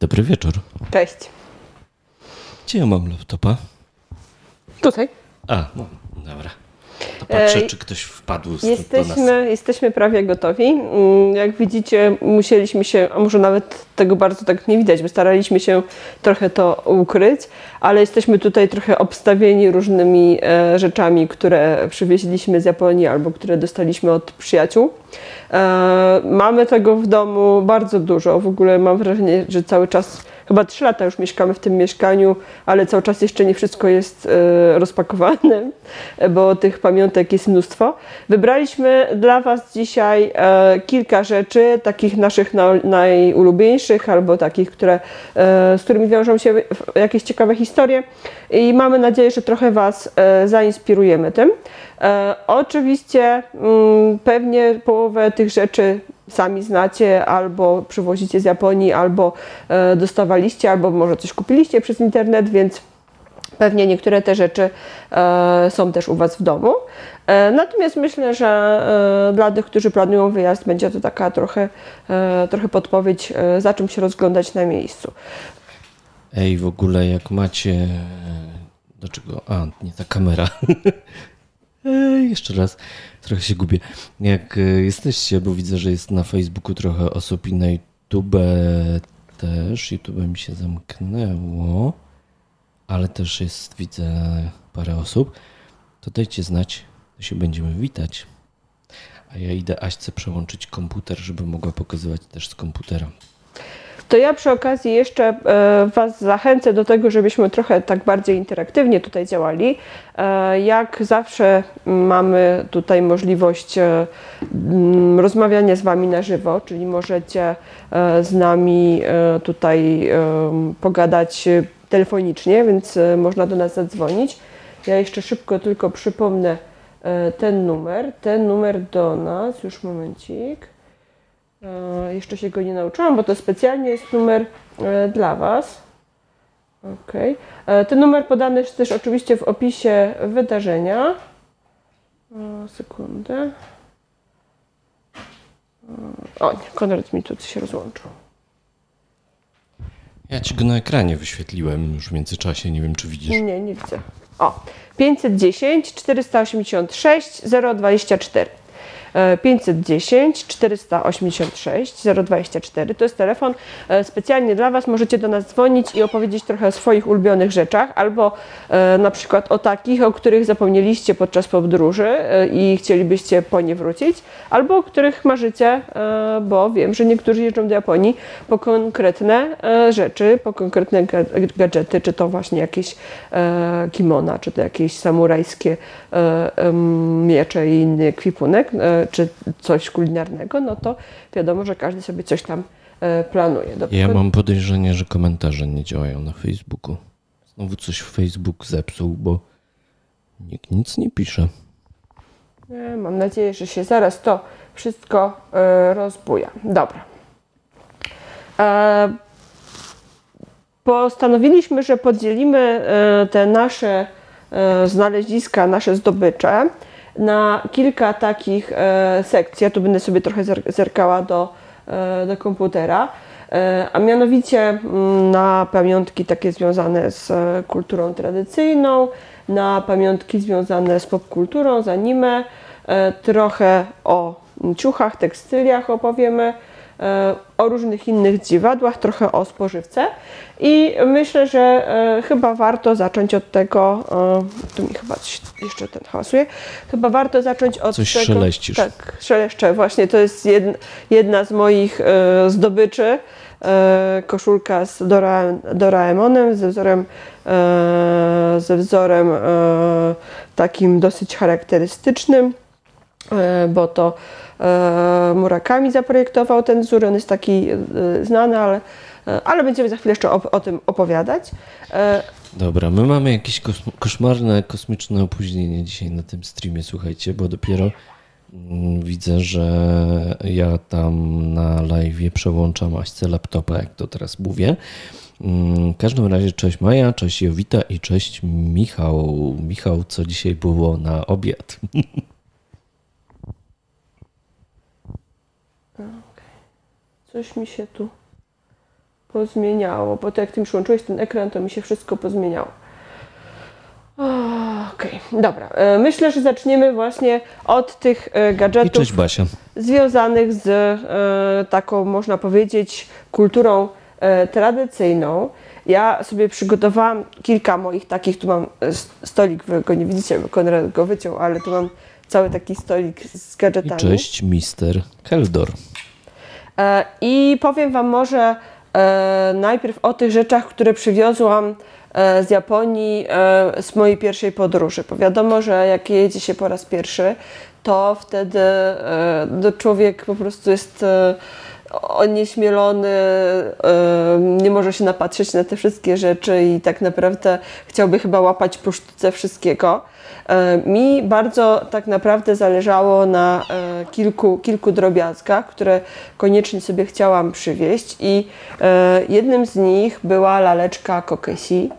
Dobry wieczór. Cześć. Gdzie ja mam laptopa? Tutaj. A, no, dobra. Patrzę, czy ktoś wpadł z do nas. Jesteśmy, jesteśmy prawie gotowi. Mm, Jak widzicie, musieliśmy się, a może nawet tego bardzo tak nie widać, bo staraliśmy się trochę to ukryć, ale jesteśmy tutaj trochę obstawieni różnymi e, rzeczami, które przywieźliśmy z Japonii albo które dostaliśmy od przyjaciół. E, mamy tego w domu bardzo dużo. W ogóle mam wrażenie, że cały czas, chyba trzy lata już mieszkamy w tym mieszkaniu, ale cały czas jeszcze nie wszystko jest e, rozpakowane, bo tych pamiątek jest mnóstwo. Wybraliśmy dla Was dzisiaj e, kilka rzeczy, takich naszych na, najulubieńszych albo takich, które, e, z którymi wiążą się jakieś ciekawe historie i mamy nadzieję, że trochę Was zainspirujemy tym. Oczywiście mm, pewnie połowę tych rzeczy sami znacie, albo przywozicie z Japonii, albo e, dostawaliście, albo może coś kupiliście przez internet, więc pewnie niektóre te rzeczy e, są też u Was w domu. E, natomiast myślę, że dla tych, którzy planują wyjazd, będzie to taka trochę, trochę podpowiedź, za czym się rozglądać na miejscu. Ej, w ogóle jak macie... Do czego? A, nie ta kamera. Jeszcze raz. Trochę się gubię. Jak e, jesteście, bo widzę, że jest na Facebooku trochę osób i na YouTube też. YouTube mi się zamknęło. Ale też jest, widzę, parę osób. To dajcie znać, to się będziemy witać. A ja idę Aśce przełączyć komputer, żeby mogła pokazywać też z komputera. To ja przy okazji jeszcze e, Was zachęcę do tego, żebyśmy trochę tak bardziej interaktywnie tutaj działali. E, Jak zawsze mamy tutaj możliwość e, rozmawiania z Wami na żywo, czyli możecie z nami tutaj pogadać telefonicznie, więc można do nas zadzwonić. Ja jeszcze szybko tylko przypomnę ten numer. Ten numer do nas, już momencik. E, Jeszcze się go nie nauczyłam, bo to specjalnie jest numer e, dla Was. Ok. Ten numer podany jest też oczywiście w opisie wydarzenia. Sekundę. E, O, nie, Konrad mi tu się rozłączył. Ja ci go na ekranie wyświetliłem już w międzyczasie, nie wiem czy widzisz. Nie, nie widzę. O, 510 486 024. E, 510 486 024 to jest telefon e, specjalnie dla Was. Możecie do nas dzwonić i opowiedzieć trochę o swoich ulubionych rzeczach, albo e, na przykład o takich, o których zapomnieliście podczas podróży e, i chcielibyście po nie wrócić, albo o których marzycie, bo wiem, że niektórzy jeżdżą do Japonii po konkretne rzeczy, po konkretne ga- gadżety, czy to właśnie jakieś kimona, czy to jakieś samurajskie miecze i inny ekwipunek, e, czy coś kulinarnego, no to wiadomo, że każdy sobie coś tam e, planuje. Do- Ja mam podejrzenie, że komentarze nie działają na Facebooku. Znowu coś Facebook zepsuł, bo nikt nic nie pisze. Nie, Mam nadzieję, że się zaraz to wszystko e, rozbuja. Dobra. E, postanowiliśmy, że podzielimy e, te nasze e, znaleziska, nasze zdobycze na kilka takich e, sekcji. Ja tu będę sobie trochę zer- zerkała do, e, do komputera. E, A mianowicie mm, na pamiątki takie związane z kulturą tradycyjną, na pamiątki związane z popkulturą, z anime, trochę o ciuchach, tekstyliach opowiemy, o różnych innych dziwadłach, trochę o spożywce. I myślę, że e, chyba warto zacząć od tego, e, tu mi chyba coś jeszcze ten hałasuje, chyba warto zacząć od Coś tego. szeleścisz. Tak, szeleszczę. Właśnie to jest jedna, jedna z moich e, zdobyczy. Koszulka z Dora, Doraemonem ze wzorem, ze wzorem takim dosyć charakterystycznym, bo to Murakami zaprojektował ten wzór. On jest taki e, znany, ale, e, ale będziemy za chwilę jeszcze o, o tym opowiadać. E, Dobra, my mamy jakieś koszmarne, kosmiczne opóźnienie dzisiaj na tym streamie, słuchajcie, bo dopiero mm, widzę, że ja tam na live przełączam Aśce laptopa, jak to teraz mówię. Mm, W każdym razie cześć Maja, cześć Jowita i cześć Michał. Michał, co dzisiaj było na obiad? Coś mi się tu pozmieniało, bo to jak ty mi przyłączyłeś ten ekran, to mi się wszystko pozmieniało. Okej, dobra. E, Myślę, że zaczniemy właśnie od tych e, I gadżetów cześć Basia. związanych z e, taką, można powiedzieć, kulturą e, tradycyjną. Ja sobie przygotowałam kilka moich takich, tu mam stolik, wy go nie widzicie, bo Konrad go wyciął, ale tu mam cały taki stolik z I gadżetami. cześć Mister Keldor. E, I powiem Wam może e, najpierw o tych rzeczach, które przywiozłam e, z Japonii z mojej pierwszej podróży. Bo wiadomo, że jak jedzie się po raz pierwszy, to wtedy no, człowiek po prostu jest onieśmielony, e, nie może się napatrzeć na te wszystkie rzeczy i tak naprawdę chciałby chyba łapać po sztuce wszystkiego. E, Mi bardzo tak naprawdę zależało na e, kilku, kilku drobiazgach, które koniecznie sobie chciałam przywieźć i e, jednym z nich była laleczka Kokesi.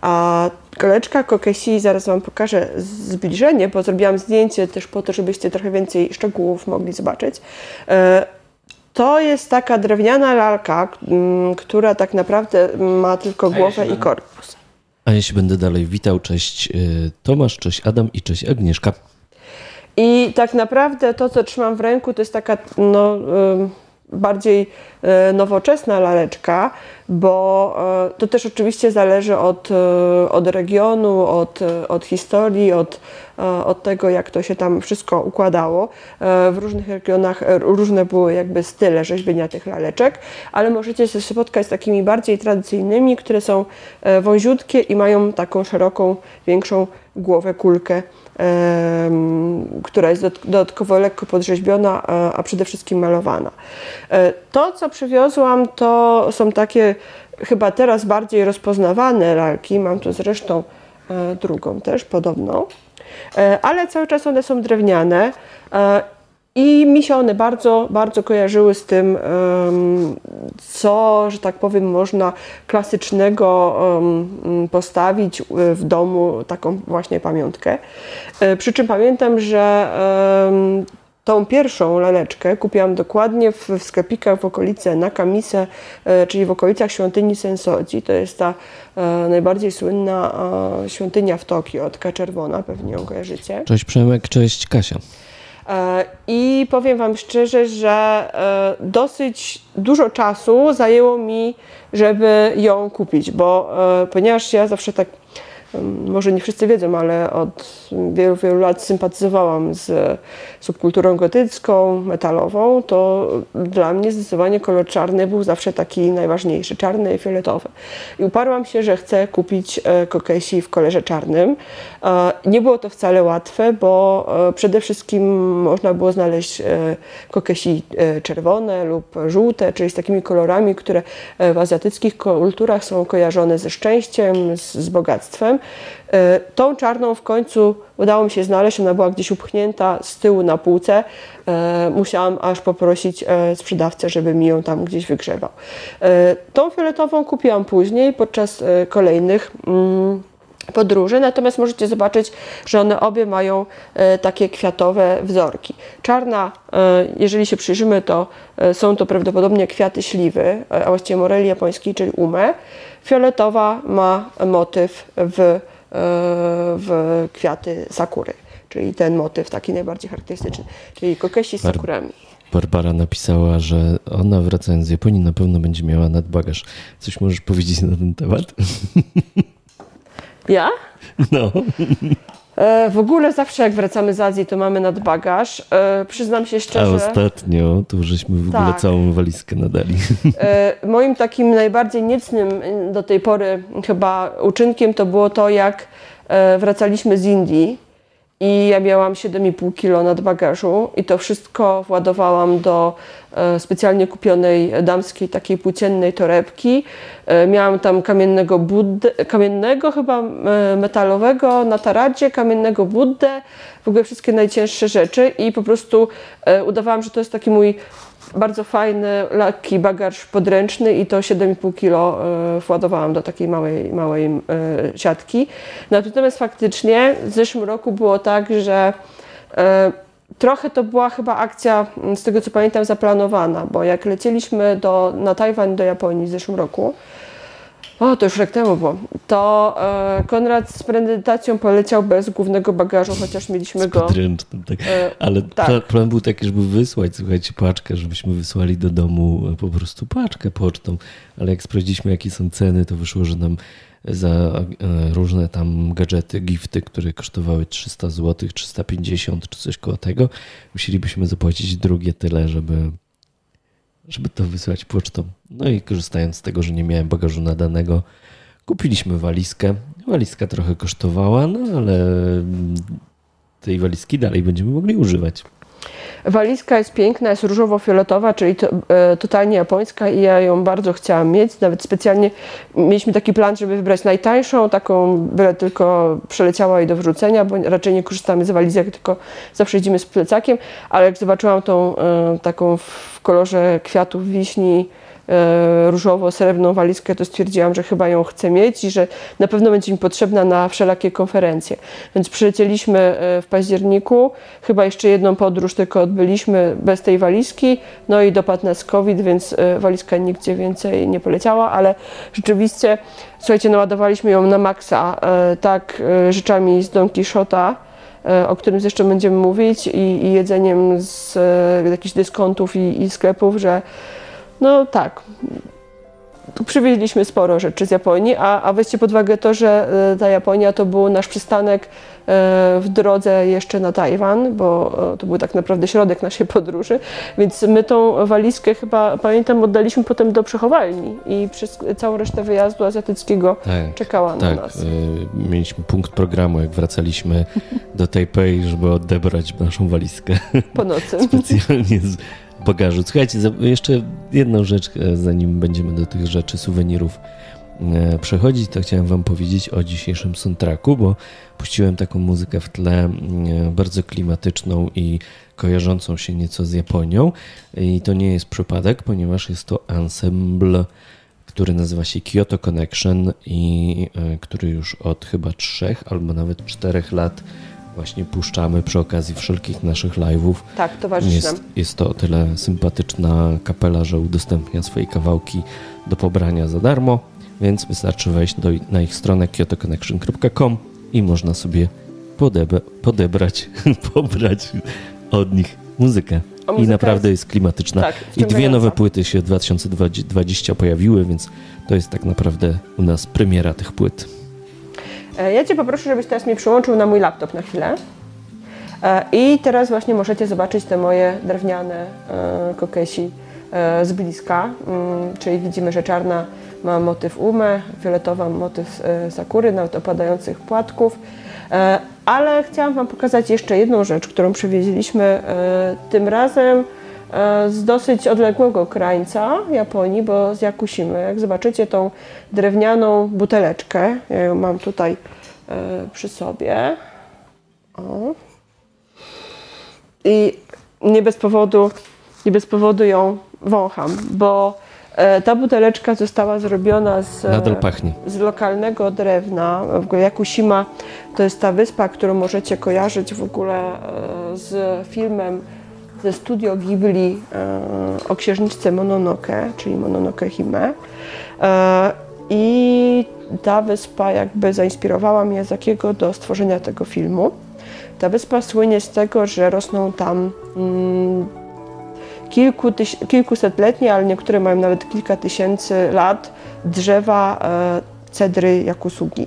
A laleczka Kokesi, zaraz Wam pokażę zbliżenie, bo zrobiłam zdjęcie też po to, żebyście trochę więcej szczegółów mogli zobaczyć. To jest taka drewniana lalka, mm, która tak naprawdę ma tylko głowę i korpus. A ja się będę dalej witał. Cześć y, Tomasz, cześć Adam i cześć Agnieszka. I tak naprawdę to, co trzymam w ręku, to jest taka no, bardziej e, nowoczesna laleczka, bo e, to też oczywiście zależy od, e, od regionu, od, od historii, od, od tego, jak to się tam wszystko układało. W różnych regionach różne były jakby style rzeźbienia tych laleczek, ale możecie się spotkać z takimi bardziej tradycyjnymi, które są wąziutkie i mają taką szeroką, większą głowę, kulkę która jest dod- dodatkowo lekko podrzeźbiona, a, a przede wszystkim malowana. E, To, co przywiozłam, to są takie chyba teraz bardziej rozpoznawane lalki. Mam tu zresztą e, drugą też podobną, E, ale cały czas one są drewniane. E, I mi się one bardzo, bardzo kojarzyły z tym, co, że tak powiem, można klasycznego postawić w domu, taką właśnie pamiątkę. E, Przy czym pamiętam, że tą pierwszą laleczkę kupiłam dokładnie w, sklepikach w okolicy Nakamise, e, czyli w okolicach świątyni Sensoji. To jest ta e, najbardziej słynna e, świątynia w Tokio, taka czerwona, pewnie ją kojarzycie. Cześć Przemek, cześć Kasia. E, I powiem Wam szczerze, że e, dosyć dużo czasu zajęło mi, żeby ją kupić, bo e, ponieważ ja zawsze tak, może nie wszyscy wiedzą, ale od wielu, wielu lat sympatyzowałam z subkulturą gotycką, metalową, to dla mnie zdecydowanie kolor czarny był zawsze taki najważniejszy, czarny i fioletowy. I uparłam się, że chcę kupić e, kokesi w kolorze czarnym. E, Nie było to wcale łatwe, bo e, przede wszystkim można było znaleźć kokesi czerwone lub żółte, czyli z takimi kolorami, które w azjatyckich kulturach są kojarzone ze szczęściem, z bogactwem. E, Tą czarną w końcu udało mi się znaleźć, ona była gdzieś upchnięta z tyłu na półce. E, Musiałam aż poprosić e, sprzedawcę, żeby mi ją tam gdzieś wygrzewał. Tą fioletową kupiłam później podczas kolejnych mm, podróży, natomiast możecie zobaczyć, że one obie mają takie kwiatowe wzorki. Czarna, jeżeli się przyjrzymy, to są to prawdopodobnie kwiaty śliwy, a właściwie moreli japońskiej, czyli ume. Fioletowa ma motyw w, e, w kwiaty sakury, czyli ten motyw taki najbardziej charakterystyczny, czyli kokesi z sakurami. Barbara napisała, że ona wracając z Japonii na pewno będzie miała nadbagaż. Coś możesz powiedzieć na ten temat? Ja? No. E, W ogóle zawsze jak wracamy z Azji, to mamy nadbagaż. E, Przyznam się A szczerze. ostatnio to żeśmy w ogóle Tak. całą walizkę nadali. E, Moim takim najbardziej niecnym do tej pory chyba uczynkiem to było to, jak wracaliśmy z Indii i ja miałam 7,5 kg nadbagażu i to wszystko władowałam do e, specjalnie kupionej damskiej takiej płóciennej torebki. E, Miałam tam kamiennego buddę, kamiennego chyba e, metalowego na taradzie, kamiennego buddę, w ogóle wszystkie najcięższe rzeczy i po prostu udawałam, że to jest taki mój bardzo fajny, lekki bagaż podręczny i to 7,5 kg e, władowałam do takiej małej, małej e, siatki. Natomiast faktycznie w zeszłym roku było tak, że e, trochę to była chyba akcja, z tego co pamiętam, zaplanowana, bo jak lecieliśmy do, na Tajwan do Japonii w zeszłym roku, o, to już rok temu było, to e, Konrad z premedytacją poleciał bez głównego bagażu, chociaż mieliśmy go... Tak. E, Ale tak. pla- plan był taki, żeby wysłać, słuchajcie, paczkę, żebyśmy wysłali do domu e, po prostu paczkę pocztą. Ale jak sprawdziliśmy, jakie są ceny, to wyszło, że nam za e, różne tam gadżety, gifty, które kosztowały 300 zł, 350 czy coś koło tego, musielibyśmy zapłacić drugie tyle, żeby, żeby to wysłać pocztą. No i korzystając z tego, że nie miałem bagażu nadanego, kupiliśmy walizkę. Walizka trochę kosztowała, no ale tej walizki dalej będziemy mogli używać. Walizka jest piękna, jest różowo-fioletowa, czyli to, e, totalnie japońska i ja ją bardzo chciałam mieć. Nawet specjalnie mieliśmy taki plan, żeby wybrać najtańszą, taką byle tylko przeleciała i do wrzucenia, bo raczej nie korzystamy z walizek, tylko zawsze jedziemy z plecakiem, ale jak zobaczyłam tą e, taką w kolorze kwiatów wiśni, różowo-srebrną walizkę, to stwierdziłam, że chyba ją chcę mieć i że na pewno będzie mi potrzebna na wszelakie konferencje. Więc przylecieliśmy e, w październiku, chyba jeszcze jedną podróż tylko odbyliśmy bez tej walizki, no i dopadł nas COVID, więc e, walizka nigdzie więcej nie poleciała, ale rzeczywiście, słuchajcie, naładowaliśmy ją na maksa, e, tak e, rzeczami z Don Quixota, e, o którym jeszcze będziemy mówić i, i jedzeniem z e, jakichś dyskontów i, i sklepów, że no tak. Tu przywieźliśmy sporo rzeczy z Japonii, a, a weźcie pod uwagę to, że e, ta Japonia to był nasz przystanek e, w drodze jeszcze na Tajwan, bo e, to był tak naprawdę środek naszej podróży, więc my tą walizkę chyba, pamiętam, oddaliśmy potem do przechowalni i przez całą resztę wyjazdu azjatyckiego Tak. czekała na Tak, nas. y, mieliśmy punkt programu, jak wracaliśmy do Tajpej, żeby odebrać naszą walizkę Po nocy. specjalnie z bagażu. Słuchajcie, jeszcze jedną rzecz, e, zanim będziemy do tych rzeczy, suwenirów e, przechodzić, to chciałem wam powiedzieć o dzisiejszym soundtracku, bo puściłem taką muzykę w tle e, bardzo klimatyczną i kojarzącą się nieco z Japonią i to nie jest przypadek, ponieważ jest to ensemble który nazywa się Kyoto Connection i który już od chyba trzech albo nawet czterech lat właśnie puszczamy przy okazji wszelkich naszych live'ów. Tak, towarzyszy nam. Jest, jest to o tyle sympatyczna kapela, że udostępnia swoje kawałki do pobrania za darmo, więc wystarczy wejść do, na ich stronę kyotoconnection.com i można sobie podebe, podebrać, pobrać od nich muzykę. I naprawdę jest klimatyczna. Tak, I dwie nowe płyty się w 2020 pojawiły, więc to jest tak naprawdę u nas premiera tych płyt. E, Ja Cię poproszę, żebyś teraz mnie przyłączył na mój laptop na chwilę. E, I teraz właśnie możecie zobaczyć te moje drewniane e, kokesi z bliska. Mm, Czyli widzimy, że czarna ma motyw ume, fioletowa motyw sakury, nawet opadających płatków. Ale chciałam Wam pokazać jeszcze jedną rzecz, którą przywieźliśmy tym razem z dosyć odległego krańca Japonii, bo z Yakushimy. Jak zobaczycie tą drewnianą buteleczkę, ja ją mam tutaj e, przy sobie. O. I nie bez powodu, nie bez powodu ją wącham, bo e, ta buteleczka została zrobiona z, e, z lokalnego drewna. Yakushima to jest ta wyspa, którą możecie kojarzyć w ogóle e, z filmem ze studio Ghibli e, o księżniczce Mononoke, czyli Mononoke Hime. E, I ta wyspa jakby zainspirowała Miyazakiego do stworzenia tego filmu. Ta wyspa słynie z tego, że rosną tam mm, kilku tyś- kilkusetletnie, ale niektóre mają nawet kilka tysięcy lat drzewa e, cedry jakusugi.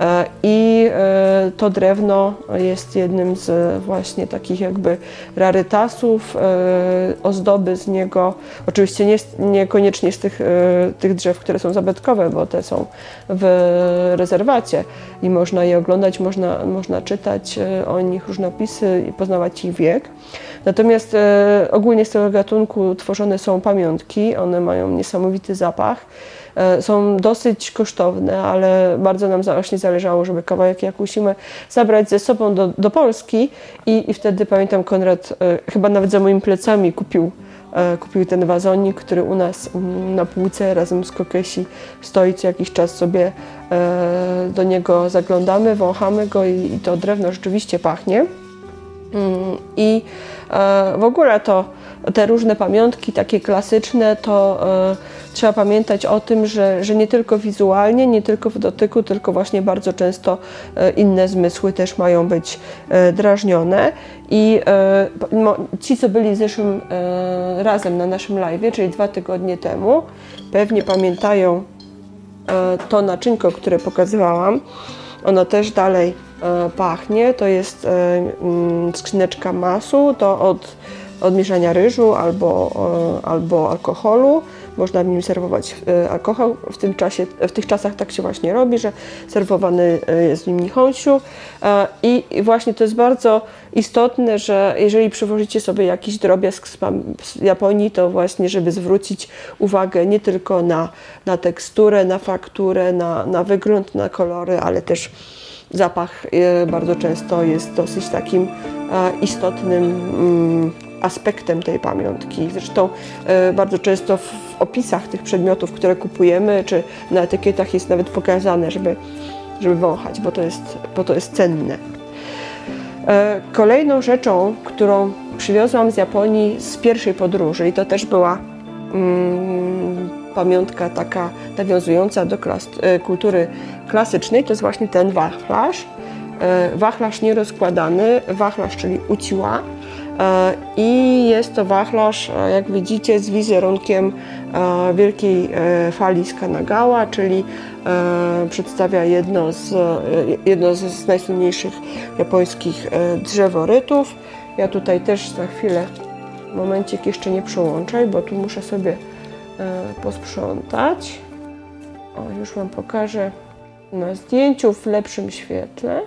E, I e, to drewno jest jednym z właśnie takich jakby rarytasów, e, ozdoby z niego. Oczywiście nie, niekoniecznie z tych, e, tych drzew, które są zabytkowe, bo te są w rezerwacie i można je oglądać, można, można czytać e, o nich różne opisy i poznawać ich wiek. Natomiast e, ogólnie z tego gatunku tworzone są pamiątki, one mają niesamowity zapach. E, Są dosyć kosztowne, ale bardzo nam właśnie zależało, żeby kawałek Jakusimy zabrać ze sobą do, do Polski i, i wtedy pamiętam Konrad e, chyba nawet za moimi plecami kupił, e, kupił ten wazonik, który u nas mm, na półce razem z Kokesi stoi co jakiś czas sobie do niego zaglądamy, wąchamy go i, to drewno rzeczywiście pachnie. Mm, I w ogóle to te różne pamiątki, takie klasyczne, to trzeba pamiętać o tym, że, że nie tylko wizualnie, nie tylko w dotyku, tylko właśnie bardzo często e, inne zmysły też mają być e, drażnione. I ci, co byli zeszłym razem na naszym live, czyli dwa tygodnie temu, pewnie pamiętają to naczynko, które pokazywałam. Ono też dalej pachnie. To jest mm, skrzyneczka masu, to od od mieszania ryżu albo, e, albo alkoholu. Można w nim serwować e, alkohol. W, tym czasie, w tych czasach tak się właśnie robi, że serwowany e, jest w nim nichonsiu. I właśnie to jest bardzo istotne, że jeżeli przywożycie sobie jakiś drobiazg z Japonii, to właśnie, żeby zwrócić uwagę nie tylko na, na teksturę, na fakturę, na, na wygląd, na kolory, ale też zapach bardzo często jest dosyć takim istotnym mm, aspektem tej pamiątki. Zresztą e, bardzo często w opisach tych przedmiotów, które kupujemy, czy na etykietach jest nawet pokazane, żeby, żeby wąchać, bo to, jest, bo to jest cenne. E, kolejną rzeczą, którą przywiozłam z Japonii z pierwszej podróży, i to też była mm, pamiątka taka nawiązująca do klas e, kultury klasycznej, to jest właśnie ten wachlarz. Wachlarz nierozkładany, wachlarz, czyli uciła, E, I jest to wachlarz, e, jak widzicie, z wizerunkiem e, wielkiej fali z Kanagawa, czyli przedstawia jedno z, jedno z najsłynniejszych japońskich drzeworytów. Ja tutaj też za chwilę, momencik jeszcze nie przełączaj, bo tu muszę sobie posprzątać. O, już Wam pokażę na zdjęciu w lepszym świetle.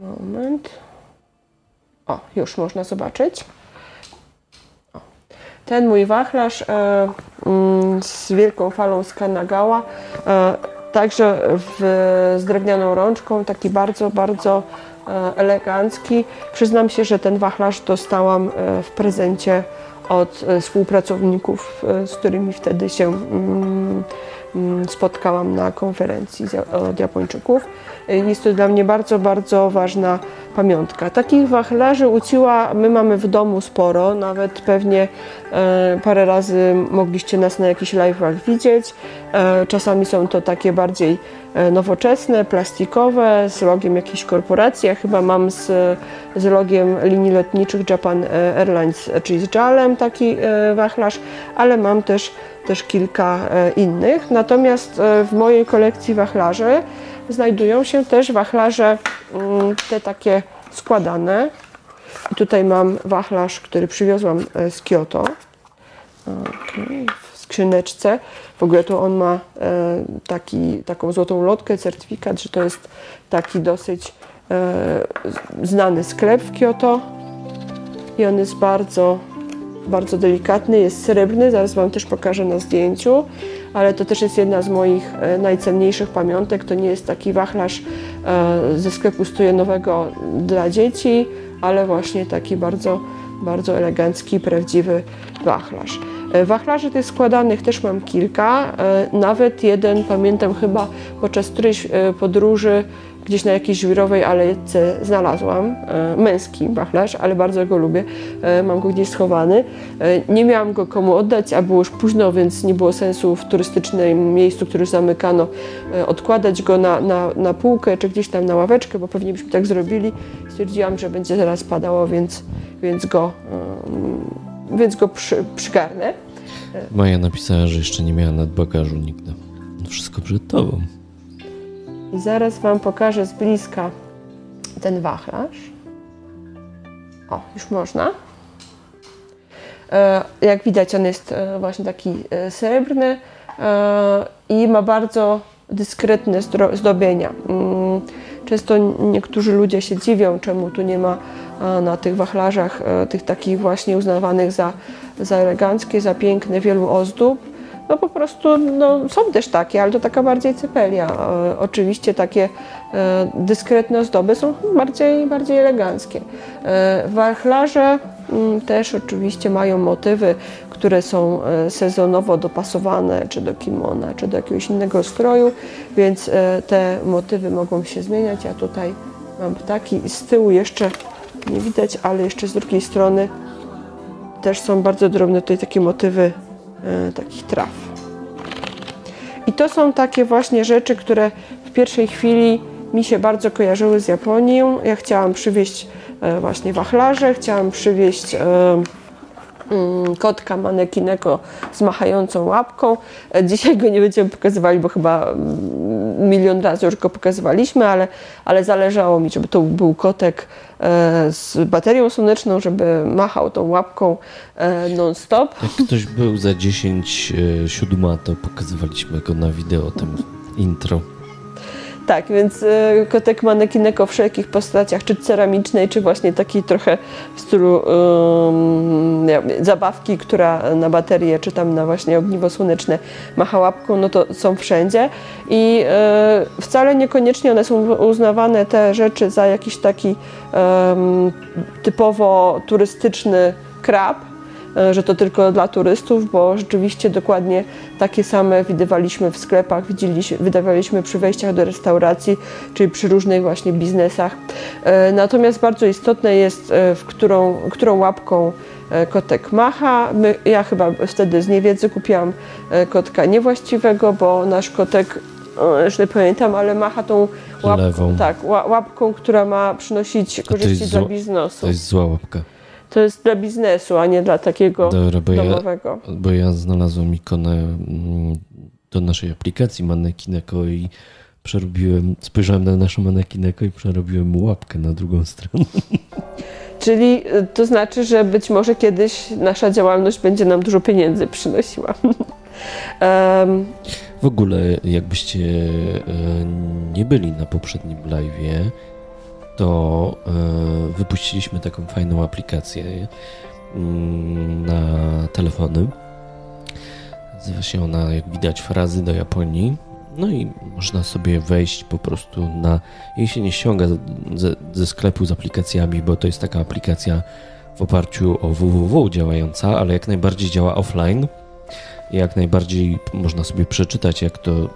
Moment. O, już można zobaczyć. O. Ten mój wachlarz e, mm, z wielką falą z e, także w, z drewnianą rączką, taki bardzo, bardzo e, elegancki. Przyznam się, że ten wachlarz dostałam e, w prezencie od e, współpracowników, z którymi wtedy się mm, mm, spotkałam na konferencji od Japończyków. Jest to dla mnie bardzo, bardzo ważna pamiątka. Takich wachlarzy uciła my mamy w domu sporo, nawet pewnie e, parę razy mogliście nas na jakichś live'ach widzieć. E, czasami są to takie bardziej e, nowoczesne, plastikowe, z logiem jakiejś korporacji. Ja chyba mam z, z logiem linii lotniczych Japan Airlines, czyli z JAL-em taki wachlarz, ale mam też, też kilka innych. Natomiast w mojej kolekcji wachlarzy znajdują się też wachlarze mm, te takie składane. I tutaj mam wachlarz, który przywiozłam e, z Kyoto. Okay. W skrzyneczce. W ogóle to on ma e, taki, taką złotą lotkę, certyfikat, że to jest taki dosyć e, znany sklep w Kyoto. I on jest bardzo, bardzo delikatny, jest srebrny, zaraz Wam też pokażę na zdjęciu ale to też jest jedna z moich e, najcenniejszych pamiątek. To nie jest taki wachlarz e, ze sklepu stojenowego dla dzieci, ale właśnie taki bardzo, bardzo elegancki, prawdziwy wachlarz. E, wachlarzy tych składanych też mam kilka, nawet jeden pamiętam chyba podczas którejś podróży gdzieś na jakiejś żwirowej alejce znalazłam e, męski wachlarz, ale bardzo go lubię. E, mam go gdzieś schowany. E, nie miałam go komu oddać, a było już późno, więc nie było sensu w turystycznym miejscu, które już zamykano, odkładać go na, na, na półkę czy gdzieś tam na ławeczkę, bo pewnie byśmy tak zrobili. Stwierdziłam, że będzie zaraz padało, więc, więc go, więc go przy, przygarnę. Maja napisała, że jeszcze nie miała nadbagażu nigdy. Wszystko przed tobą. Zaraz Wam pokażę z bliska ten wachlarz. O, już można. E, jak widać, on jest e, właśnie taki e, srebrny i ma bardzo dyskretne zdobienia. Mm, często niektórzy ludzie się dziwią, czemu tu nie ma na tych wachlarzach tych takich właśnie uznawanych za, za eleganckie, za piękne, wielu ozdób no po prostu no, są też takie, ale to taka bardziej cypelia. E, oczywiście takie e, dyskretne ozdoby są bardziej, bardziej eleganckie. E, wachlarze mm, też oczywiście mają motywy, które są e, sezonowo dopasowane, czy do kimona, czy do jakiegoś innego stroju, więc e, te motywy mogą się zmieniać. Ja tutaj mam ptaki i z tyłu jeszcze nie widać, ale jeszcze z drugiej strony też są bardzo drobne tutaj takie motywy takich traw. I to są takie właśnie rzeczy, które w pierwszej chwili mi się bardzo kojarzyły z Japonią. Ja chciałam przywieźć e, właśnie wachlarze, chciałam przywieźć e, kotka manekinego z machającą łapką. E, Dzisiaj go nie będziemy pokazywali, bo chyba mm, milion razy już go pokazywaliśmy, ale, ale zależało mi, żeby to był kotek e, z baterią słoneczną, żeby machał tą łapką e, non-stop. Jak ktoś był za 10 e, siódma, to pokazywaliśmy go na wideo, tym intro. Tak, więc e, kotek manekinek o wszelkich postaciach, czy ceramicznej, czy właśnie takiej trochę w stylu zabawki, która na baterię, czy tam na właśnie ogniwo słoneczne macha łapką, no to są wszędzie. I e, wcale niekoniecznie one są uznawane te rzeczy za jakiś taki typowo turystyczny krab, że to tylko dla turystów, bo rzeczywiście dokładnie takie same widywaliśmy w sklepach, widzieliśmy, wydawaliśmy przy wejściach do restauracji, czyli przy różnych właśnie biznesach. E, Natomiast bardzo istotne jest, e, w którą, którą łapką e, kotek macha. My, ja chyba wtedy z niewiedzy kupiłam e, kotka niewłaściwego, bo nasz kotek, już nie pamiętam, ale macha tą łapką, Lewą. tak, ła- łapką, która ma przynosić korzyści dla biznesu. To jest zła łapka. To jest dla biznesu, a nie dla takiego Dobra, bo ja, domowego. bo ja znalazłem ikonę mm, do naszej aplikacji Manekineko i przerobiłem, spojrzałem na naszą Manekineko i przerobiłem łapkę na drugą stronę. Czyli y, to znaczy, że być może kiedyś nasza działalność będzie nam dużo pieniędzy przynosiła. Em, W ogóle, jakbyście e, nie byli na poprzednim live'ie, to e, wypuściliśmy taką fajną aplikację mm, na telefony. Nazywa się ona, jak widać, frazy do Japonii. No i można sobie wejść po prostu na. Jej się nie ściąga ze, ze sklepu z aplikacjami, bo to jest taka aplikacja w oparciu o www działająca, ale jak najbardziej działa offline. Jak najbardziej można sobie przeczytać, jak to,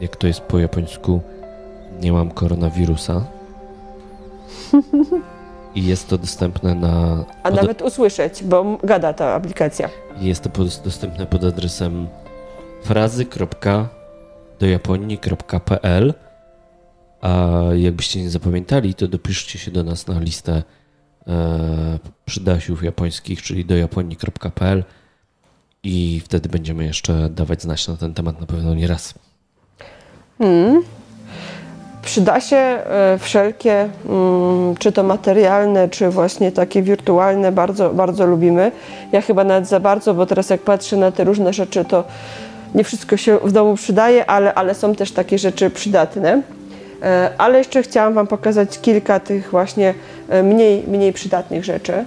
jak to jest po japońsku. Nie mam koronawirusa. I jest to dostępne na. a pod- nawet usłyszeć, bo gada ta aplikacja. Jest to pod, dostępne pod adresem frazy.dojaponii.pl A jakbyście nie zapamiętali, to dopiszcie się do nas na listę e, przydasiów japońskich, czyli dojaponii.pl i wtedy będziemy jeszcze dawać znać na ten temat na pewno nie raz. Mm. Przyda się e, wszelkie, mm, czy to materialne, czy właśnie takie wirtualne, bardzo, bardzo lubimy. Ja chyba nawet za bardzo, bo teraz jak patrzę na te różne rzeczy, to nie wszystko się w domu przydaje, ale, ale są też takie rzeczy przydatne. E, Ale jeszcze chciałam Wam pokazać kilka tych właśnie e, mniej, mniej przydatnych rzeczy,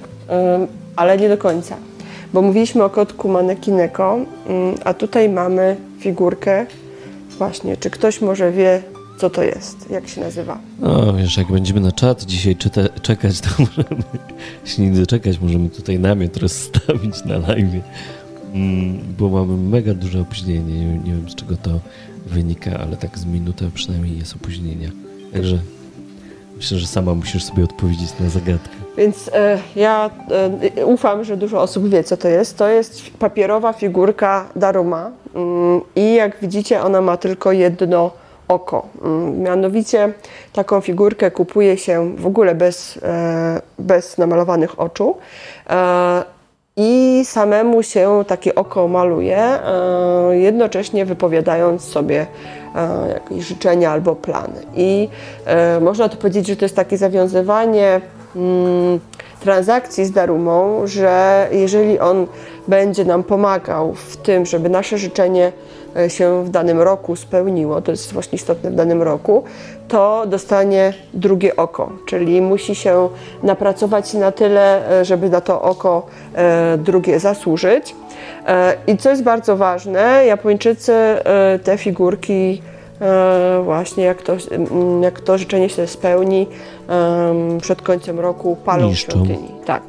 ale nie do końca. Bo mówiliśmy o kotku manekineko, mm, a tutaj mamy figurkę Właśnie, czy ktoś może wie, co to jest, jak się nazywa? No, wiesz, jak będziemy na czat dzisiaj czyta, czekać, to możemy się nie doczekać, możemy tutaj namiot rozstawić na live, mm, bo mamy mega duże opóźnienie. Nie, wiem- nie wiem, z czego to wynika, ale tak z minutę przynajmniej jest opóźnienia. Także myślę, że sama musisz sobie odpowiedzieć na zagadkę. Więc e, ja e, ufam, że dużo osób wie, co to jest. To jest papierowa figurka Daruma mm, i jak widzicie, ona ma tylko jedno oko. Mm, Mianowicie taką figurkę kupuje się w ogóle bez, e, bez namalowanych oczu. E, I samemu się takie oko maluje, e, jednocześnie wypowiadając sobie jakieś życzenia albo plany. I można tu powiedzieć, że to jest takie zawiązywanie mm, transakcji z Darumą, że jeżeli on będzie nam pomagał w tym, żeby nasze życzenie się w danym roku spełniło, to jest właśnie istotne w danym roku, to dostanie drugie oko, czyli musi się napracować na tyle, e, żeby na to oko e, drugie zasłużyć. E, I co jest bardzo ważne, Japończycy e, te figurki e, właśnie jak to, mm, jak to życzenie się spełni przed końcem roku palą Niszczą. świątyni. Tak.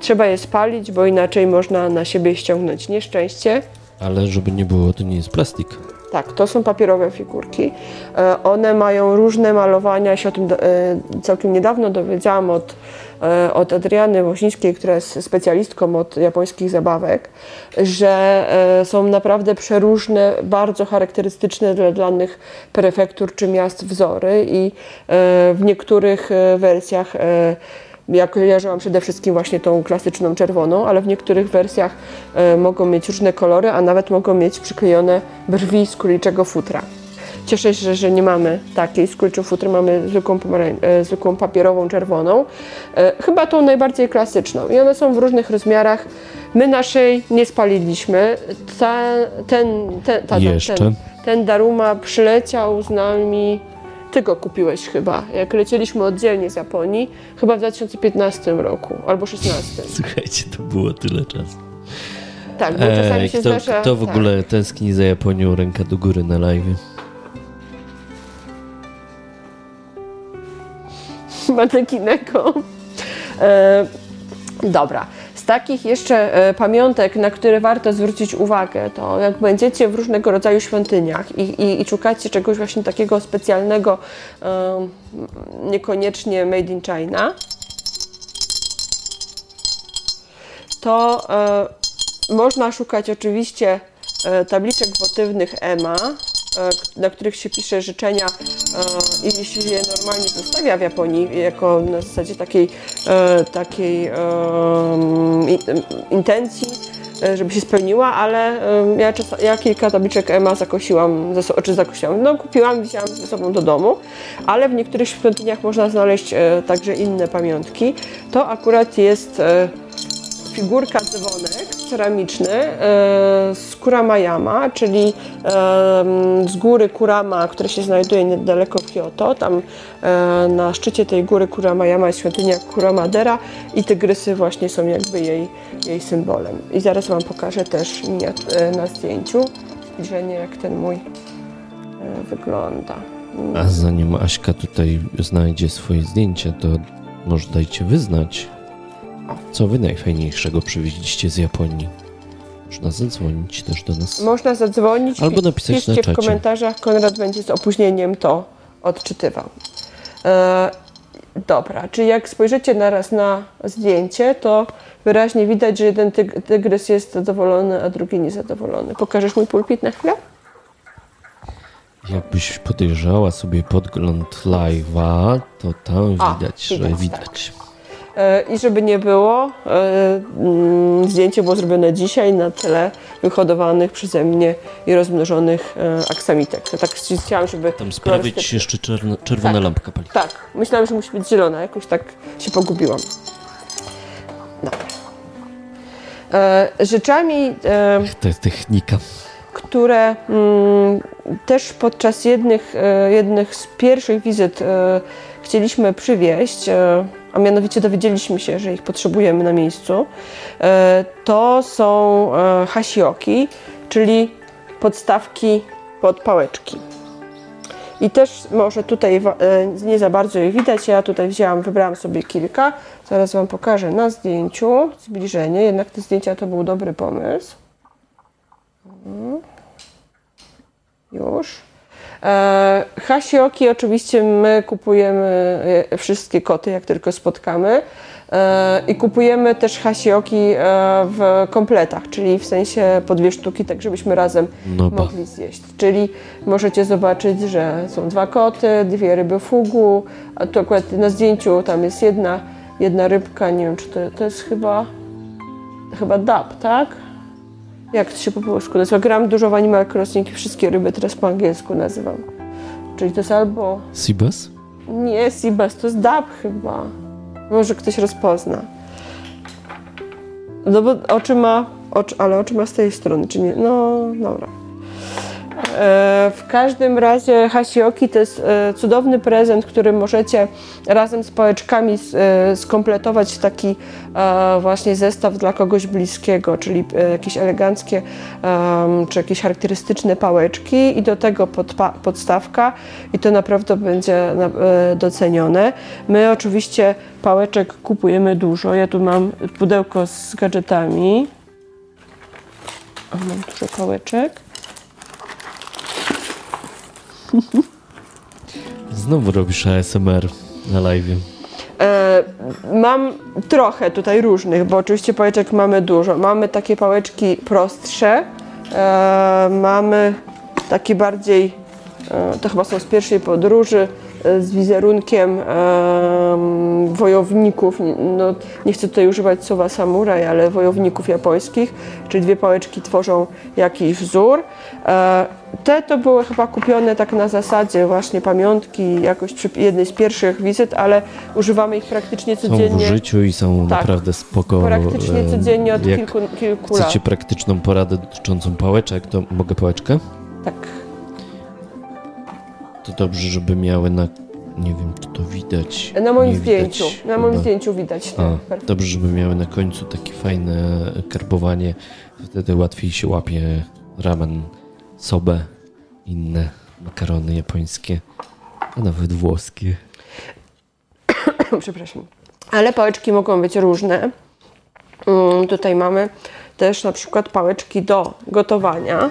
Trzeba je spalić, bo inaczej można na siebie ściągnąć nieszczęście. Ale żeby nie było, to nie jest plastik. Tak, to są papierowe figurki. E, One mają różne malowania. Ja się o tym e, całkiem niedawno dowiedziałam od, e, od Adriany Woźnińskiej, która jest specjalistką od japońskich zabawek, że są naprawdę przeróżne, bardzo charakterystyczne dla danych prefektur czy miast wzory i w niektórych wersjach ja kojarzyłam przede wszystkim właśnie tą klasyczną czerwoną, ale w niektórych wersjach e, mogą mieć różne kolory, a nawet mogą mieć przyklejone brwi z króliczego futra. Cieszę się, że nie mamy takiej z króliczego futra, mamy zwykłą, e, zwykłą papierową czerwoną. E, chyba tą najbardziej klasyczną i one są w różnych rozmiarach. My naszej nie spaliliśmy. Ta, ten, ten, ta, Jeszcze. ten, ten Daruma przyleciał z nami ty go kupiłeś chyba, jak lecieliśmy oddzielnie z Japonii, chyba w 2015 roku albo 16. Słuchajcie, to było tyle czasu. Tak, bo czasami Ej, się kto, zdarza... kto w tak. ogóle tęskni za Japonią, ręka do góry na live? Manekinego. E, dobra. Z takich jeszcze e, pamiątek, na które warto zwrócić uwagę, to jak będziecie w różnego rodzaju świątyniach i, i, i szukacie czegoś właśnie takiego specjalnego, niekoniecznie made in China, to e, można szukać oczywiście e, tabliczek wotywnych EMA, na których się pisze życzenia e, i jeśli je normalnie zostawia w Japonii jako na zasadzie takiej, e, takiej i- em, intencji, e, żeby się spełniła, ale ja, czas, ja kilka tabliczek EMA zakosiłam, ze, czy zakosiłam, no kupiłam, wzięłam ze sobą do domu, ale w niektórych świątyniach można znaleźć e, także inne pamiątki. To akurat jest e, figurka dzwonek ceramiczny e, z Kuramayama, czyli z góry Kurama, która się znajduje niedaleko Kyoto. Tam e, na szczycie tej góry Kuramayama jest świątynia Kuramadera i tygrysy właśnie są jakby jej, jej symbolem. I zaraz Wam pokażę też e, na zdjęciu zbliżenie, jak ten mój wygląda. A zanim Aśka tutaj znajdzie swoje zdjęcie, to może dajcie wyznać, co wy najfajniejszego przywieźliście z Japonii. Można zadzwonić też do nas. Można zadzwonić, Albo pi- napisać piszcie na w czacie. komentarzach, Konrad będzie z opóźnieniem to odczytywał. E, dobra, czyli jak spojrzycie naraz na zdjęcie, to wyraźnie widać, że jeden tyg- tygrys jest zadowolony, a drugi niezadowolony. Pokażesz mój pulpit na chwilę? Jakbyś podejrzała sobie podgląd live'a, to tam A, widać, że widać, widać. E, I żeby nie było, e, mm, zdjęcie było zrobione dzisiaj na tle wyhodowanych przeze mnie i rozmnożonych e, aksamitek. Ja tak chciałam, żeby Tam jeszcze czerwona, czerwona Tak. lampka pali. Tak, myślałam, że musi być zielona, jakoś tak się pogubiłam. Dobra. Rzeczami, To jest technika. które mm, też podczas jednych, e, jednych z pierwszych wizyt e, chcieliśmy przywieźć, e, a mianowicie dowiedzieliśmy się, że ich potrzebujemy na miejscu, e, to są e, hasioki, czyli podstawki pod pałeczki. I też może tutaj e, nie za bardzo je widać. Ja tutaj wzięłam, wybrałam sobie kilka. Zaraz Wam pokażę na zdjęciu zbliżenie. Jednak te zdjęcia to był dobry pomysł. Mhm. Już. E, hasioki oczywiście my kupujemy e, wszystkie koty, jak tylko spotkamy. E, I kupujemy też hasioki w kompletach, czyli w sensie po dwie sztuki, tak żebyśmy razem No mogli zjeść. Czyli możecie zobaczyć, że są dwa koty, dwie ryby fugu, a tu akurat na zdjęciu tam jest jedna, jedna rybka, nie wiem czy to, to jest chyba chyba dab, tak? Jak to się po polsku nazywa? Gram dużo w Animal Crossing i wszystkie ryby teraz po angielsku nazywam. Czyli to jest albo... Sibas? Nie, Sibas, to jest dab chyba. Może ktoś rozpozna. No bo oczy ma, oczy, ale oczy ma z tej strony, czy nie? No, dobra. W każdym razie hasioki to jest e, cudowny prezent, który możecie razem z pałeczkami e, skompletować taki właśnie zestaw dla kogoś bliskiego, czyli jakieś eleganckie czy jakieś charakterystyczne pałeczki i do tego podstawka i to naprawdę będzie docenione. My oczywiście pałeczek kupujemy dużo. Ja tu mam pudełko z gadżetami. O, mam dużo pałeczek. Znowu robisz ASMR na live. E, mam trochę tutaj różnych, bo oczywiście pałeczek mamy dużo. Mamy takie pałeczki prostsze, e, mamy takie bardziej, e, to chyba są z pierwszej podróży, z wizerunkiem wojowników, no, nie chcę tutaj używać słowa samuraj, ale wojowników japońskich, czyli dwie pałeczki tworzą jakiś wzór. E, te to były chyba kupione tak na zasadzie właśnie pamiątki jakoś przy jednej z pierwszych wizyt, ale używamy ich praktycznie codziennie. Są w życiu i są tak, naprawdę spoko. Praktycznie codziennie od Jak kilku, kilku lat. Chcecie praktyczną poradę dotyczącą pałeczek, to mogę pałeczkę? Tak. To dobrze, żeby miały na. Nie wiem, czy to widać. Na moim zdjęciu. Widać, na moim zdjęciu widać. A, dobrze, żeby miały na końcu takie fajne karbowanie. Wtedy łatwiej się łapie ramen, sobę, inne makarony japońskie, a nawet włoskie. Przepraszam. Ale pałeczki mogą być różne. Um, tutaj mamy też na przykład pałeczki do gotowania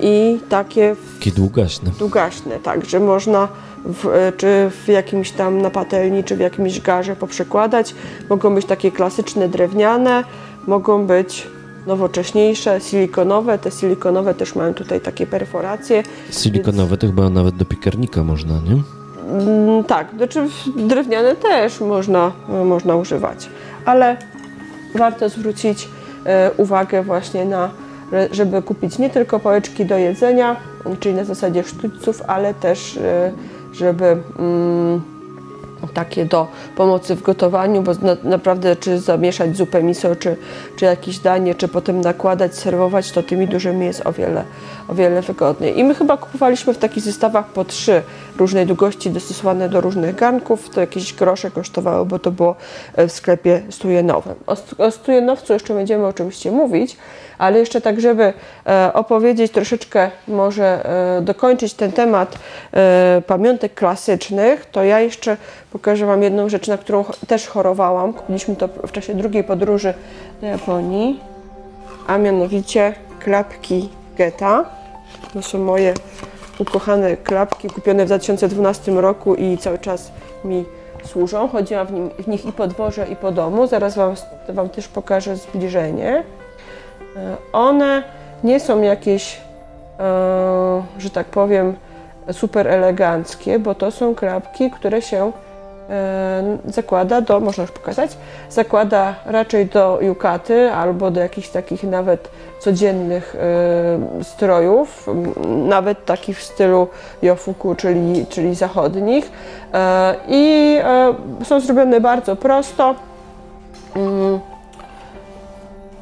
i takie... Takie długaśne. Długaśne, tak, że można w, e, czy w jakimś tam na patelni, czy w jakimś garze poprzekładać. Mogą być takie klasyczne, drewniane, mogą być nowocześniejsze, silikonowe. Te silikonowe też mają tutaj takie perforacje. Silikonowe więc... to chyba nawet do piekarnika można, nie? Mm, tak, znaczy drewniane też można, można używać, ale warto zwrócić e, uwagę właśnie na żeby kupić nie tylko pałeczki do jedzenia, czyli na zasadzie sztućców, ale też e, żeby mm, takie do pomocy w gotowaniu, bo na, naprawdę czy zamieszać zupę miso, czy, czy jakieś danie, czy potem nakładać, serwować, to tymi dużymi jest o wiele, o wiele wygodniej. I my chyba kupowaliśmy w takich zestawach po trzy różnej długości dostosowane do różnych garnków. To jakieś grosze kosztowało, bo to było w sklepie stujenowym. O, o stujenowcu jeszcze będziemy oczywiście mówić, ale jeszcze tak, żeby e, opowiedzieć troszeczkę, może e, dokończyć ten temat e, pamiątek klasycznych, to ja jeszcze pokażę Wam jedną rzecz, na którą też chorowałam. Kupiliśmy to w czasie drugiej podróży do Japonii, a mianowicie klapki Geta. To są moje ukochane klapki kupione w 2012 roku i cały czas mi służą. Chodziłam w, nim, w nich i po dworze, i po domu. Zaraz Wam, wam też pokażę zbliżenie. E, one nie są jakieś, e, że tak powiem, super eleganckie, bo to są klapki, które się zakłada do, można już pokazać, zakłada raczej do jukaty albo do jakichś takich nawet codziennych strojów, nawet takich w stylu yofuku, czyli, czyli zachodnich. I są zrobione bardzo prosto. Mm,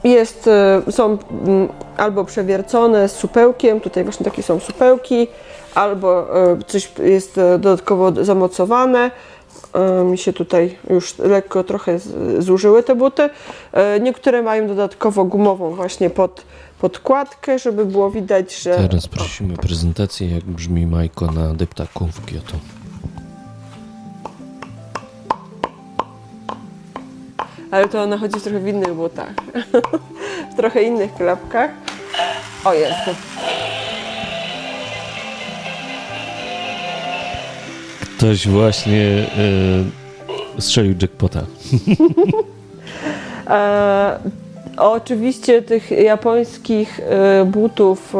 jest, e, są mm, albo przewiercone z supełkiem, tutaj właśnie takie są supełki, albo e, coś jest e, dodatkowo zamocowane. Mi się tutaj już lekko trochę zużyły te buty. Niektóre mają dodatkowo gumową właśnie pod, podkładkę, żeby było widać, że... Teraz prosimy prezentację, jak brzmi Majko na deptaku w Kyoto. ale to ona chodzi trochę w innych butach. w trochę innych klapkach. O, jest. Ktoś właśnie yy, strzelił jackpota. e, Oczywiście tych japońskich e, butów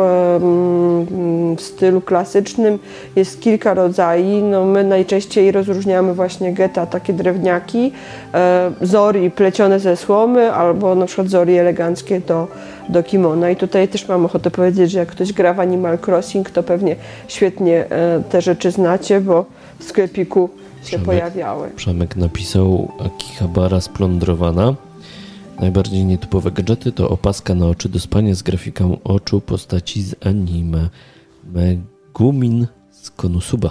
w stylu klasycznym jest kilka rodzajów. No my najczęściej rozróżniamy właśnie geta, takie drewniaki, e, zori plecione ze słomy albo na przykład zori eleganckie do, do kimona. I tutaj też mam ochotę powiedzieć, że jak ktoś gra w Animal Crossing, to pewnie świetnie e, te rzeczy znacie, bo sklepiku się Przemek, pojawiały. Przemek napisał Akihabara splądrowana. Najbardziej nietypowe gadżety to opaska na oczy do spania z grafiką oczu postaci z anime. Megumin z Konosuba.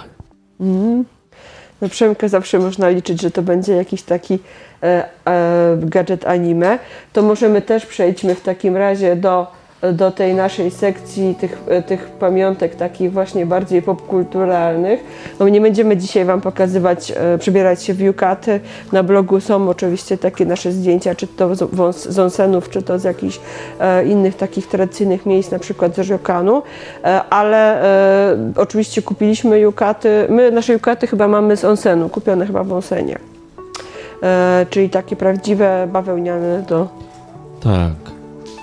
Na Przemkę zawsze można liczyć, że to będzie jakiś taki e, e, gadżet anime. To możemy też przejdźmy w takim razie do, do tej naszej sekcji tych, e, tych pamiątek takich właśnie bardziej popkulturalnych. No nie będziemy dzisiaj Wam pokazywać, e, przebierać się w yukaty. Na blogu są oczywiście takie nasze zdjęcia, czy to z, onsenów, czy to z jakichś e, innych takich tradycyjnych miejsc, na przykład z Ryokanu, e, ale oczywiście kupiliśmy yukaty, my nasze yukaty chyba mamy z onsenu, kupione chyba w onsenie. Czyli takie prawdziwe bawełniane do, Tak.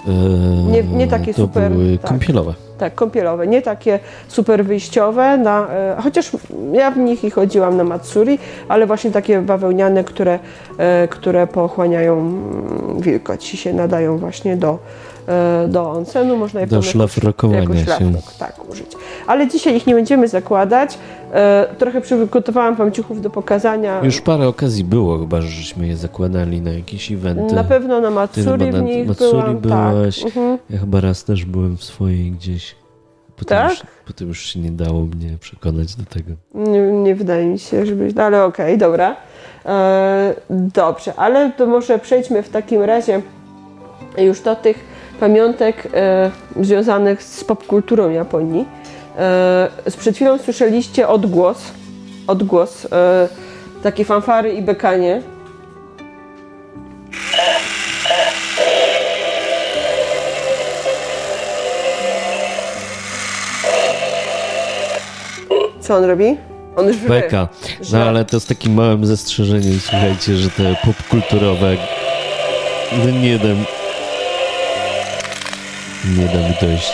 Eee, Nie- nie takie to super, były tak. kąpielowe. tak, kąpielowe, nie takie super wyjściowe, na, e, chociaż ja w nich i chodziłam na Matsuri, ale właśnie takie bawełniane, które, e, które pochłaniają mm, wilgoć i się nadają właśnie do, e, do onsenu, można je Do szlafrokowania się. tak, użyć. Ale dzisiaj ich nie będziemy zakładać. E, trochę przygotowałam Wam ciuchów do pokazania. Już parę okazji było chyba, żeśmy je zakładali na jakieś eventy. Na pewno na Matsuri chyba w na nich Matsuri byłam. byłaś. Tak. Ja chyba raz też byłem w swojej gdzieś. Potem, Tak? już, potem już się nie dało mnie przekonać do tego. Nie, nie wydaje mi się, żebyś. No ale okej, dobra. E, dobrze, ale to może przejdźmy w takim razie już do tych pamiątek e, związanych z popkulturą Japonii. E, przed chwilą słyszeliście odgłos, odgłos, e, takie fanfary i bekanie. Co on robi? On wie. Beka. No ale to z takim małym zastrzeżeniem, słuchajcie, że te popkulturowe no nie dam nie da mi dojść.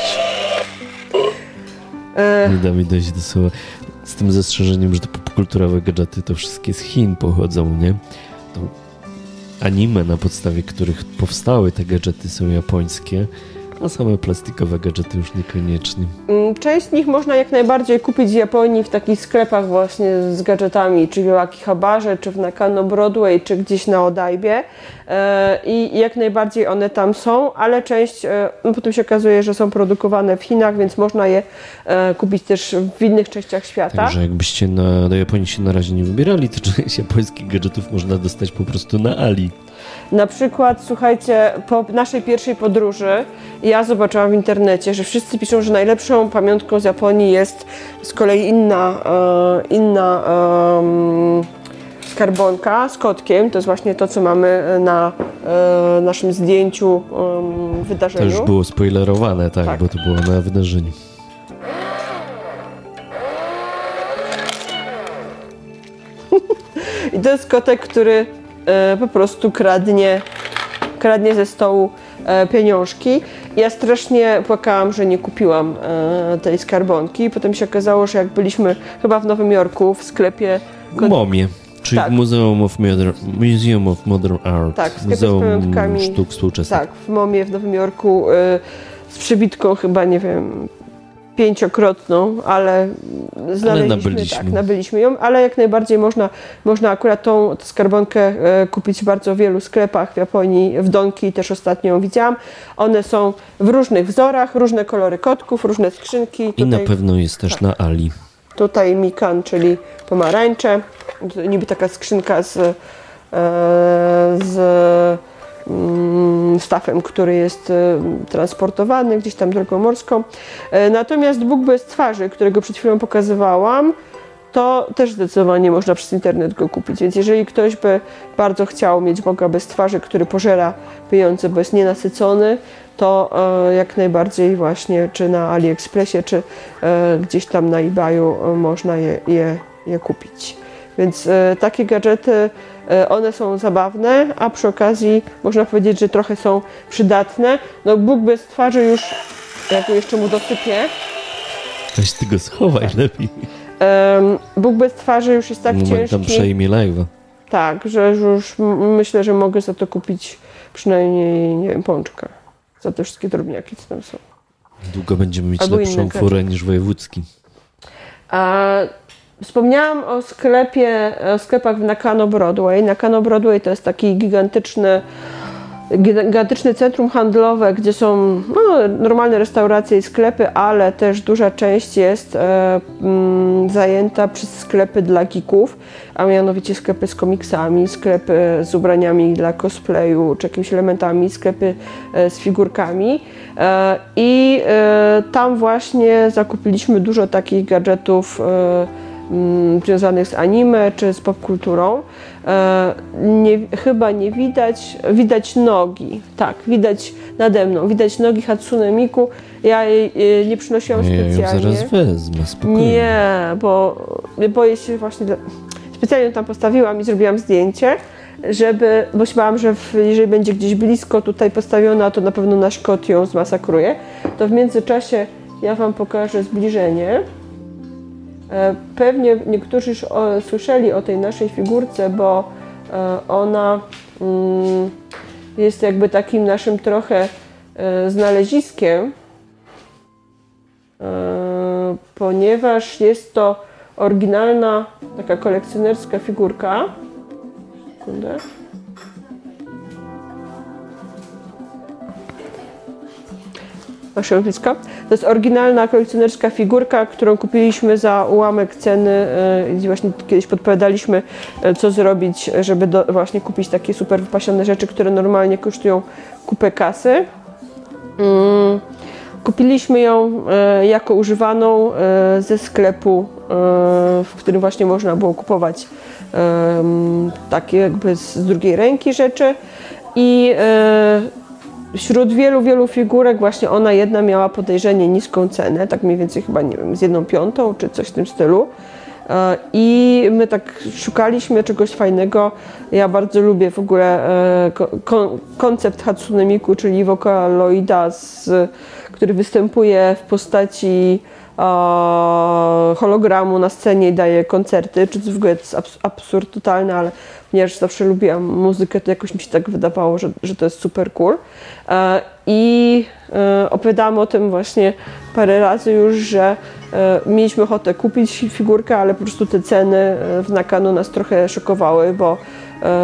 E, Nie da mi dojść do słowa. Z tym zastrzeżeniem, że te popkulturowe gadżety to wszystkie z Chin pochodzą, nie? To anime, na podstawie których powstały te gadżety są japońskie, a same plastikowe gadżety już niekoniecznie. Mm, Część z nich można jak najbardziej kupić w Japonii w takich sklepach właśnie z gadżetami, czy w Akihabarze, czy w Nakano Broadway, czy gdzieś na Odajbie E, i jak najbardziej one tam są, ale część e, no potem się okazuje, że są produkowane w Chinach, więc można je e, kupić też w innych częściach świata. Także jakbyście na, do Japonii się na razie nie wybierali, to część japońskich gadżetów można dostać po prostu na Ali. Na przykład, słuchajcie, po naszej pierwszej podróży ja zobaczyłam w internecie, że wszyscy piszą, że najlepszą pamiątką z Japonii jest z kolei inna, e, inna skarbonka z kotkiem. To jest właśnie to, co mamy na e, naszym zdjęciu To wydarzeniu. już było spoilerowane, tak, Tak. bo to było na wydarzeniu. I to jest kotek, który po prostu kradnie, kradnie ze stołu e, pieniążki. Ja strasznie płakałam, że nie kupiłam e, tej skarbonki. Potem się okazało, że jak byliśmy chyba w Nowym Jorku w sklepie. W MOMie, czyli Tak. Muzeum of, Modern, Museum of Modern Art. Tak, z Muzeum. Sztuk Współczesnych. Tak, w MOMie w Nowym Jorku e, z przybitką chyba, nie wiem, pięciokrotną, ale znaleźliśmy, nabyliśmy. tak, nabyliśmy ją, ale jak najbardziej można, można akurat tą skarbonkę e, kupić w bardzo wielu sklepach w Japonii, w Donki też ostatnio ją widziałam. One są w różnych wzorach, różne kolory kotków, różne skrzynki. I na pewno jest też tak. na Ali. tutaj mikan, czyli pomarańcze, niby taka skrzynka z, e, z stafem, który jest e, transportowany gdzieś tam drogą morską. E, Natomiast Bóg bez twarzy, którego przed chwilą pokazywałam, to też zdecydowanie można przez internet go kupić. Więc jeżeli ktoś by bardzo chciał mieć Boga bez twarzy, który pożera pieniądze, bo jest nienasycony, to e, jak najbardziej właśnie czy na AliExpressie, czy gdzieś tam na eBayu można je, je, je kupić. Więc takie gadżety, one są zabawne, a przy okazji można powiedzieć, że trochę są przydatne. No Bóg bez twarzy już, jak jeszcze mu dosypię, Weź ty go schowaj lepiej. em, Bóg bez twarzy już jest tak Moment tam ciężki. przejmie live'a. Tak, że już myślę, że mogę za to kupić przynajmniej, nie wiem, pączka. Za te wszystkie drobniaki, co tam są. Długo będziemy mieć Albo lepszą furę niż wojewódzki. A wspomniałam o sklepie, o sklepach w Nakano Broadway. Nakano Broadway to jest taki gigantyczny gigantyczne centrum handlowe, gdzie są no, normalne restauracje i sklepy, ale też duża część jest e, mm, zajęta przez sklepy dla geeków, a mianowicie sklepy z komiksami, sklepy z ubraniami dla cosplayu czy jakimiś elementami, sklepy e, z figurkami. E, I e, tam właśnie zakupiliśmy dużo takich gadżetów e, związanych z anime czy z popkulturą. E, nie, chyba nie widać, widać nogi, tak, widać nade mną, widać nogi Hatsune Miku. Ja jej e, nie przynosiłam Ja specjalnie. zaraz wezmę, spokojnie. Nie, bo boję się właśnie. Specjalnie tam postawiłam i zrobiłam zdjęcie, żeby, bo się bałam, że w, jeżeli będzie gdzieś blisko tutaj postawiona, to na pewno nasz kot ją zmasakruje. To w międzyczasie ja Wam pokażę zbliżenie. E, Pewnie niektórzy już słyszeli o tej naszej figurce, bo e, ona mm, jest jakby takim naszym trochę e, znaleziskiem, ponieważ jest to oryginalna taka kolekcjonerska figurka. Sekundę. Blisko? To jest oryginalna kolekcjonerska figurka, którą kupiliśmy za ułamek ceny e, i właśnie kiedyś podpowiadaliśmy, e, co zrobić, żeby do, właśnie kupić takie super wypasione rzeczy, które normalnie kosztują kupę kasy. Mm, Kupiliśmy ją e, jako używaną ze sklepu, w którym właśnie można było kupować takie jakby z drugiej ręki rzeczy i wśród wielu, wielu figurek właśnie ona jedna miała podejrzenie niską cenę, tak mniej więcej chyba, nie wiem, z jedną piątą czy coś w tym stylu. E, I my tak szukaliśmy czegoś fajnego. Ja bardzo lubię w ogóle e, ko- kon- koncept Hatsune Miku, czyli wokaloida, z, który występuje w postaci hologramu na scenie i daje koncerty. Czy to w ogóle jest abs- absurd totalny, ale ponieważ zawsze lubiłam muzykę, to jakoś mi się tak wydawało, że, że to jest super cool. E, I e, opowiadałam o tym właśnie parę razy już, że e, mieliśmy ochotę kupić figurkę, ale po prostu te ceny w Nakano nas trochę szokowały, bo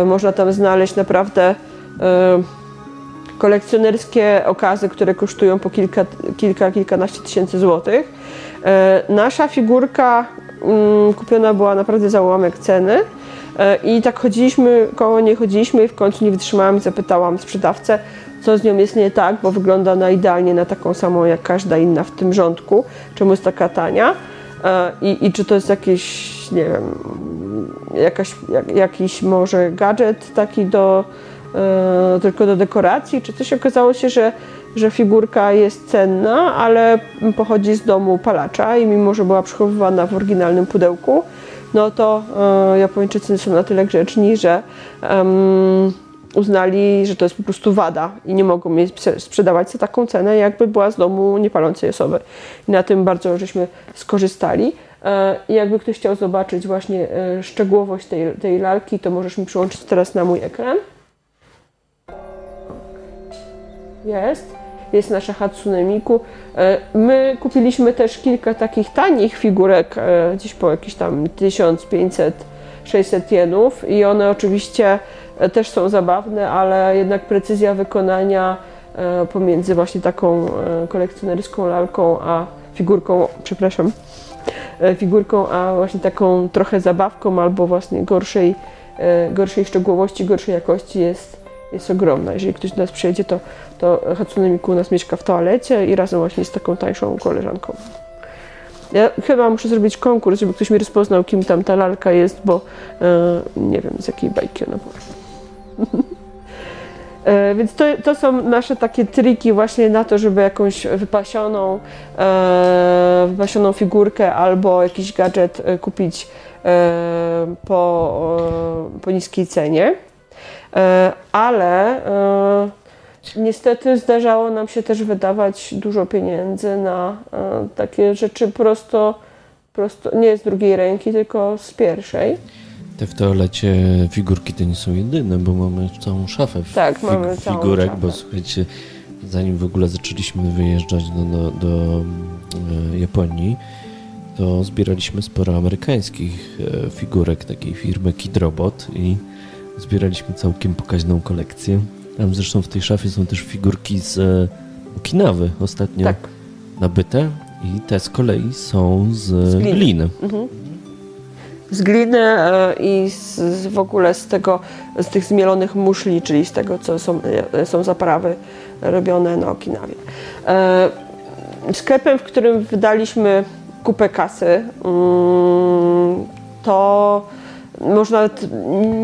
można tam znaleźć naprawdę kolekcjonerskie okazy, które kosztują po kilka, kilka kilkanaście tysięcy złotych. E, Nasza figurka mm, kupiona była naprawdę za ułamek ceny. E, I tak chodziliśmy, koło niej chodziliśmy i w końcu nie wytrzymałam i zapytałam sprzedawcę, co z nią jest nie tak, bo wygląda na idealnie na taką samą jak każda inna w tym rządku, czemu jest taka tania E, i, i czy to jest jakiś, nie wiem, jakaś, jak, jakiś może gadżet taki do, tylko do dekoracji, czy coś okazało się, że, że figurka jest cenna, ale pochodzi z domu palacza i mimo, że była przechowywana w oryginalnym pudełku, no to e, Japończycy są na tyle grzeczni, że em, uznali, że to jest po prostu wada i nie mogą jej sprze- sprzedawać za taką cenę, jakby była z domu niepalącej osoby. I na tym bardzo żeśmy skorzystali. E, I jakby ktoś chciał zobaczyć właśnie e, szczegółowość tej, tej lalki, to możesz mi przyłączyć teraz na mój ekran. Jest. Jest nasza Hatsune Miku. E, My kupiliśmy też kilka takich tanich figurek, e, gdzieś po jakieś tam 1500-600 jenów i one oczywiście e, też są zabawne, ale jednak precyzja wykonania pomiędzy właśnie taką kolekcjonerską lalką a figurką, przepraszam, figurką, a właśnie taką trochę zabawką albo właśnie gorszej, gorszej szczegółowości, gorszej jakości jest, jest ogromna. Jeżeli ktoś do nas przyjedzie, to, to Hatsune Miku u nas mieszka w toalecie i razem właśnie z taką tańszą koleżanką. Ja chyba muszę zrobić konkurs, żeby ktoś mi rozpoznał, kim tam ta lalka jest, bo e, nie wiem, z jakiej bajki ona była. E, Więc to, to są nasze takie triki właśnie na to, żeby jakąś wypasioną, e, wypasioną figurkę albo jakiś gadżet e, kupić e, po, e, po niskiej cenie. E, ale e, niestety zdarzało nam się też wydawać dużo pieniędzy na e, takie rzeczy prosto, prosto, nie z drugiej ręki, tylko z pierwszej. Te w toalecie figurki to nie są jedyne, bo mamy całą szafę Tak, mamy całą figurek, szafę. bo słuchajcie, zanim w ogóle zaczęliśmy wyjeżdżać do, do, do Japonii, to zbieraliśmy sporo amerykańskich figurek takiej firmy Kidrobot i zbieraliśmy całkiem pokaźną kolekcję. Tam zresztą w tej szafie są też figurki z e, Okinawy ostatnio Tak. nabyte i te z kolei są z, Z gliny. gliny. z gliny e, i z, z w ogóle z tego, z tych zmielonych muszli, czyli z tego, co są, e, są zaprawy robione na Okinawie. E, Sklepem, w którym wydaliśmy kupę kasy, mm, to może nawet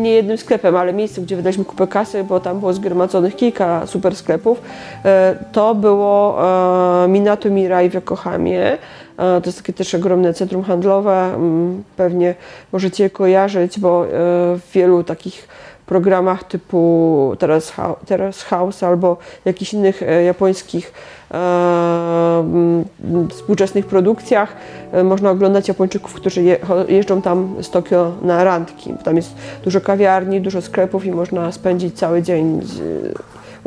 nie jednym sklepem, ale miejscem, gdzie wydaliśmy kupę kasy, bo tam było zgromadzonych kilka super sklepów, e, to było e, Minato Mirai w Yokohamie. E, To jest takie też ogromne centrum handlowe. mm, Pewnie możecie je kojarzyć, bo w wielu takich programach typu Teraz, Teraz House albo jakichś innych e, japońskich e, współczesnych produkcjach e, można oglądać Japończyków, którzy je, jeżdżą tam z Tokio na randki. Tam jest dużo kawiarni, dużo sklepów i można spędzić cały dzień z,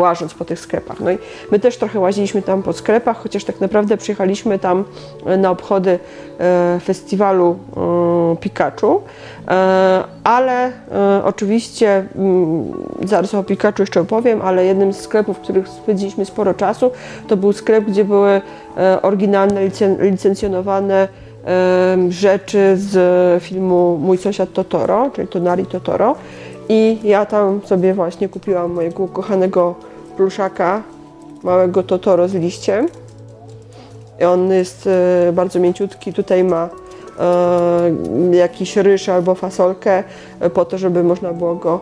łażąc po tych sklepach. No i my też trochę łaziliśmy tam po sklepach, chociaż tak naprawdę przyjechaliśmy tam e, na obchody e, festiwalu e, Pikachu, ale oczywiście mm, zaraz o Pikachu jeszcze opowiem, ale jednym z sklepów, w których spędziliśmy sporo czasu, to był sklep, gdzie były oryginalne, licen- licencjonowane rzeczy z filmu Mój sąsiad Totoro, czyli Tonari Totoro. I ja tam sobie właśnie kupiłam mojego ukochanego pluszaka, małego Totoro z liściem. I on jest e, bardzo mięciutki. Tutaj ma e, jakiś ryż albo fasolkę e, po to, żeby można było go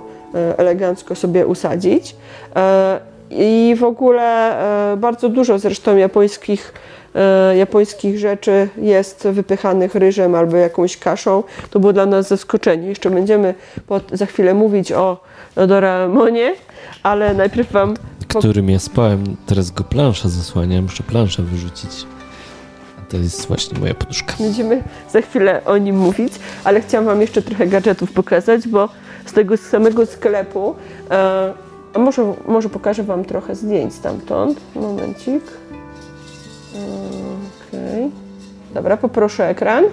elegancko sobie usadzić. I w ogóle bardzo dużo zresztą japońskich, japońskich rzeczy jest wypychanych ryżem albo jakąś kaszą. To było dla nas zaskoczenie. Jeszcze będziemy po, za chwilę mówić o, Doraemonie, ale najpierw Wam Którym ja spałem, teraz go plansza zasłania, muszę planszę wyrzucić. To jest właśnie moja poduszka. Będziemy za chwilę o nim mówić, ale chciałam Wam jeszcze trochę gadżetów pokazać, bo z tego samego sklepu, e, a może, może pokażę Wam trochę zdjęć stamtąd. Momencik. Okej. Dobra, poproszę ekran.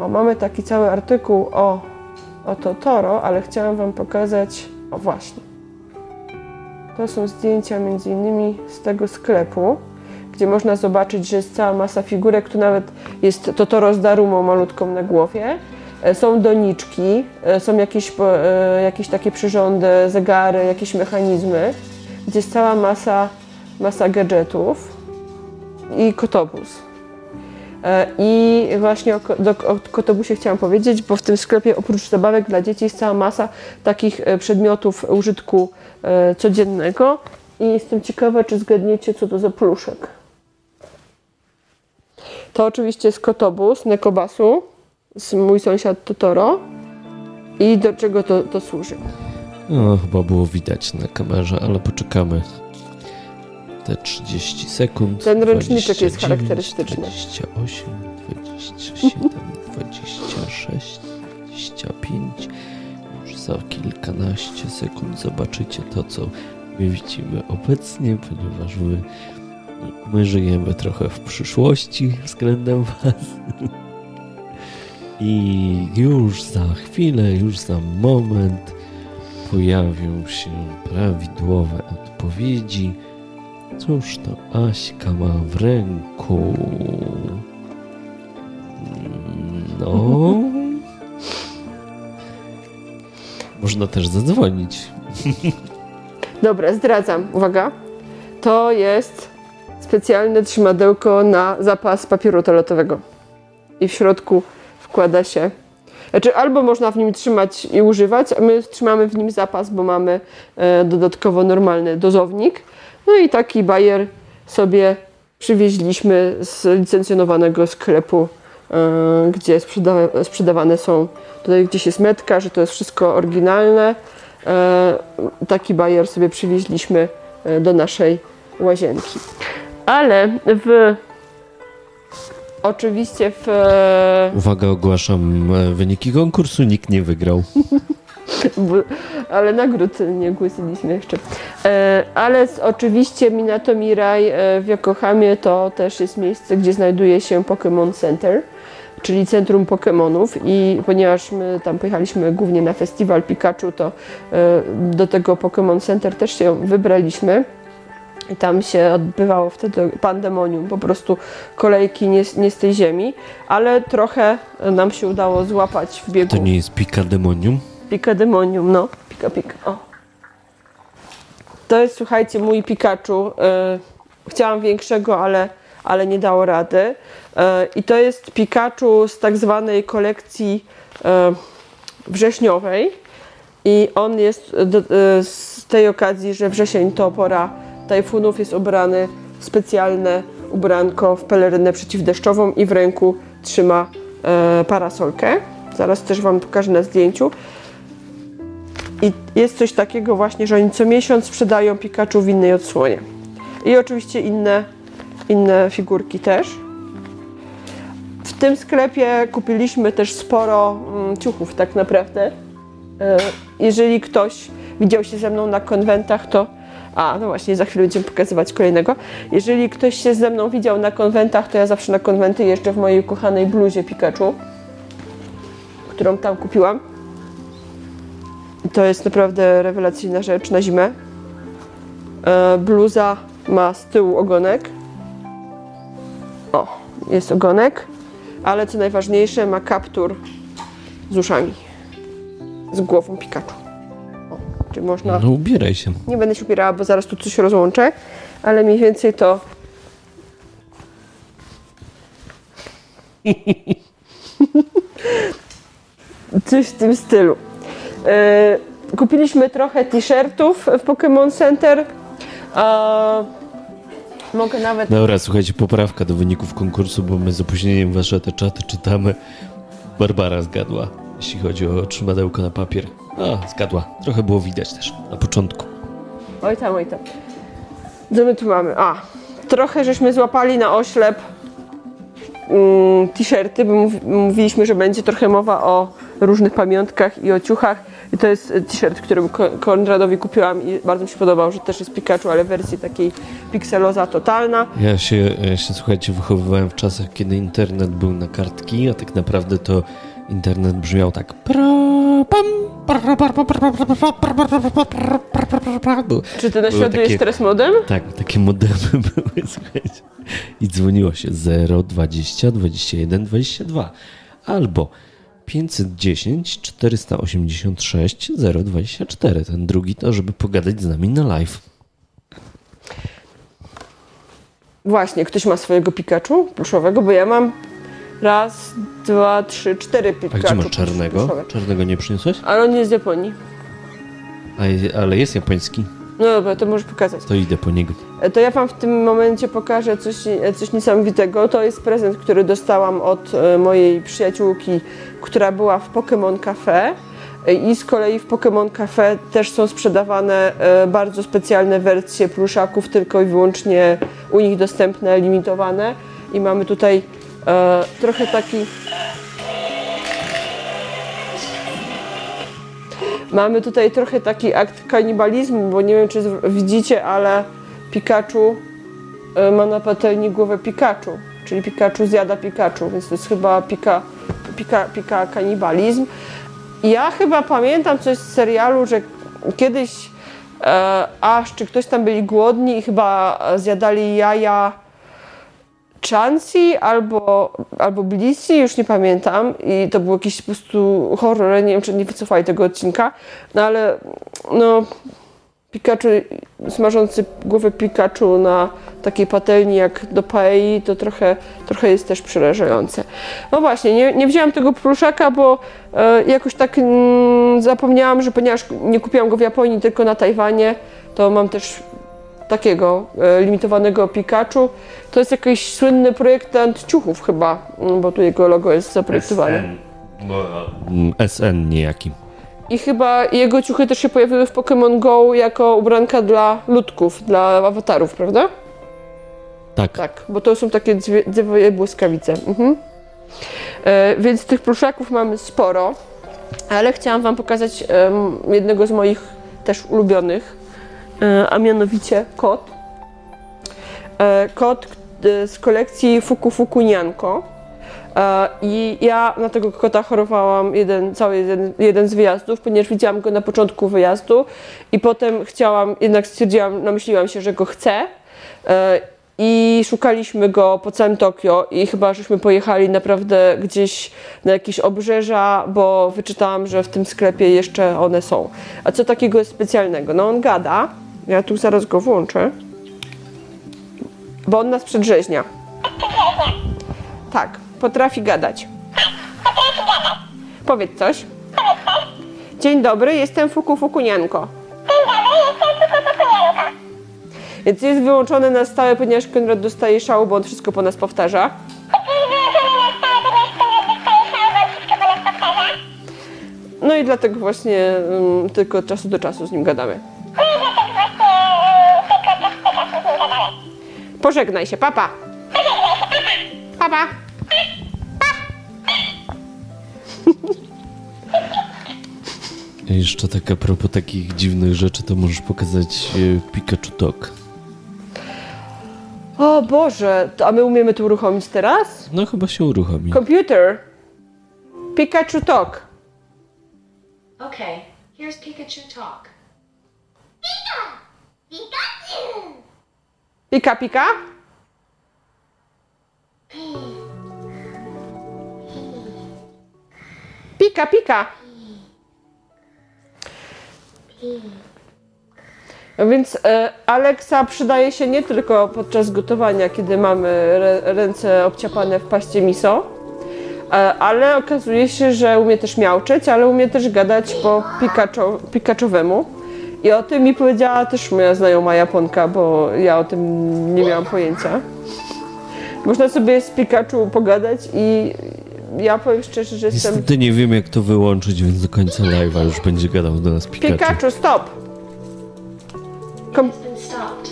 O, mamy taki cały artykuł o, o Totoro, ale chciałam Wam pokazać, o właśnie. To są zdjęcia innymi z tego sklepu gdzie można zobaczyć, że jest cała masa figurek. Tu nawet jest Totoro z Darumą malutką na głowie. E, Są doniczki, e, są jakieś, e, jakieś takie przyrządy, zegary, jakieś mechanizmy, gdzie jest cała masa, masa gadżetów i kotobus. E, I właśnie o, o kotobusie chciałam powiedzieć, bo w tym sklepie oprócz zabawek dla dzieci jest cała masa takich e, przedmiotów użytku e, codziennego. I jestem ciekawa, czy zgadniecie, co to za pluszek. To oczywiście jest kotobus Nekobasu z mój sąsiad Totoro. I do czego to, to służy? No, chyba było widać na kamerze, ale poczekamy. Te 30 sekund. Ten ręczniczek jest 29, charakterystyczny. 28, 27, 26, 25. Już za kilkanaście sekund zobaczycie to, co my widzimy obecnie, ponieważ my, my żyjemy trochę w przyszłości względem Was. I już za chwilę, już za moment pojawią się prawidłowe odpowiedzi. Cóż to Aśka ma w ręku? No. Można też zadzwonić. Dobra, zdradzam. Uwaga. To jest specjalne trzymadełko na zapas papieru toaletowego. I w środku wkłada się. Znaczy, albo można w nim trzymać i używać, a my trzymamy w nim zapas, bo mamy e, dodatkowo normalny dozownik. No i taki bajer sobie przywieźliśmy z licencjonowanego sklepu, e, gdzie sprzedawa- sprzedawane są, tutaj gdzieś jest metka, że to jest wszystko oryginalne. E, taki bajer sobie przywieźliśmy e, do naszej łazienki. Ale w oczywiście w Uwaga, ogłaszam wyniki konkursu. Nikt nie wygrał. Ale nagród nie ogłosiliśmy jeszcze. E, ale oczywiście Minato Mirai e, w Yokohamie to też jest miejsce, gdzie znajduje się Pokémon Center, czyli Centrum Pokémonów i ponieważ my tam pojechaliśmy głównie na festiwal Pikachu, to e, do tego Pokémon Center też się wybraliśmy. I tam się odbywało wtedy pandemonium, po prostu kolejki nie, z- nie z tej ziemi, ale trochę nam się udało złapać w biegu. To nie jest Pikademonium? Pikademonium, no. Pika, pika. O. To jest, słuchajcie, mój Pikachu. E, chciałam większego, ale, ale nie dało rady. E, I to jest Pikachu z tak zwanej kolekcji e, wrześniowej. I on jest z tej okazji, że wrzesień to pora tajfunów, jest ubrany w specjalne ubranko w pelerynę przeciwdeszczową i w ręku trzyma parasolkę. Zaraz też Wam pokażę na zdjęciu. I jest coś takiego właśnie, że oni co miesiąc sprzedają Pikachu w innej odsłonie. I oczywiście inne, inne figurki też. W tym sklepie kupiliśmy też sporo mm, ciuchów tak naprawdę. E, Jeżeli ktoś widział się ze mną na konwentach, to a, no właśnie, za chwilę będziemy pokazywać kolejnego. Jeżeli ktoś się ze mną widział na konwentach, to ja zawsze na konwenty jeżdżę w mojej kochanej bluzie Pikachu, którą tam kupiłam. To jest naprawdę rewelacyjna rzecz na zimę. E, bluza ma z tyłu ogonek. O, jest ogonek, ale co najważniejsze, ma kaptur z uszami. Z głową Pikachu. O, czyli można. No ubieraj się. Nie będę się upierała, bo zaraz tu coś rozłączę, ale mniej więcej to. Coś w tym stylu. E, kupiliśmy trochę t-shirtów w Pokémon Center. A, mogę nawet. Dobra, słuchajcie, poprawka do wyników konkursu, bo my z opóźnieniem wasze te czaty czytamy. Barbara zgadła, jeśli chodzi o trzymadełko na papier. A, zgadła. Trochę było widać też na początku. Oj tam, oj tam. Co my tu mamy? A, trochę żeśmy złapali na oślep mm, t-shirty, bo mów, mówiliśmy, że będzie trochę mowa o różnych pamiątkach i o ciuchach. I to jest e, t-shirt, który Konradowi kupiłam i bardzo mi się podobał, że też jest Pikachu, ale w wersji takiej pikseloza totalna. Ja się, ja się, słuchajcie, wychowywałem w czasach, kiedy internet był na kartki, a tak naprawdę to internet brzmiał tak czy ty na naśladujesz takie, teraz modem? Tak, takie modemy były, słuchajcie. I dzwoniło się 0, 20, 21, 22. Albo 510 486 024. Ten drugi to, żeby pogadać z nami na live. Właśnie, ktoś ma swojego Pikachu pluszowego, bo ja mam raz, dwa, trzy, cztery A Pikachu gdzie masz czarnego? pluszowe. Czarnego nie przyniosłeś? Ale on jest z Japonii. A, ale jest japoński. No dobra, to możesz pokazać. To idę po niego. E, To ja Wam w tym momencie pokażę coś, e, coś niesamowitego. To jest prezent, który dostałam od e, mojej przyjaciółki, która była w Pokémon Cafe. I z kolei w Pokémon Cafe też są sprzedawane bardzo specjalne wersje pluszaków, tylko i wyłącznie u nich dostępne, limitowane. I mamy tutaj trochę taki. Mamy tutaj trochę taki akt kanibalizmu, bo nie wiem, czy widzicie, ale Pikachu e, ma na patelni głowę Pikachu, czyli Pikachu zjada Pikachu, więc to jest chyba pika, pika, pika kanibalizm. Ja chyba pamiętam coś z serialu, że kiedyś e, aż czy ktoś tam byli głodni i chyba zjadali jaja Chansey albo, albo Blissey, już nie pamiętam. I to był jakiś po prostu horror, nie wiem czy nie wycofali tego odcinka. No ale no Pikachu, smażący głowę Pikachu na takiej patelni jak do paei, to trochę, trochę jest też przerażające. No właśnie, nie, nie wzięłam tego pluszaka, bo e, jakoś tak mm, zapomniałam, że ponieważ nie kupiłam go w Japonii, tylko na Tajwanie, to mam też takiego e, limitowanego Pikachu. To jest jakiś słynny projektant ciuchów chyba, mm, bo tu jego logo jest zaprojektowane. Mm, SN niejaki. I chyba jego ciuchy też się pojawiły w Pokémon Go jako ubranka dla ludków, dla awatarów, prawda? Tak. Tak, bo to są takie dwie, dwie błyskawice. Mhm. E, więc tych pluszaków mamy sporo, ale chciałam Wam pokazać jednego z moich też ulubionych, e, a mianowicie kot. E, kot e, z kolekcji Fuku Fuku Nianko. E, I ja na tego kota chorowałam jeden, cały jeden, jeden z wyjazdów, ponieważ widziałam go na początku wyjazdu i potem chciałam, jednak stwierdziłam, namyśliłam się, że go chcę. I szukaliśmy go po całym Tokio i chyba żeśmy pojechali naprawdę gdzieś na jakieś obrzeża, bo wyczytałam, że w tym sklepie jeszcze one są. A co takiego jest specjalnego? No on gada, ja tu zaraz go włączę, bo on nas przedrzeźnia. Tak, potrafi gadać. Powiedz coś. Dzień dobry, jestem Fuku Fukunianko. Więc jest wyłączony na stałe, ponieważ Konrad dostaje szału, bo on wszystko po nas powtarza. No i dlatego właśnie um, tylko od czasu do czasu z nim gadamy. Pożegnaj się, papa. Papa. Jeszcze tak a propos takich dziwnych rzeczy, to możesz pokazać e, Pikachu Talk. O Boże, to, a my umiemy to uruchomić teraz? No chyba się uruchomi. Computer. Pikachu Talk. Okay, here's Pikachu Talk. Pika, pika. Pika, pika. No więc e, Alexa przydaje się nie tylko podczas gotowania, kiedy mamy ręce obciapane w paście miso, e, ale okazuje się, że umie też miauczeć, ale umie też gadać po Pikachu, Pikaczowemu. I o tym mi powiedziała też moja znajoma Japonka, bo ja o tym nie miałam pojęcia. Można sobie z Pikachu pogadać i ja powiem szczerze, że jestem... Niestety nie wiem jak to wyłączyć, więc do końca live'a już będzie gadał do nas Pikachu. Pikachu, stop! Stopped.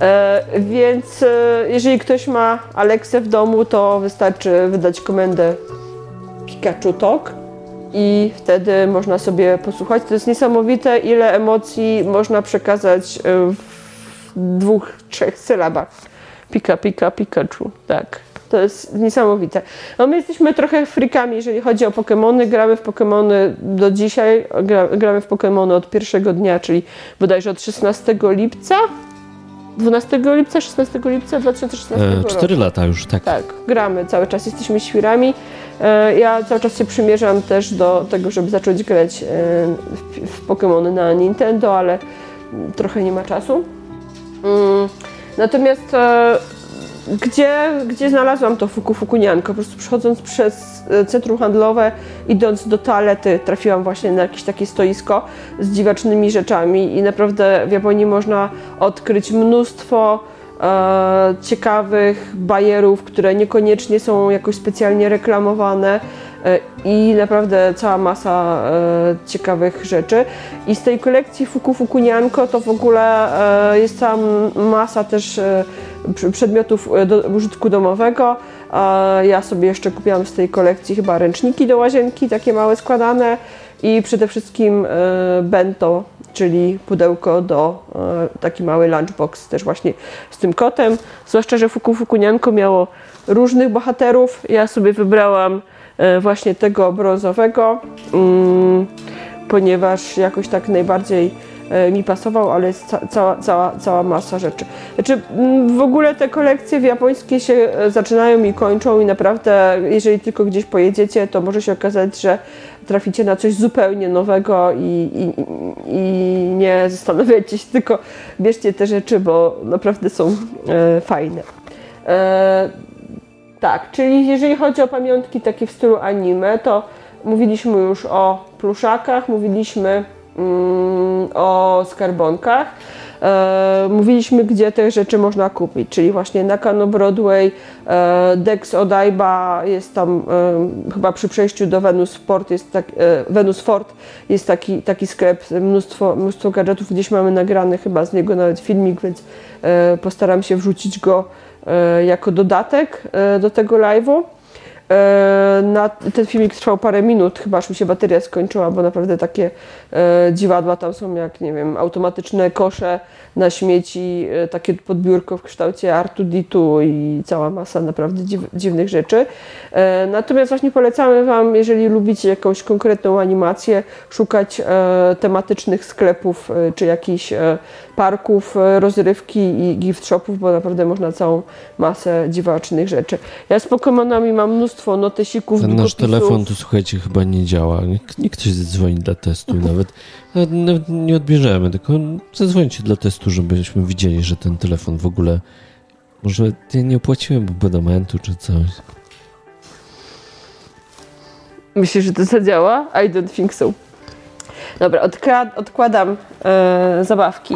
E, więc e, jeżeli ktoś ma Alexę w domu, to wystarczy wydać komendę Pikachu Talk i wtedy można sobie posłuchać. To jest niesamowite, ile emocji można przekazać e, w dwóch, trzech sylabach. Pika, pika, Pikachu, tak. To jest niesamowite. No my jesteśmy trochę frikami, jeżeli chodzi o Pokémony. Gramy w Pokémony do dzisiaj. Gra, gramy w Pokémony od pierwszego dnia, czyli bodajże od 16 lipca. 12 lipca, 16 lipca 2016 E, roku. cztery lata już, tak. Tak, gramy cały czas, jesteśmy świrami. E, Ja cały czas się przymierzam też do tego, żeby zacząć grać e, w, w Pokémony na Nintendo, ale trochę nie ma czasu. Mm, Natomiast e, gdzie, gdzie znalazłam to fuku fukunianko? Po prostu przechodząc przez e, centrum handlowe, idąc do toalety, trafiłam właśnie na jakieś takie stoisko z dziwacznymi rzeczami i naprawdę w Japonii można odkryć mnóstwo e, ciekawych bajerów, które niekoniecznie są jakoś specjalnie reklamowane i naprawdę cała masa e, ciekawych rzeczy. I z tej kolekcji Fuku Fukunianko to w ogóle e, jest cała masa też e, przedmiotów e, do użytku domowego. E, Ja sobie jeszcze kupiłam z tej kolekcji chyba ręczniki do łazienki, takie małe składane i przede wszystkim e, bento, czyli pudełko do e, taki mały lunchbox też właśnie z tym kotem. Zwłaszcza, że Fuku Fukunianko miało różnych bohaterów. Ja sobie wybrałam e, właśnie tego brązowego, mm, ponieważ jakoś tak najbardziej e, mi pasował, ale jest ca cała, cała, cała masa rzeczy. Znaczy, mm, w ogóle te kolekcje w japońskie się e, zaczynają i kończą i naprawdę, jeżeli tylko gdzieś pojedziecie, to może się okazać, że traficie na coś zupełnie nowego i, i, i nie zastanawiajcie się, tylko bierzcie te rzeczy, bo naprawdę są e, fajne. E, tak, czyli jeżeli chodzi o pamiątki takie w stylu anime, to mówiliśmy już o pluszakach, mówiliśmy mm, o skarbonkach. E, mówiliśmy, gdzie te rzeczy można kupić, czyli właśnie Nakano Broadway, e, Dex Odaiba jest tam e, chyba przy przejściu do Venus Fort jest, tak, e, Venus Fort jest taki, taki sklep, mnóstwo, mnóstwo gadżetów, gdzieś mamy nagrany chyba z niego nawet filmik, więc e, postaram się wrzucić go jako dodatek e, do tego live'u. E, na, ten filmik trwał parę minut, chyba aż mi się bateria skończyła, bo naprawdę takie e, dziwadła tam są jak, nie wiem, automatyczne kosze na śmieci, e, takie podbiórko w kształcie R2D2 i cała masa naprawdę dziw, dziwnych rzeczy. E, natomiast właśnie polecamy Wam, jeżeli lubicie jakąś konkretną animację, szukać e, tematycznych sklepów e, czy jakichś parków, rozrywki i gift shopów, bo naprawdę można całą masę dziwacznych rzeczy. Ja z Pokemonami mam mnóstwo notesików, Ten nasz telefon tu słuchajcie chyba nie działa. Niech, niech ktoś zadzwoni dla testu nawet. Nawet, nie odbierzemy, tylko zadzwońcie dla testu, żebyśmy widzieli, że ten telefon w ogóle. Może ja nie opłaciłem abonamentu czy coś. Myślisz, że to zadziała? I don't think so. Dobra, odkładam e, zabawki.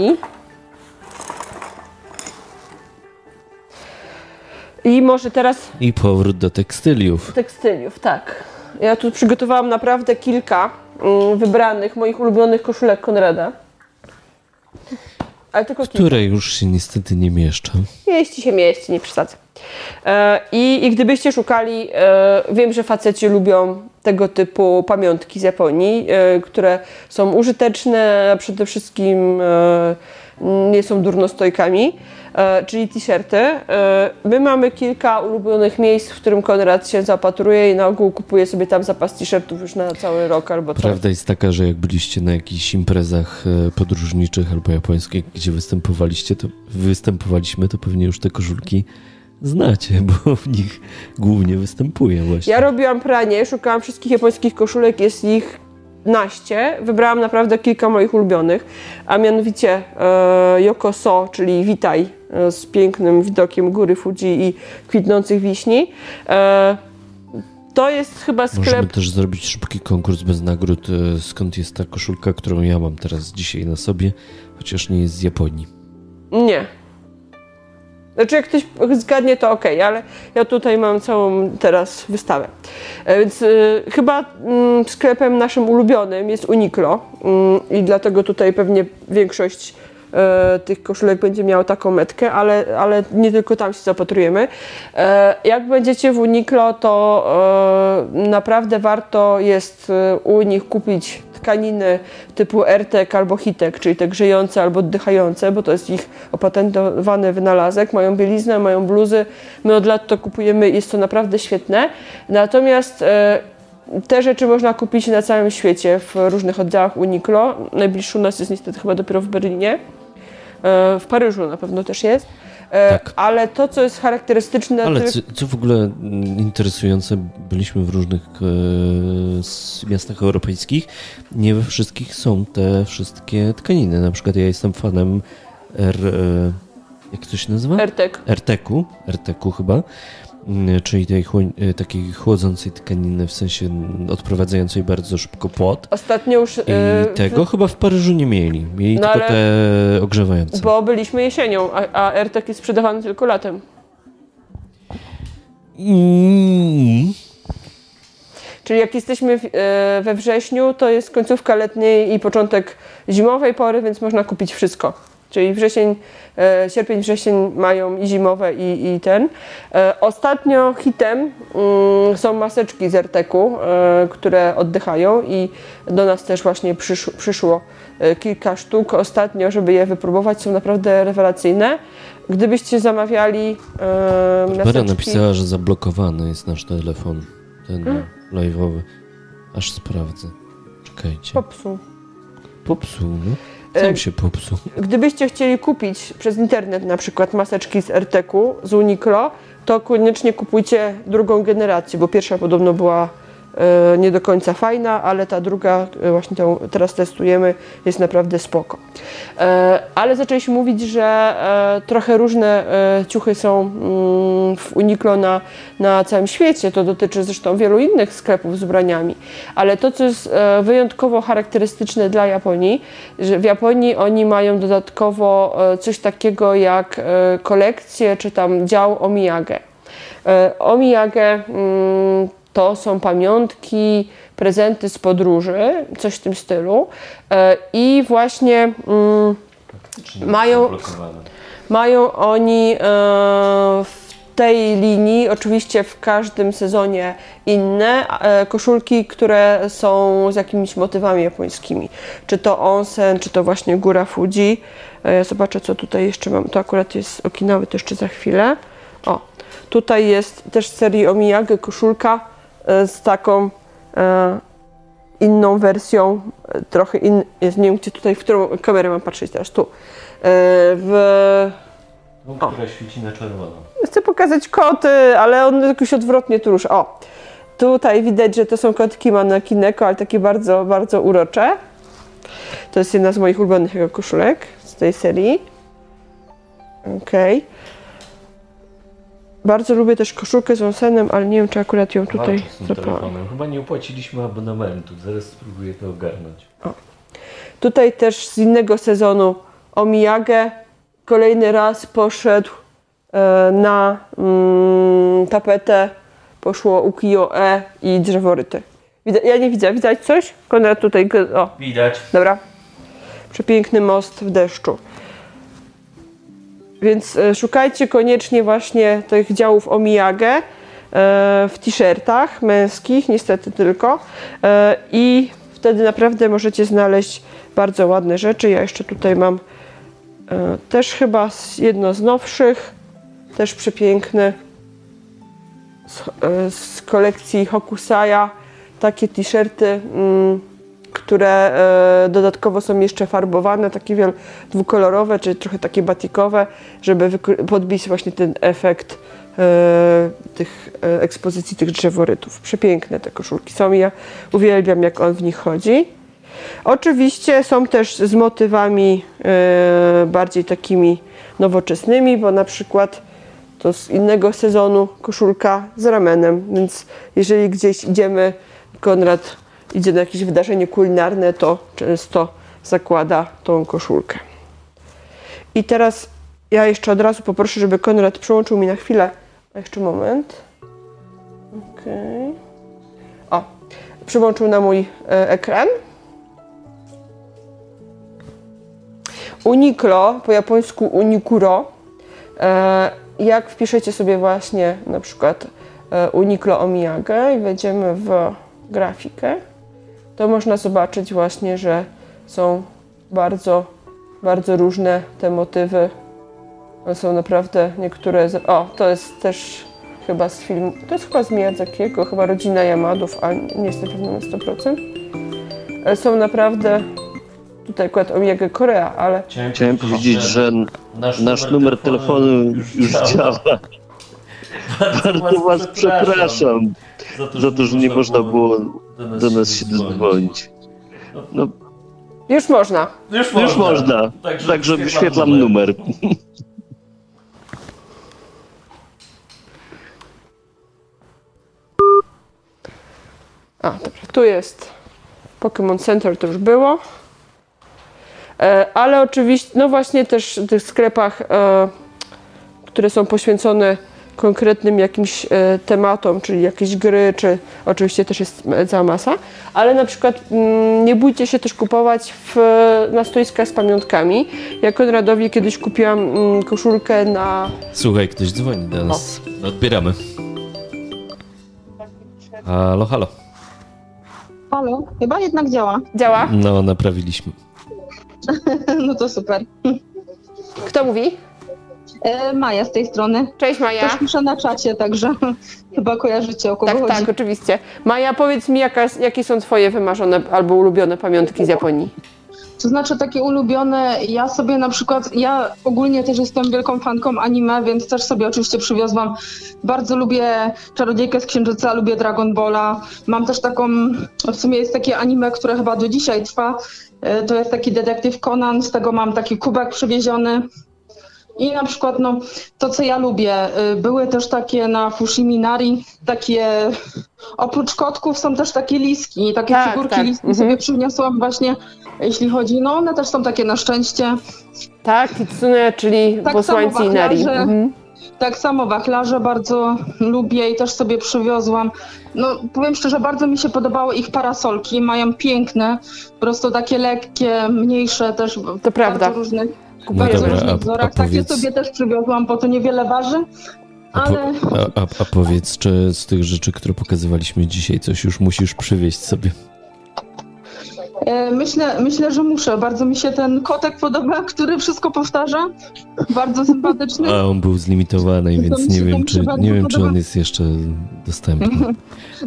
I może teraz I powrót do tekstyliów. tekstyliów, tak. Ja tu przygotowałam naprawdę kilka mm, wybranych moich ulubionych koszulek Konrada. Ale tylko W kilka. już się niestety nie mieszczę. Mieści się, mieści, nie przesadzę. E, i, I gdybyście szukali, e, wiem, że faceci lubią tego typu pamiątki z Japonii, e, które są użyteczne, a przede wszystkim nie są durnostojkami, czyli t-shirty. E, my mamy kilka ulubionych miejsc, w którym Konrad się zapatruje i na ogół kupuje sobie tam zapas t-shirtów już na cały rok albo coś. Prawda jest taka, że jak byliście na jakichś imprezach e, podróżniczych albo japońskich, gdzie występowaliście, to występowaliśmy, to pewnie już te koszulki znacie, bo w nich głównie występuję właśnie. Ja robiłam pranie, szukałam wszystkich japońskich koszulek, jest ich naście. Wybrałam naprawdę kilka moich ulubionych, a mianowicie e, Yoko So, czyli Witaj e, z pięknym widokiem góry Fuji i kwitnących wiśni. E, to jest chyba sklep... Możemy też zrobić szybki konkurs bez nagród, e, skąd jest ta koszulka, którą ja mam teraz dzisiaj na sobie, chociaż nie jest z Japonii. Nie. Znaczy, jak ktoś zgadnie, to ok, ale ja tutaj mam całą teraz wystawę. E, Więc y, chyba mm, sklepem naszym ulubionym jest Uniqlo mm, i dlatego tutaj pewnie większość e, tych koszulek będzie miała taką metkę, ale, ale nie tylko tam się zapatrujemy. E, jak będziecie w Uniqlo, to e, naprawdę warto jest e, u nich kupić tkaniny typu Ertek albo Hitek, czyli te grzejące albo oddychające, bo to jest ich opatentowany wynalazek. Mają bieliznę, mają bluzy. My od lat to kupujemy i jest to naprawdę świetne. Natomiast e, te rzeczy można kupić na całym świecie w różnych oddziałach Uniqlo. Najbliższy u nas jest niestety chyba dopiero w Berlinie. E, W Paryżu na pewno też jest. E, Tak. Ale to, co jest charakterystyczne... Ale co, co w ogóle mm, interesujące, byliśmy w różnych e, miastach europejskich. Nie we wszystkich są te wszystkie tkaniny. Na przykład ja jestem fanem R, e, jak to się nazywa? Ertek. RTK-u, RTK-u chyba, czyli tej e, takiej chłodzącej tkaniny, w sensie odprowadzającej bardzo szybko pot. Ostatnio już... I e, tego chyba w Paryżu nie mieli. Mieli No tylko te ogrzewające. Bo byliśmy jesienią, a, a Ertek jest sprzedawany tylko latem. Mm. Czyli jak jesteśmy w, e, we wrześniu, to jest końcówka letniej i początek zimowej pory, więc można kupić wszystko. Czyli wrzesień, e, sierpień, wrzesień mają i zimowe i, i ten. E, ostatnio hitem mm, są maseczki z Erteku, e, które oddychają i do nas też właśnie przysz, przyszło kilka sztuk ostatnio, żeby je wypróbować. Są naprawdę rewelacyjne. Gdybyście zamawiali maseczki... napisała, że zablokowany jest nasz telefon, ten live'owy. Aż sprawdzę. Czekajcie. Popsuł. Popsuł, no. E, Sam się popsuł. Gdybyście chcieli kupić przez internet na przykład maseczki z RTK-u, z Uniqlo, to koniecznie kupujcie drugą generację, bo pierwsza podobno była nie do końca fajna, ale ta druga, e, właśnie tą teraz testujemy, jest naprawdę spoko. E, ale zaczęliśmy mówić, że e, trochę różne e, ciuchy są mm, w Uniqlo na, na całym świecie. To dotyczy zresztą wielu innych sklepów z ubraniami. Ale to, co jest e, wyjątkowo charakterystyczne dla Japonii, że w Japonii oni mają dodatkowo e, coś takiego jak e, kolekcję czy tam dział omiyage. E, Omiyage mm, to są pamiątki, prezenty z podróży, coś w tym stylu. E, I właśnie mm, mają, mają oni e, w tej linii, oczywiście w każdym sezonie inne, e, koszulki, które są z jakimiś motywami japońskimi. Czy to onsen, czy to właśnie góra Fuji. Zobaczę, co tutaj jeszcze mam. To akurat jest Okinawy, to jeszcze za chwilę. O, tutaj jest też z serii Omiyage koszulka z taką e, inną wersją, e, trochę in, jest, nie wiem gdzie tutaj, w którą kamerę mam patrzeć teraz, tu. E, w, No, która świeci na czerwono. chcę pokazać koty, ale on jakoś odwrotnie tu rusza. O, tutaj widać, że to są kotki Manakineko, ale takie bardzo, bardzo urocze. To jest jedna z moich ulubionych jego koszulek z tej serii. Okej. Bardzo lubię też koszulkę z onsenem, ale nie wiem, czy akurat ją tutaj Walczę z tym złapałam. telefonem. Chyba nie opłaciliśmy abonamentu. Zaraz spróbuję to ogarnąć. Tutaj też z innego sezonu Omiyage kolejny raz poszedł e, na mm, tapetę. Poszło ukiyo-e i drzeworyty. Ja nie widzę. Widać coś? Konrad tutaj. O, Widać. dobra. Przepiękny most w deszczu. Więc e, szukajcie koniecznie właśnie tych działów Omiyage e, w t-shirtach męskich, niestety tylko. E, I wtedy naprawdę możecie znaleźć bardzo ładne rzeczy. Ja jeszcze tutaj mam też chyba jedno z nowszych, też przepiękny z, z kolekcji Hokusaya. Takie t-shirty. Które e, dodatkowo są jeszcze farbowane, takie wiel dwukolorowe, czy trochę takie batikowe, żeby podbić właśnie ten efekt e, tych e, ekspozycji tych drzeworytów. Przepiękne te koszulki są i ja uwielbiam jak on w nich chodzi. Oczywiście są też z motywami bardziej takimi nowoczesnymi, bo na przykład to z innego sezonu koszulka z ramenem, więc jeżeli gdzieś idziemy, Konrad idzie na jakieś wydarzenie kulinarne, to często zakłada tą koszulkę. I teraz ja jeszcze od razu poproszę, żeby Konrad przełączył mi na chwilę. A jeszcze moment. Okej. O, przyłączył na mój e, ekran. Uniqlo, po japońsku Unikuro. E, jak wpiszecie sobie właśnie na przykład e, Uniqlo Omiyage i wejdziemy w grafikę, to można zobaczyć właśnie, że są bardzo, bardzo różne te motywy. One są naprawdę niektóre. Z... O, to jest też chyba z filmu. To jest chyba z Miyazakiego, chyba rodzina Yamadów, ale nie jestem pewna na 100%. Ale są naprawdę. Tutaj akurat Omiyage Korea, ale Chciałem powiedzieć, że nasz numer telefonu już działa. Bardzo was przepraszam za to, że nie można było do nas się dodzwonić. No, już można. Już już można, także wyświetlam numer. A, dobra, tu jest Pokémon Center, to już było. E, ale oczywiście, no właśnie też w tych sklepach, e, które są poświęcone konkretnym jakimś e, tematom, czyli jakieś gry, czy oczywiście też jest cała masa, ale na przykład mm, nie bójcie się też kupować w, na stoiskach z pamiątkami. Ja Konradowi kiedyś kupiłam mm, koszulkę na Słuchaj, ktoś dzwoni do nas. Odbieramy. Halo, halo. Halo, chyba jednak działa. działa. No, naprawiliśmy. No to super. Kto mówi? E, Maja z tej strony. Cześć Maja. Też piszę na czacie, także chyba kojarzycie o kogo Tak, chodzi. tak, oczywiście. Maja, powiedz mi, jaka, jakie są Twoje wymarzone albo ulubione pamiątki z Japonii? To znaczy takie ulubione, ja sobie na przykład, ja ogólnie też jestem wielką fanką anime, więc też sobie oczywiście przywiozłam. Bardzo lubię Czarodziejkę z Księżyca, lubię Dragon Balla. Mam też taką, w sumie jest takie anime, które chyba do dzisiaj trwa. E, To jest taki detektyw Conan, z tego mam taki kubek przywieziony. I na przykład no, to, co ja lubię, y, były też takie na Fushiminari, takie, oprócz kotków są też takie liski, takie Tak, figurki tak, liski mhm. sobie przyniosłam właśnie, jeśli chodzi, no one też są takie na szczęście. Tak, Kitsune, czyli Tak posłańcy samo Inari. Mhm. Tak samo wachlarze bardzo lubię i też sobie przywiozłam. No powiem szczerze, bardzo mi się podobały ich parasolki, mają piękne, po prostu takie lekkie, mniejsze też To prawda. bardzo różnych No dobra, różnych a, a wzorach. Takie powiedz, sobie też przywiozłam, bo to niewiele waży. Ale... A, a, a, powiedz, czy z tych rzeczy, które pokazywaliśmy dzisiaj, coś już musisz przywieźć sobie? E, myślę, myślę, że muszę. Bardzo mi się ten kotek podoba, który wszystko powtarza. Bardzo sympatyczny. A on był zlimitowany, więc nie wiem, czy, nie wiem, czy on jest jeszcze dostępny.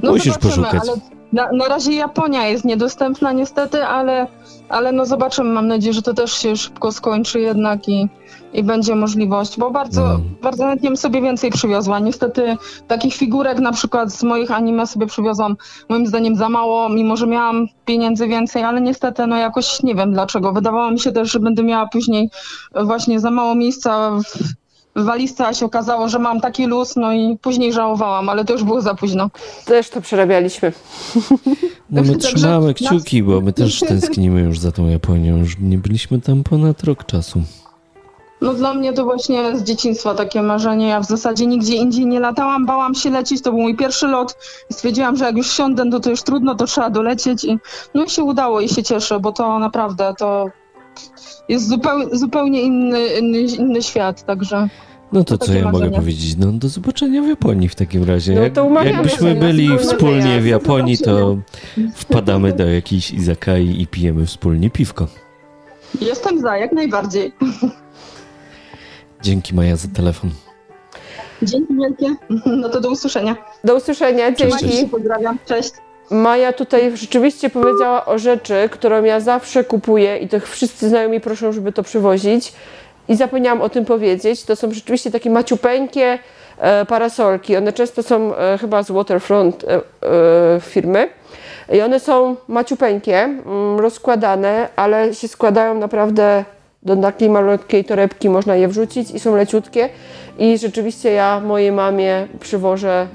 No Musisz poszukać. Ale na, na razie Japonia jest niedostępna niestety, ale, ale no zobaczymy. Mam nadzieję, że to też się szybko skończy jednak i, i będzie możliwość, bo bardzo, No. bardzo chętnie bym sobie więcej przywiozła. Niestety takich figurek na przykład z moich anime sobie przywiozłam moim zdaniem za mało, mimo że miałam pieniędzy więcej, ale niestety no jakoś nie wiem dlaczego. Wydawało mi się też, że będę miała później właśnie za mało miejsca w, w walizce, a się okazało, że mam taki luz, no i później żałowałam, ale to już było za późno. Też to przerabialiśmy. No my trzymamy kciuki, bo my też tęsknimy już za tą Japonią. Już nie byliśmy tam ponad rok czasu. No dla mnie to właśnie z dzieciństwa takie marzenie. Ja w zasadzie nigdzie indziej nie latałam, bałam się lecieć. To był mój pierwszy lot i stwierdziłam, że jak już siądę, no to już trudno, to trzeba dolecieć. I, no i się udało i się cieszę, bo to naprawdę to jest zupełnie, zupełnie inny, inny, inny świat, także No to To co ja mogę powiedzieć? No do zobaczenia w Japonii w takim razie. No to umawiamy jakbyśmy byli wspólnie w. Japonii, to wpadamy do jakiejś izakai i pijemy wspólnie piwko. jestem za, jak najbardziej. Dzięki Maja za telefon. Dzięki wielkie. No to do usłyszenia. Do usłyszenia, Cześć, dzięki. cześć. Pozdrawiam, cześć. Maja tutaj rzeczywiście powiedziała o rzeczy, którą ja zawsze kupuję i to wszyscy znajomi proszą, żeby to przywozić. I zapomniałam o tym powiedzieć. To są rzeczywiście takie maciupeńkie e, parasolki. One często są e, chyba z Waterfront e, firmy. I one są maciupeńkie, mm, rozkładane, ale się składają naprawdę do takiej malutkiej torebki, można je wrzucić i są leciutkie. I rzeczywiście ja mojej mamie przywożę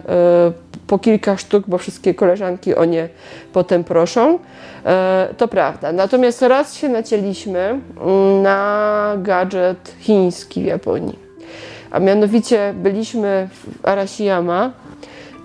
po kilka sztuk, bo wszystkie koleżanki o nie potem proszą. E, To prawda. Natomiast raz się nacięliśmy mm, na gadżet chiński w Japonii. A mianowicie byliśmy w Arashiyama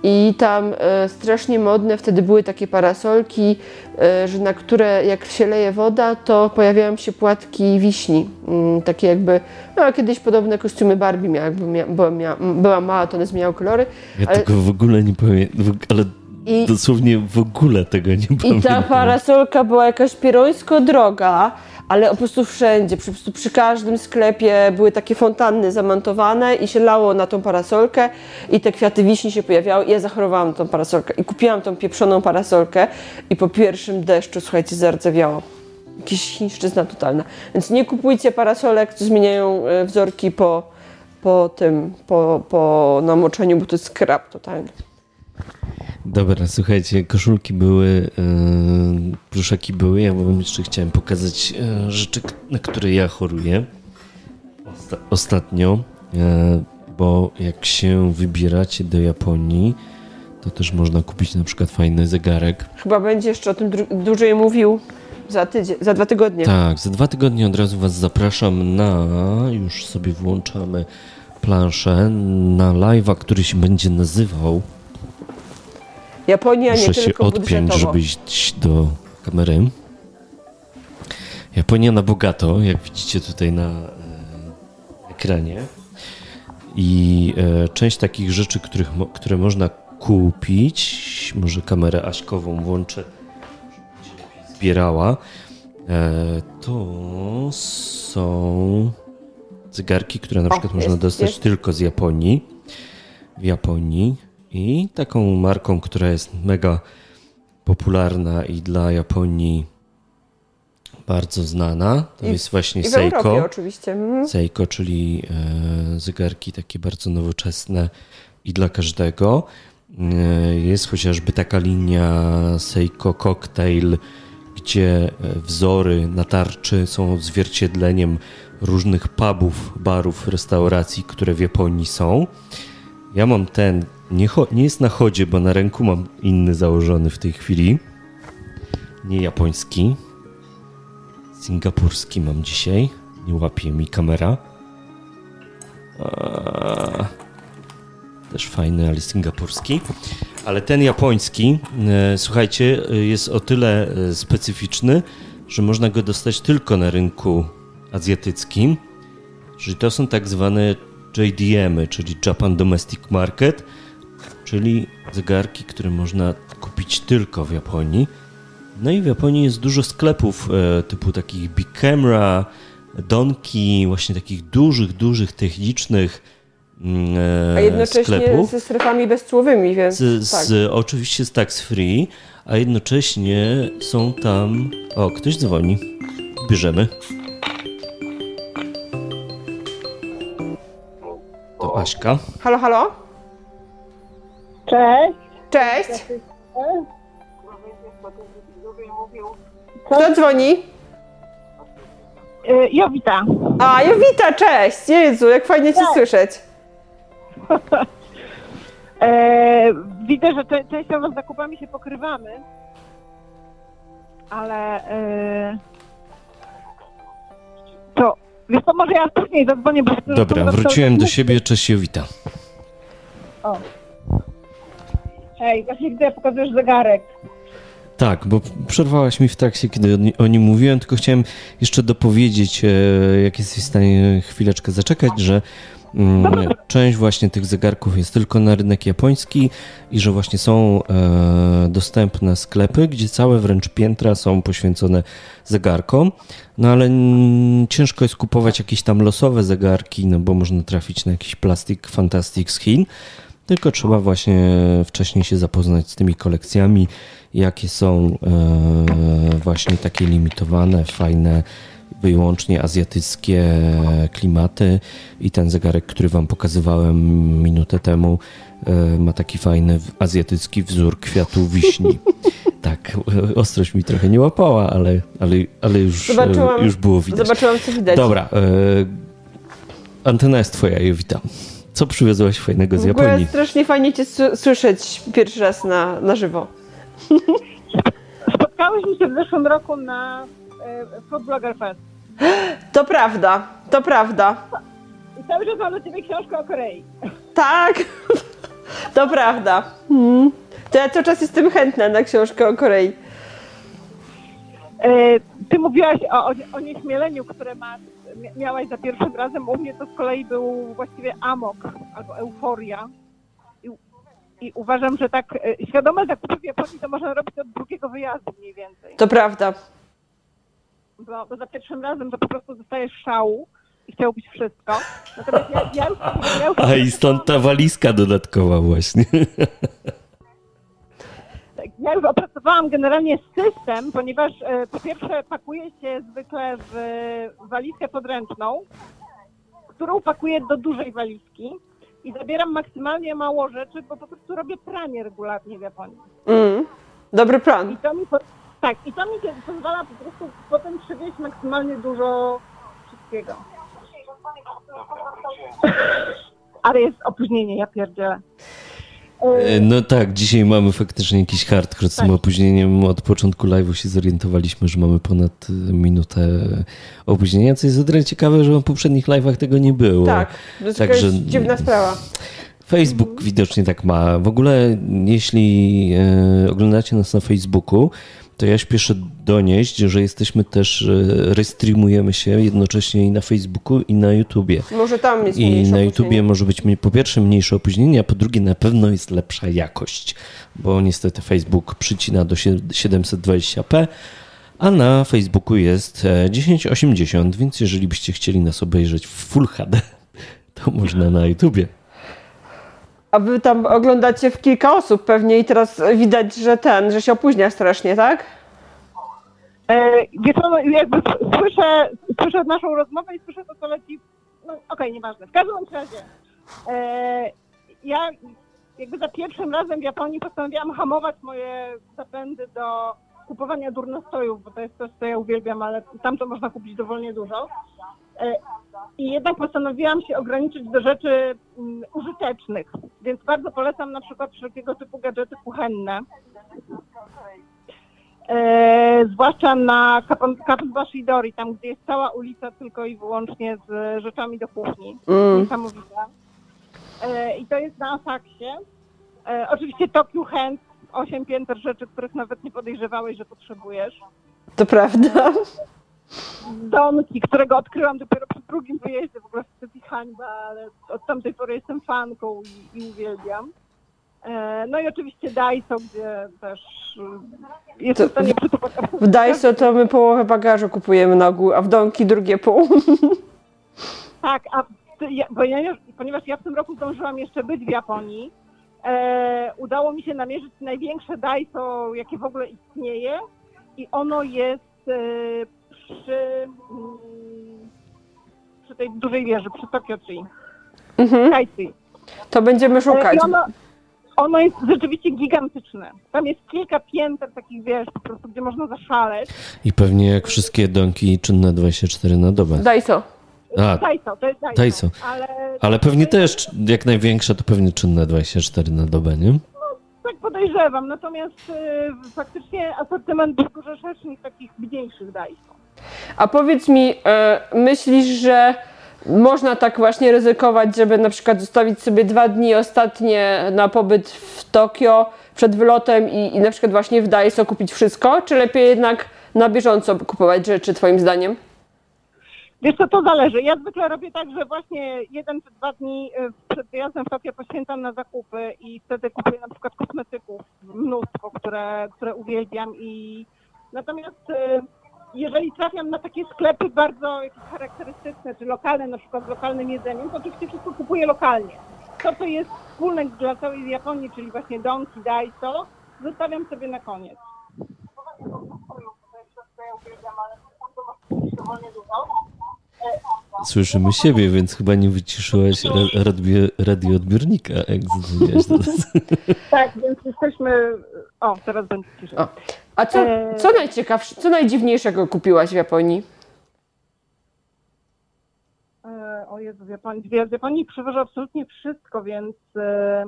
i tam e, strasznie modne wtedy były takie parasolki, e, że na które jak się leje woda, to pojawiają się płatki wiśni. Mm, takie jakby, no kiedyś podobne kostiumy Barbie miała, jakby mia, była, mia, była mała, to one zmieniały kolory. Ja Ale- tego w ogóle nie pamiętam, ale I- dosłownie w ogóle tego nie I pamiętam. ta parasolka była jakaś pierońsko droga, ale po prostu wszędzie, po prostu przy każdym sklepie były takie fontanny zamontowane i się lało na tą parasolkę i te kwiaty wiśni się pojawiały i ja zachorowałam tą parasolkę i kupiłam tą pieprzoną parasolkę i po pierwszym deszczu, słuchajcie, zardzewiało. Jakieś chińszczyzna totalna. Więc nie kupujcie parasolek, co zmieniają e, wzorki po, po tym, po, po namoczeniu, bo to jest skrap totalny. Dobra, słuchajcie, koszulki były, yy, pluszaki były. Ja wam jeszcze chciałem pokazać yy, rzeczy, na które ja choruję Osta- ostatnio, yy, bo jak się wybieracie do Japonii, to też można kupić na przykład fajny zegarek. Chyba będzie jeszcze o tym dłużej mówił za tydzień, za dwa tygodnie. Tak, za dwa tygodnie od razu Was zapraszam na, już sobie włączamy planszę, na live'a, który się będzie nazywał. Japonia nie Muszę się tylko odpiąć, budżetowo. żeby iść do kamery. Japonia na bogato, jak widzicie tutaj na e, ekranie. I e, część takich rzeczy, których, które można kupić, może kamerę aśkową włączę, żeby się zbierała, e, to są zegarki, które na przykład można jest, dostać jest. tylko z Japonii. W Japonii. I taką marką, która jest mega popularna i dla Japonii bardzo znana, to I jest właśnie I Europie Seiko. oczywiście. Mhm. Seiko, czyli e, zegarki takie bardzo nowoczesne i dla każdego. E, jest chociażby taka linia Seiko Cocktail, gdzie e, wzory na tarczy są odzwierciedleniem różnych pubów, barów, restauracji, które w Japonii są. Ja mam ten, nie, nie jest na chodzie, bo na ręku mam inny założony w tej chwili. Nie japoński. Singapurski mam dzisiaj. Nie łapie mi kamera. Eee, też fajny, ale singapurski. Ale ten japoński, e, słuchajcie, e, jest o tyle e, specyficzny, że można go dostać tylko na rynku azjatyckim. Czyli to są tak zwane JDM, czyli Japan Domestic Market, czyli zegarki, które można kupić tylko w Japonii. No i w Japonii jest dużo sklepów e, typu takich Big Camera, Donki, właśnie takich dużych, dużych, technicznych mm, A jednocześnie sklepów. ze strefami bezcłowymi, więc Z, tak. z, oczywiście z tax free, a jednocześnie są tam. O, ktoś dzwoni. Bierzemy. Aśka. Halo, halo? Cześć. Cześć. Kto dzwoni? Y, Jowita. A, Jowita, cześć! Jezu, jak fajnie Cię słyszeć. E, widzę, że cze- częściowo z zakupami się pokrywamy, ale e, to wiesz co, może ja później zadzwonię, bo... Dobra, to- to- wróciłem do siebie. Cześć Jowita. O. Hej, właśnie widzę, pokazujesz zegarek. Tak, bo przerwałaś mi w trakcie, kiedy o ni- o nim mówiłem, tylko chciałem jeszcze dopowiedzieć, e, jak jesteś w stanie chwileczkę zaczekać, że część właśnie tych zegarków jest tylko na rynek japoński i że właśnie są e, dostępne sklepy, gdzie całe wręcz piętra są poświęcone zegarkom, no ale mm, ciężko jest kupować jakieś tam losowe zegarki, no bo można trafić na jakiś plastik fantastic z Chin, tylko trzeba właśnie wcześniej się zapoznać z tymi kolekcjami, jakie są e, właśnie takie limitowane, fajne, wyłącznie azjatyckie klimaty. I ten zegarek, który Wam pokazywałem minutę temu, e, ma taki fajny w- azjatycki wzór kwiatu wiśni. Tak, e, ostrość mi trochę nie łapała, ale, ale, ale już, e, Zobaczyłam- już było widać. Zobaczyłam, co widać. Dobra, antena jest Twoja, Jowita. Co przywiozłaś fajnego z W Japonii? strasznie fajnie Cię słyszeć pierwszy raz na, na żywo. Spotkałyśmy się w zeszłym roku na Food Blogger Fest. To prawda, to prawda. I cały czas mam do ciebie książkę o Korei. Tak, to prawda. Mhm. To ja cały czas jestem chętna na książkę o Korei. E, Ty mówiłaś o, o, nieśmieleniu, które masz, mia- miałaś za pierwszym razem. U mnie to z kolei był właściwie amok albo euforia. I, i uważam, że tak e, świadome zakupy w Japonii to można robić od drugiego wyjazdu mniej więcej. To prawda. Bo, bo za pierwszym razem to po prostu dostajesz szału i chciałbyś wszystko. Natomiast ja, ja już, ja już A i stąd ta walizka dodatkowa właśnie. Tak, Ja już opracowałam generalnie system, ponieważ e, po pierwsze pakuję się zwykle w walizkę podręczną, którą pakuję do dużej walizki i zabieram maksymalnie mało rzeczy, bo po prostu robię pranie regularnie w Japonii. Mm. Dobry I plan. to mi, tak, i to mi pozwala po prostu potem przywieźć maksymalnie dużo wszystkiego. Ale jest opóźnienie, ja pierdzielę. E, No tak, dzisiaj mamy faktycznie jakiś hardcore z tym Tak. opóźnieniem. Od początku live'u się zorientowaliśmy, że mamy ponad e, minutę opóźnienia, co jest o tyle ciekawe, że w poprzednich live'ach tego nie było. Tak, to jest Także- jakaś dziwna sprawa. Facebook widocznie tak ma. W ogóle, jeśli e, oglądacie nas na Facebooku, to ja śpieszę donieść, że jesteśmy też, e, restreamujemy się jednocześnie i na Facebooku, i na YouTubie. Może tam jest I mniejsze na opóźnienie. YouTubie może być po pierwsze mniejsze opóźnienie, a po drugie na pewno jest lepsza jakość, bo niestety Facebook przycina do sie- 720p, a na Facebooku jest e, 1080, więc jeżeli byście chcieli nas obejrzeć w Full HD, to można na YouTubie. A wy tam oglądacie w kilka osób pewnie i teraz widać, że ten, że się opóźnia strasznie, tak? E, no, jakby słyszę, słyszę naszą rozmowę i słyszę to, co leci. No okej, nieważne. W każdym razie. E, ja jakby za pierwszym razem w Japonii postanowiłam hamować moje zapędy do kupowania durnostojów, bo to jest coś, co ja uwielbiam, ale tam to można kupić dowolnie dużo. I jednak postanowiłam się ograniczyć do rzeczy mm, użytecznych, więc bardzo polecam na przykład wszelkiego typu gadżety kuchenne. E, zwłaszcza na Kaponsbashidori, tam gdzie jest cała ulica tylko i wyłącznie z rzeczami do kuchni. Mm. Niesamowite. E, I to jest na Asaksie. E, oczywiście Tokyo Hands, 8 pięter rzeczy, których nawet nie podejrzewałeś, że potrzebujesz. To prawda. Donki, którego odkryłam dopiero przed drugim wyjeździe, w ogóle wstyd i hańba, ale od tamtej pory jestem fanką i, i uwielbiam. E, No i oczywiście Daiso, gdzie też y, jestem w stanie W Daiso to my połowę bagażu kupujemy na ogół, a w Donki drugie pół. Tak, a bo ja, ponieważ ja w tym roku zdążyłam jeszcze być w Japonii, e, udało mi się namierzyć największe Daiso, jakie w ogóle istnieje i ono jest e, przy, mm, przy tej dużej wieży, przy Tokyo Tree, Mhm. Sky. To będziemy szukać. Ono, ono jest rzeczywiście gigantyczne. Tam jest kilka pięter takich, wiesz, po prostu, gdzie można zaszaleć. I pewnie jak wszystkie donki czynne 24 na dobę. Daiso. A, Daiso, to jest Daiso. Daiso. Ale ale pewnie też, jak największe, to pewnie czynne 24 na dobę, nie? Tak podejrzewam, natomiast y, faktycznie asortyment był dużo szerszy niż takich mniejszych Daiso. A powiedz mi, e, myślisz, że można tak właśnie ryzykować, żeby na przykład zostawić sobie dwa dni ostatnie na pobyt w Tokio przed wylotem i, i na przykład właśnie w Daiso kupić wszystko? Czy lepiej jednak na bieżąco kupować rzeczy, twoim zdaniem? Wiesz co, to zależy. Ja zwykle robię tak, że właśnie jeden czy dwa dni y, przed wyjazdem w Tokio poświęcam na zakupy i wtedy kupuję na przykład kosmetyków mnóstwo, które, które uwielbiam i natomiast y, jeżeli trafiam na takie sklepy bardzo jakieś charakterystyczne, czy lokalne, na przykład z lokalnym jedzeniem, to oczywiście wszystko kupuję lokalnie. To, co jest wspólne dla całej Japonii, czyli właśnie Donki, Daiso, zostawiam sobie na koniec. Słyszymy siebie, więc chyba nie wyciszyłaś ra- radio, radioodbiornika, jak zrozumiałeś. Tak, więc jesteśmy... O, teraz będzie ciszej. O. A co, Eee. co najciekawsze, co najdziwniejszego kupiłaś w Japonii? E, o Jezu, w Japonii, w Japonii przywożę absolutnie wszystko, więc, e,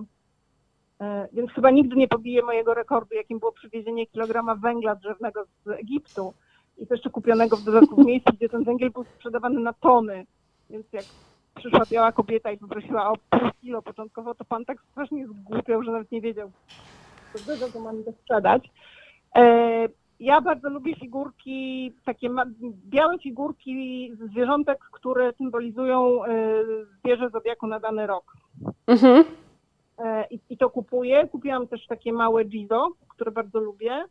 e, więc chyba nigdy nie pobiję mojego rekordu, jakim było przywiezienie kilograma węgla drzewnego z Egiptu i to jeszcze kupionego w dodatku w miejscu, gdzie ten węgiel był sprzedawany na tony. Więc jak przyszła biała kobieta i poprosiła o pół kilo początkowo, to pan tak strasznie zgłupiał, że nawet nie wiedział, to mam to sprzedać. E, ja bardzo lubię figurki, takie białe figurki zwierzątek, które symbolizują e, zwierzę zodiaku na dany rok. Mhm. E, I, I to kupuję. Kupiłam też takie małe Jizo, które bardzo lubię.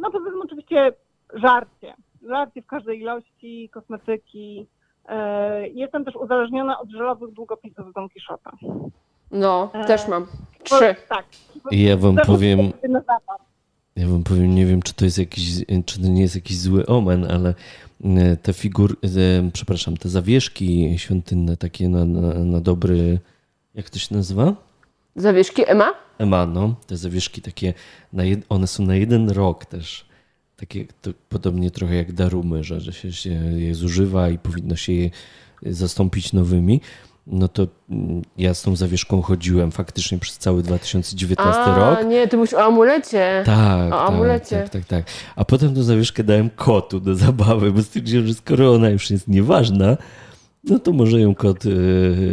No poza tym oczywiście żarcie. Żarcie w każdej ilości, kosmetyki. Jestem też uzależniona od żelowych długopisów z Don Quixota. No, Eee. też mam. Trzy. Tak. I ja wam powiem, ja wam powiem, nie wiem, czy to jest jakiś, czy to nie jest jakiś zły omen, ale e, te figury, e, przepraszam, te zawieszki świątynne takie na, na, na dobry, jak to się nazywa? Zawieszki Ema? Emano, te zawieszki takie, na jed, one są na jeden rok też. Takie to, podobnie trochę jak darumy, że, że się, się je zużywa i powinno się je zastąpić nowymi. No to mm, ja z tą zawieszką chodziłem faktycznie przez cały 2019 A, rok. nie, ty mówisz o amulecie. Tak, O tak, amulecie. tak, tak, tak. A potem tą zawieszkę dałem kotu do zabawy, bo stwierdziłem, że skoro ona już jest nieważna, no to może ją kot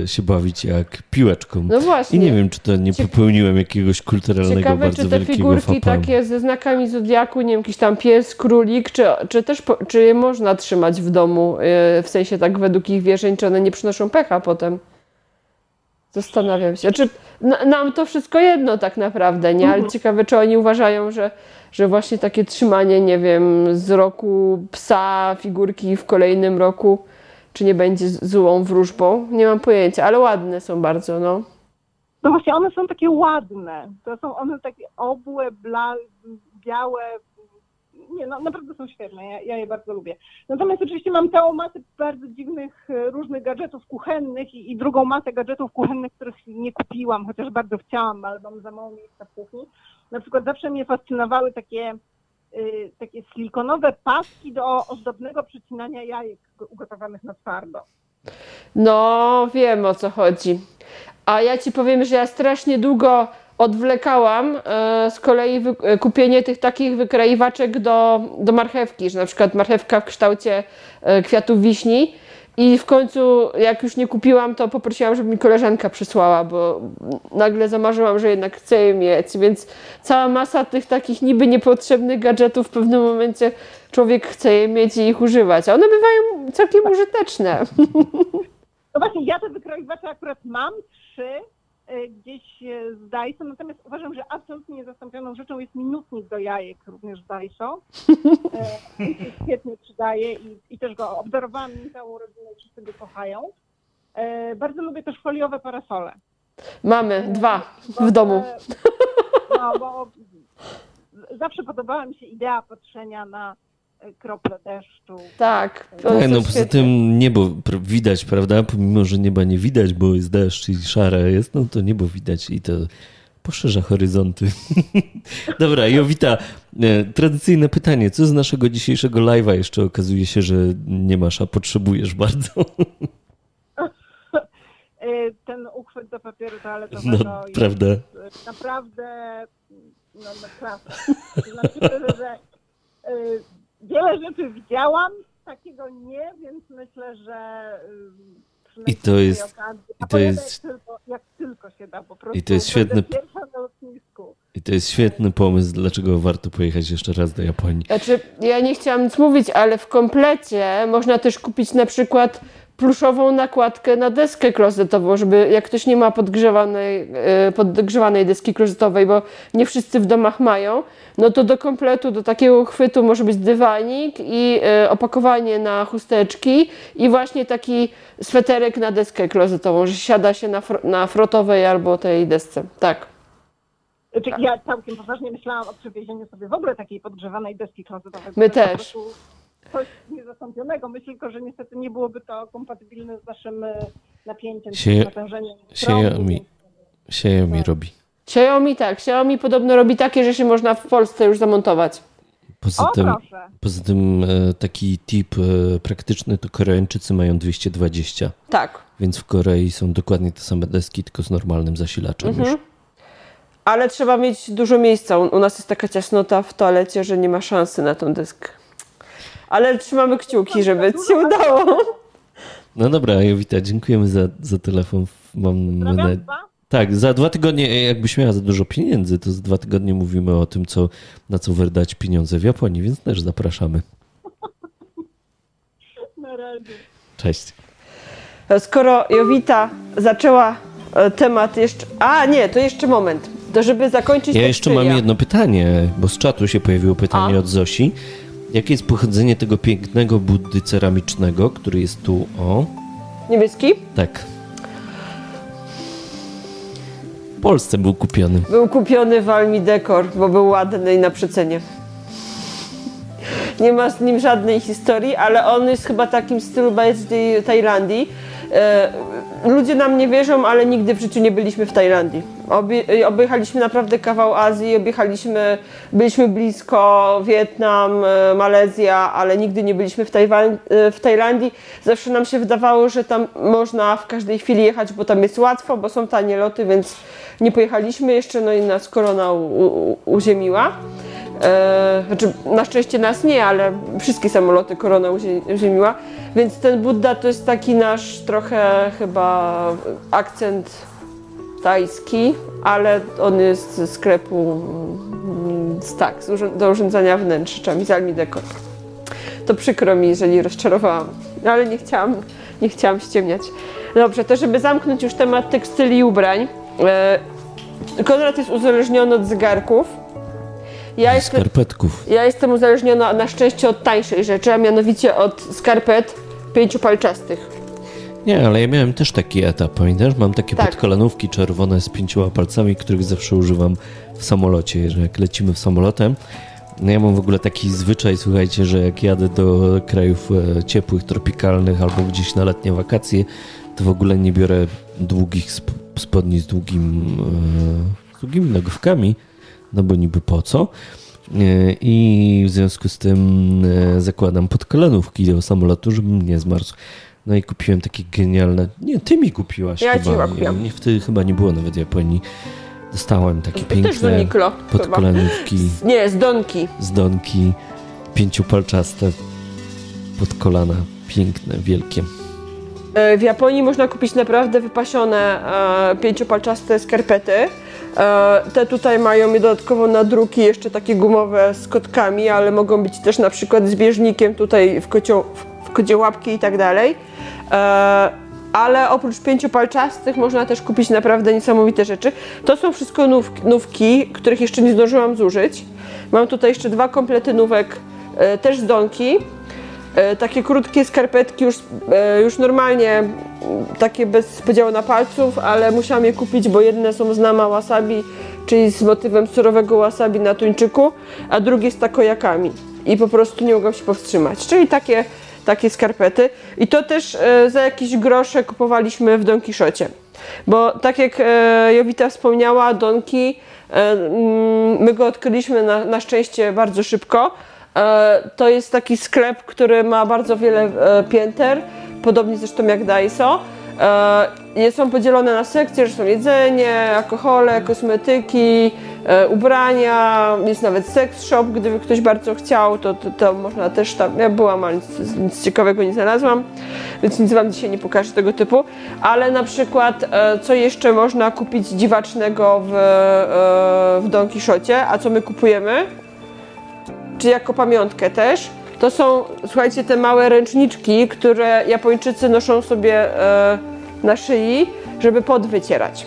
e, się bawić jak piłeczką. No właśnie. I nie wiem, czy to nie Ciek- popełniłem jakiegoś kulturalnego, Ciekawe, bardzo czy te wielkiego figurki fapa. takie ze znakami zodiaku, nie wiem, jakiś tam pies, królik, czy, czy też po, czy je można trzymać w domu, yy, w sensie tak według ich wierzeń, czy one nie przynoszą pecha potem? Zastanawiam się. Czy nam to wszystko jedno tak naprawdę, nie? Ale ciekawe, czy oni uważają, że, że właśnie takie trzymanie, nie wiem, z roku psa, figurki w kolejnym roku, czy nie będzie złą wróżbą? Nie mam pojęcia, ale ładne są bardzo, no. No właśnie, one są takie ładne. To są one takie obłe, bla, białe. Nie, no naprawdę są świetne. Ja, ja je bardzo lubię. Natomiast oczywiście mam całą masę bardzo dziwnych e, różnych gadżetów kuchennych i, i drugą masę gadżetów kuchennych, których nie kupiłam, chociaż bardzo chciałam, ale mam za mało miejsca w kuchni. Na przykład zawsze mnie fascynowały takie, takie silikonowe paski do ozdobnego przecinania jajek ugotowanych na twardo. No, wiem o co chodzi. A ja ci powiem, że ja strasznie długo odwlekałam e, z kolei e, kupienie tych takich wykroiwaczek do, do marchewki, że na przykład marchewka w kształcie e, kwiatów wiśni. I w końcu, jak już nie kupiłam, to poprosiłam, żeby mi koleżanka przysłała, bo nagle zamarzyłam, że jednak chcę je mieć. Więc cała masa tych takich niby niepotrzebnych gadżetów w pewnym momencie człowiek chce je mieć i ich używać. A one bywają całkiem użyteczne. No właśnie, ja te wykroiwacze akurat mam, trzy, gdzieś y, z Dyson, natomiast uważam, że absolutnie niezastąpioną rzeczą jest minutnik do jajek również z Dyson. E, mi się świetnie przydaje i, i też go obdarowałam nim całą rodzinę i wszyscy go kochają. E, Bardzo lubię też foliowe parasole. Mamy dwa Bo w domu. No, bo zawsze podobała mi się idea patrzenia na e, krople deszczu. Tak. Tak, no poza tym niebo widać, prawda? Pomimo, że nieba nie widać, bo jest deszcz i szare jest, no to niebo widać i to poszerza horyzonty. Dobra, Jowita, e, tradycyjne pytanie. Co z naszego dzisiejszego live'a jeszcze okazuje się, że nie masz, a potrzebujesz bardzo? E, Ten uchwyt do papieru toaletowego No, jest prawda. e, naprawdę no, klasa. Znaczy, że, wiele rzeczy widziałam, takiego nie, więc myślę, że I to jest- i to jest- jak tylko, jak tylko się da, po prostu I to jest świetny- pierwsza na lotnisku. I to jest świetny pomysł, dlaczego warto pojechać jeszcze raz do Japonii. Znaczy, ja nie chciałam nic mówić, ale w komplecie można też kupić na przykład pluszową nakładkę na deskę klozetową, żeby jak ktoś nie ma podgrzewanej, e, podgrzewanej deski klozetowej, bo nie wszyscy w domach mają, no to do kompletu, do takiego uchwytu może być dywanik i e, opakowanie na chusteczki i właśnie taki sweterek na deskę klozetową, że siada się na, fro- na frotowej albo tej desce. Tak. Znaczy, ja całkiem poważnie myślałam o przywiezieniu sobie w ogóle takiej podgrzewanej deski klozetowej. My też. Coś niezastąpionego. Myślę tylko, że niestety nie byłoby to kompatybilne z naszym e, napięciem, Sie- czy natężeniem. Xiaomi. Xiaomi robi. Xiaomi tak, Xiaomi podobno robi takie, że się można w Polsce już zamontować. Poza O, tym, proszę. poza tym e, taki tip e, praktyczny to Koreańczycy mają 220, Tak. więc w Korei są dokładnie te same deski, tylko z normalnym zasilaczem Mhm. już. Ale trzeba mieć dużo miejsca. U nas jest taka ciasnota w toalecie, że nie ma szansy na tą deskę. Ale trzymamy kciuki, żeby ci się udało. No dobra, Jowita, dziękujemy za, za telefon. Dwa. Tak, za dwa tygodnie, e, jakbyś miała za dużo pieniędzy, to za dwa tygodnie mówimy o tym, co, na co wydać pieniądze w Japonii, więc też zapraszamy. Na razie. Cześć. Skoro Jowita zaczęła e, temat jeszcze... A, nie, to jeszcze moment. To żeby zakończyć Ja jeszcze mam jedno pytanie, bo z czatu się pojawiło pytanie A. od Zosi. Jakie jest pochodzenie tego pięknego buddy ceramicznego, który jest tu, o, Niebieski? tak. W Polsce był kupiony. Był kupiony w Almi Decor, bo był ładny i na przecenie. Nie ma z nim żadnej historii, ale on jest chyba takim w stylu bardziej Tajlandii. E, ludzie nam nie wierzą, ale nigdy w życiu nie byliśmy w Tajlandii. Obie, objechaliśmy naprawdę kawał Azji, objechaliśmy, byliśmy blisko Wietnam, e, Malezja, ale nigdy nie byliśmy w, Tajwan, e, w Tajlandii. Zawsze nam się wydawało, że tam można w każdej chwili jechać, bo tam jest łatwo, bo są tanie loty, więc nie pojechaliśmy jeszcze, no i nas korona u, u, uziemiła. E, znaczy, na szczęście nas nie, ale wszystkie samoloty korona uzie- uziemiła. Więc ten Buddha to jest taki nasz trochę chyba akcent tajski, ale on jest ze sklepu mm, z, tak, do urządzania wnętrzami z Almi Decor. To przykro mi, jeżeli rozczarowałam, ale nie chciałam, nie chciałam ściemniać. Dobrze, to żeby zamknąć już temat tekstyli i ubrań. E, Konrad jest uzależniony od zegarków. Ja jestem, Skarpetków. ja jestem uzależniona na szczęście od tańszej rzeczy, a mianowicie od skarpet pięciopalczastych. Nie, ale ja miałem też taki etap, pamiętasz? Mam takie Tak. podkolanówki czerwone z pięcioma palcami, których zawsze używam w samolocie, że jak lecimy w samolotem. No ja mam w ogóle taki zwyczaj, słuchajcie, że jak jadę do krajów e, ciepłych, tropikalnych albo gdzieś na letnie wakacje, to w ogóle nie biorę długich sp- spodni z długim, e, długimi nogawkami, no bo niby po co. E, I w związku z tym e, zakładam podkolanówki do samolotu, żebym nie zmarzł. No i kupiłem takie genialne. Nie, ty mi kupiłaś Ja ci chyba. chyba kupiłam. Nie, wtedy chyba nie było nawet Japonii. Dostałem takie piękne podkolanówki Nie, z Donki. z donki, pięciopalczaste pod kolana. Piękne, wielkie. E, W Japonii można kupić naprawdę wypasione e, pięciopalczaste skarpety. E, te tutaj mają dodatkowo nadruki jeszcze takie gumowe z kotkami, ale mogą być też na przykład z bieżnikiem tutaj w, kocio, w, kodziołapki i tak dalej. E, ale oprócz pięciu palczastych można też kupić naprawdę niesamowite rzeczy. To są wszystko nówki, nówki których jeszcze nie zdążyłam zużyć. Mam tutaj jeszcze dwa komplety nówek, e, też z Donki. E, takie krótkie skarpetki już, e, już normalnie takie bez podziału na palców, ale musiałam je kupić, bo jedne są z nama wasabi, czyli z motywem surowego wasabi na tuńczyku, a drugie z takojakami. I po prostu nie mogłam się powstrzymać. Czyli takie, takie skarpety. I to też e, za jakieś grosze kupowaliśmy w Don Quixocie. Bo tak jak Jowita wspomniała, Donki, my go odkryliśmy na, na szczęście bardzo szybko. E, To jest taki sklep, który ma bardzo wiele e, pięter, podobnie zresztą jak Daiso. E, Są podzielone na sekcje, że są jedzenie, alkohole, kosmetyki, ubrania, jest nawet sex shop, gdyby ktoś bardzo chciał, to, to, to można też tam, ja byłam, ale nic, nic ciekawego nie znalazłam, więc nic Wam dzisiaj nie pokażę tego typu, ale na przykład co jeszcze można kupić dziwacznego w, w Don Quixocie, a co my kupujemy? Czy jako pamiątkę też. To są, słuchajcie, te małe ręczniczki, które Japończycy noszą sobie e, na szyi, żeby pot wycierać.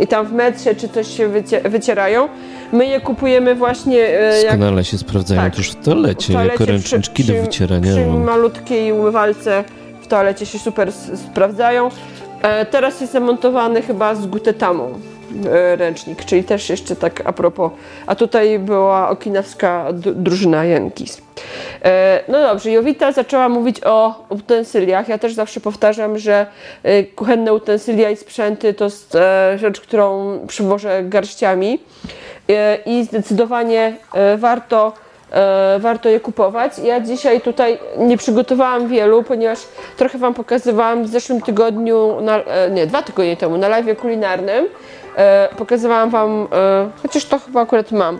I tam w metrze czy coś się wycie, wycierają. My je kupujemy właśnie e, jak Doskonale się sprawdzają tak. też w toalecie, w toalecie jako ręczniczki przy, do wycierania. Przy no. malutkiej umywalce w toalecie się super sprawdzają. E, teraz jest zamontowany chyba z gutetamą ręcznik, czyli też jeszcze tak a propos. A tutaj była okinawska drużyna Yankees. E, no dobrze, Jowita zaczęła mówić o utensyliach. Ja też zawsze powtarzam, że e, kuchenne utensylia i sprzęty to jest e, rzecz, którą przywożę garściami e, i zdecydowanie e, warto e, warto je kupować. Ja dzisiaj tutaj nie przygotowałam wielu, ponieważ trochę Wam pokazywałam w zeszłym tygodniu, na, e, nie, dwa tygodnie temu, na live kulinarnym. E, pokazywałam Wam, e, chociaż to chyba akurat mam,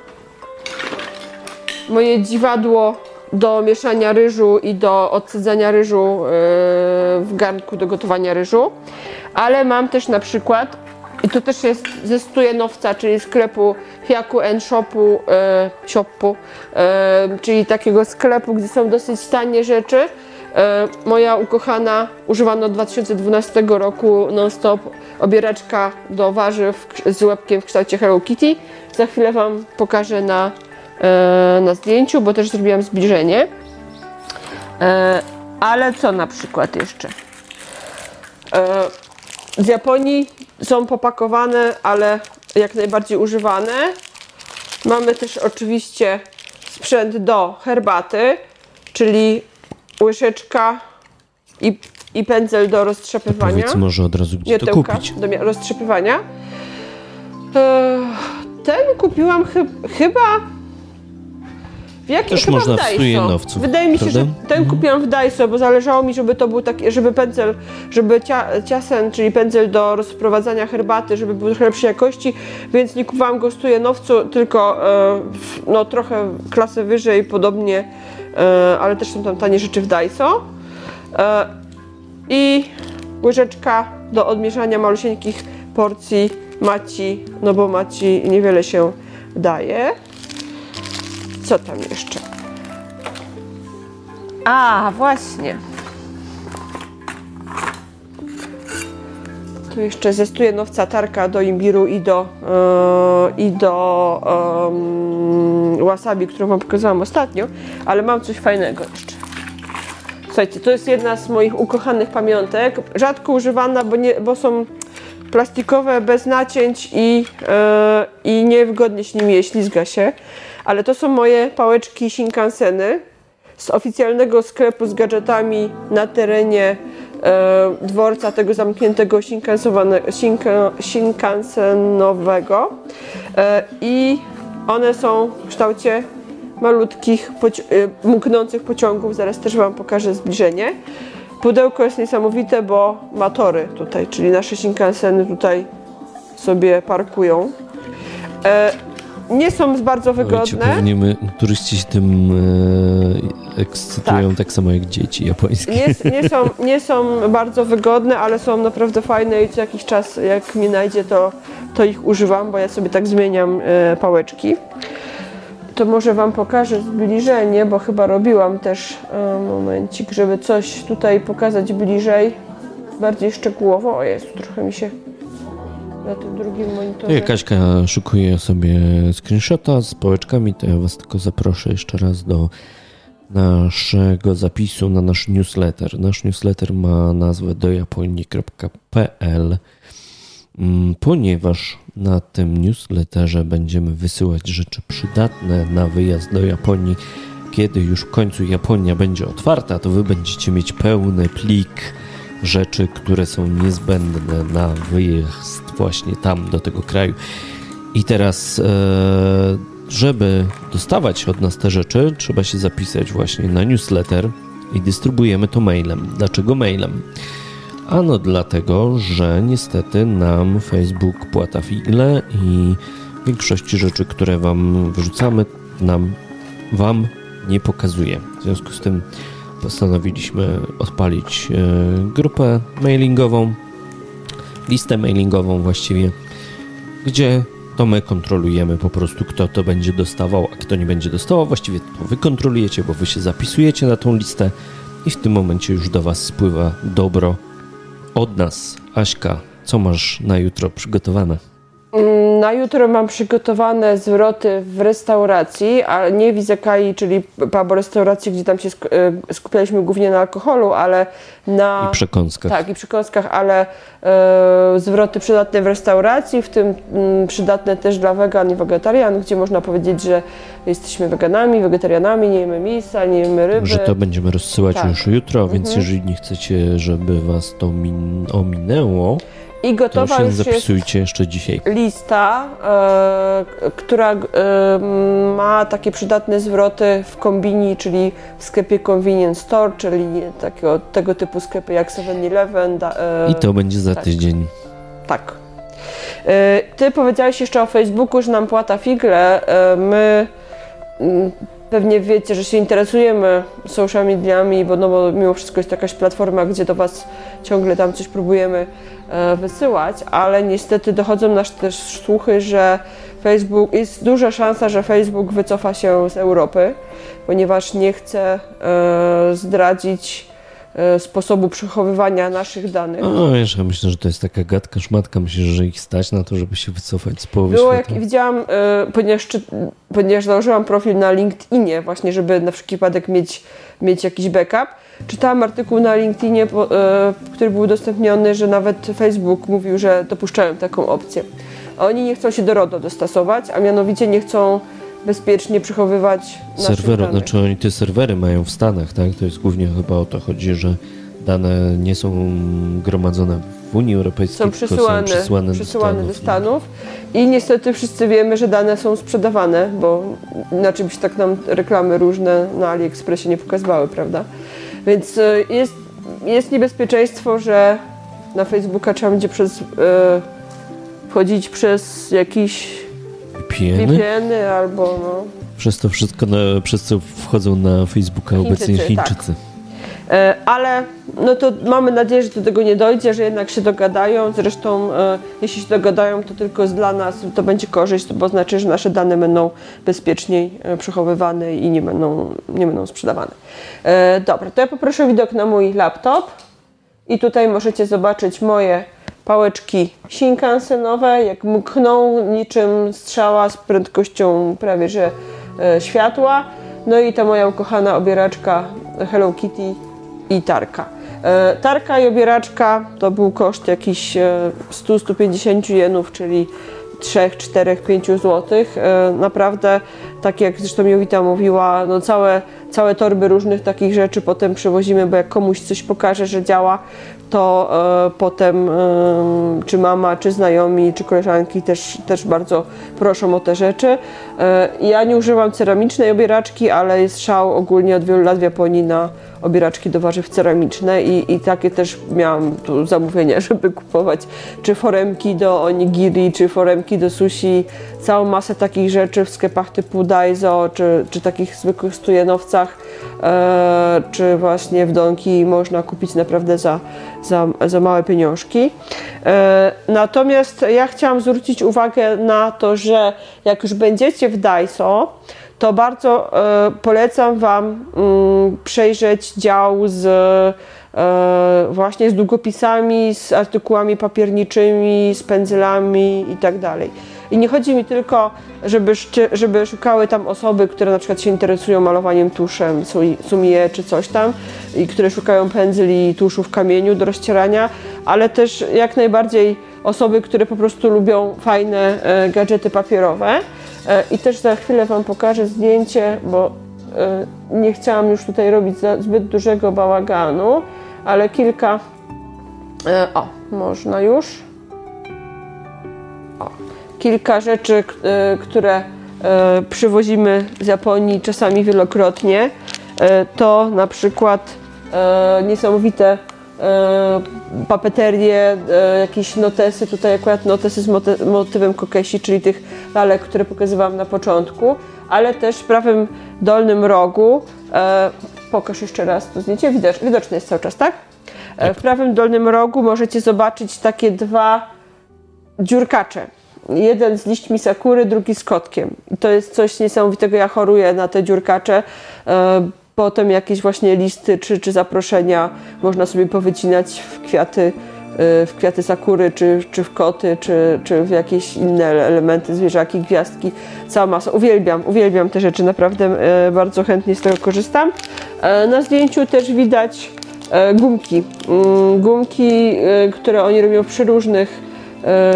moje dziwadło do mieszania ryżu i do odcedzania ryżu e, w garnku do gotowania ryżu. Ale mam też na przykład, i to też jest ze Stujenowca, czyli sklepu Hiaku and Shopu, e, shopu e, czyli takiego sklepu, gdzie są dosyć tanie rzeczy. E, moja ukochana, używana od 2012 roku non-stop obieraczka do warzyw z łebkiem w kształcie Hello Kitty. Za chwilę Wam pokażę na, e, na zdjęciu, bo też zrobiłam zbliżenie. E, ale co na przykład jeszcze? Z Japonii są popakowane, ale jak najbardziej używane. Mamy też oczywiście sprzęt do herbaty, czyli łyżeczka i, i pędzel do roztrzepywania. Powiedz może od razu, gdzie to kupić. do roztrzepywania. Ten kupiłam chy- chyba. W jakim Też chyba można w Daiso. Stujenowcu, Wydaje mi się, prawda? że ten kupiłam w Daiso, bo zależało mi, żeby to był taki, żeby pędzel, żeby cia, ciasen, czyli pędzel do rozprowadzania herbaty, żeby był trochę lepszej jakości, więc nie kupowałam go w Stujenowcu, tylko e, w- no trochę klasę wyżej, podobnie, ale też są tam tanie rzeczy w Daiso. E, I łyżeczka do odmieszania malusieńkich porcji maci, no bo maci niewiele się daje. Co tam jeszcze? A, właśnie. Tu jeszcze ze Stujenowca tarka do imbiru i do, e, i do em, wasabi, którą Wam pokazałam ostatnio, ale mam coś fajnego jeszcze. Słuchajcie, to jest jedna z moich ukochanych pamiątek. Rzadko używana, bo, nie, bo są plastikowe, bez nacięć i, e, i niewygodnie się nimi je, ślizga się. Ale to są moje pałeczki Shinkanseny z oficjalnego sklepu z gadżetami na terenie dworca tego zamkniętego Shinkansenowego. E, I one są w kształcie malutkich, poci- y, mknących pociągów. Zaraz też Wam pokażę zbliżenie. Pudełko jest niesamowite, bo ma tory tutaj, czyli nasze Shinkanseny tutaj sobie parkują. Nie są bardzo Wiecie, wygodne. pewnie my, turyści się tym e, ekscytują tak. Tak. samo jak dzieci japońskie. Nie, nie, są, nie są bardzo wygodne, ale są naprawdę fajne i co jakiś czas, jak mnie najdzie, to, to ich używam, bo ja sobie tak zmieniam e, pałeczki. to może Wam pokażę zbliżenie, bo chyba robiłam też e, momencik, żeby coś tutaj pokazać bliżej, bardziej szczegółowo. O jest, trochę mi się na tym drugim monitorze. Jak Kaśka szukuje sobie screenshota z pałeczkami, to ja Was tylko zaproszę jeszcze raz do naszego zapisu na nasz newsletter. Nasz newsletter ma nazwę dojaponii.pl mm, ponieważ na tym newsletterze będziemy wysyłać rzeczy przydatne na wyjazd do Japonii. Kiedy już w końcu Japonia będzie otwarta, to wy będziecie mieć pełny plik rzeczy, które są niezbędne na wyjazd właśnie tam, do tego kraju. I teraz, e, żeby dostawać od nas te rzeczy, trzeba się zapisać właśnie na newsletter i dystrybuujemy to mailem. Dlaczego mailem? Ano dlatego, że niestety nam Facebook płata figle i większości rzeczy, które Wam wrzucamy, nam Wam nie pokazuje. W związku z tym postanowiliśmy odpalić e, grupę mailingową, listę mailingową właściwie, gdzie to my kontrolujemy po prostu, kto to będzie dostawał, a kto nie będzie dostawał. Właściwie to wy kontrolujecie, bo wy się zapisujecie na tą listę i w tym momencie już do was spływa dobro od nas. Aśka, co masz na jutro przygotowane? Na jutro mam przygotowane zwroty w restauracji, ale nie w Izakai, czyli pubu restauracji, gdzie tam się e, skupialiśmy głównie na alkoholu, ale na... I przekąskach. Tak, i przekąskach, ale e, zwroty przydatne w restauracji, w tym mm, przydatne też dla wegan i wegetarian, gdzie można powiedzieć, że jesteśmy weganami, wegetarianami, nie jemy mięsa, nie jemy ryby. Że to będziemy rozsyłać Tak. już jutro, więc Mhm. jeżeli nie chcecie, żeby was to min- ominęło, I to gotowa się już jest zapisujcie jeszcze dzisiaj. lista, e, która e, ma takie przydatne zwroty w kombini, czyli w sklepie convenience store, czyli takiego, tego typu sklepy jak 7-Eleven. da- e, I to będzie za tak. tydzień. Tak. Ty powiedziałeś jeszcze o Facebooku, że nam płata figle. My pewnie wiecie, że się interesujemy social mediami, bo, no bo mimo wszystko jest to jakaś platforma, gdzie do Was ciągle tam coś próbujemy wysyłać, ale niestety dochodzą nas też słuchy, że Facebook, jest duża szansa, że Facebook wycofa się z Europy, ponieważ nie chce e, zdradzić e, sposobu przechowywania naszych danych. No wiesz, ja myślę, że to jest taka gadka, szmatka. Myślę, że ich stać na to, żeby się wycofać z połowy Było jak świata. widziałam, y, ponieważ, ponieważ założyłam profil na LinkedInie właśnie, żeby na wszelki wypadek mieć, mieć jakiś backup. Czytałam artykuł na LinkedInie, y, który był udostępniony, że nawet Facebook mówił, że dopuszczają taką opcję. A oni nie chcą się do RODO dostosować, a mianowicie nie chcą bezpiecznie przechowywać danych. znaczy oni te serwery mają w Stanach, tak? To jest głównie chyba o to chodzi, że dane nie są gromadzone w Unii Europejskiej, są przesyłane, są przesyłane, przesyłane do do Stanów. Stanów i niestety wszyscy wiemy, że dane są sprzedawane, bo inaczej by się tak nam reklamy różne na AliExpressie nie pokazywały, prawda? Więc e, jest, jest niebezpieczeństwo, że na Facebooka trzeba będzie przez, e, wchodzić przez jakieś VPN-y. VPN-y albo no, Przez to wszystko, na, przez co wchodzą na Facebooka obecnie Chińczycy, tak. E, Ale no to mamy nadzieję, że do tego nie dojdzie, że jednak się dogadają. Zresztą e, jeśli się dogadają, to tylko dla nas to będzie korzyść, bo znaczy, że nasze dane będą bezpieczniej e, przechowywane i nie będą, nie będą sprzedawane. Dobra, to ja poproszę widok na mój laptop i tutaj możecie zobaczyć moje pałeczki Shinkansenowe, jak mkną niczym strzała z prędkością prawie że światła. No i ta moja ukochana obieraczka Hello Kitty i tarka. E, Tarka i obieraczka to był koszt jakiś e, 100-150 jenów, czyli 3, 4, 5 zł. E, Naprawdę, tak jak zresztą Jowita mówiła, no całe, całe torby różnych takich rzeczy potem przewozimy, bo jak komuś coś pokaże, że działa, to e, potem e, czy mama, czy znajomi, czy koleżanki też, też bardzo proszą o te rzeczy. E, ja nie używam ceramicznej obieraczki, ale jest szał ogólnie od wielu lat w Japonii na obieraczki do warzyw ceramiczne i, i takie też miałam tu zamówienia, żeby kupować czy foremki do onigiri, czy foremki do sushi, całą masę takich rzeczy w sklepach typu Daiso, czy, czy takich zwykłych stujenowcach, e, czy właśnie w Donki można kupić naprawdę za, za, za małe pieniążki. E, natomiast ja chciałam zwrócić uwagę na to, że jak już będziecie w Daiso, to bardzo e, polecam Wam mm, przejrzeć dział z e, właśnie z długopisami, z artykułami papierniczymi, z pędzlami i tak. I nie chodzi mi tylko, żeby, żeby szukały tam osoby, które na przykład się interesują malowaniem tuszem, sumie czy coś tam, i które szukają pędzli i tuszu w kamieniu do rozcierania, ale też jak najbardziej osoby, które po prostu lubią fajne e, gadżety papierowe. E, I też za chwilę Wam pokażę zdjęcie, bo e, nie chciałam już tutaj robić zbyt dużego bałaganu, ale kilka. E, o, można już. O, kilka rzeczy, które przywozimy z Japonii czasami wielokrotnie. To na przykład niesamowite e, papeterie, e, jakieś notesy, tutaj akurat notesy z moty- motywem kokeshi, czyli tych lalek, które pokazywałam na początku, ale też w prawym dolnym rogu, e, pokaż jeszcze raz to zdjęcie, widocz, widoczne jest cały czas, tak? E, w prawym dolnym rogu możecie zobaczyć takie dwa dziurkacze. Jeden z liśćmi sakury, drugi z kotkiem. To jest coś niesamowitego. Ja choruję na te dziurkacze. Potem jakieś właśnie listy czy, czy zaproszenia można sobie powycinać w kwiaty, e, w kwiaty sakury, czy, czy w koty, czy, czy w jakieś inne elementy, zwierzaki, gwiazdki. Cała masa. Uwielbiam, uwielbiam te rzeczy. Naprawdę e, bardzo chętnie z tego korzystam. E, Na zdjęciu też widać e, gumki. Mm, Gumki, e, które oni robią przy różnych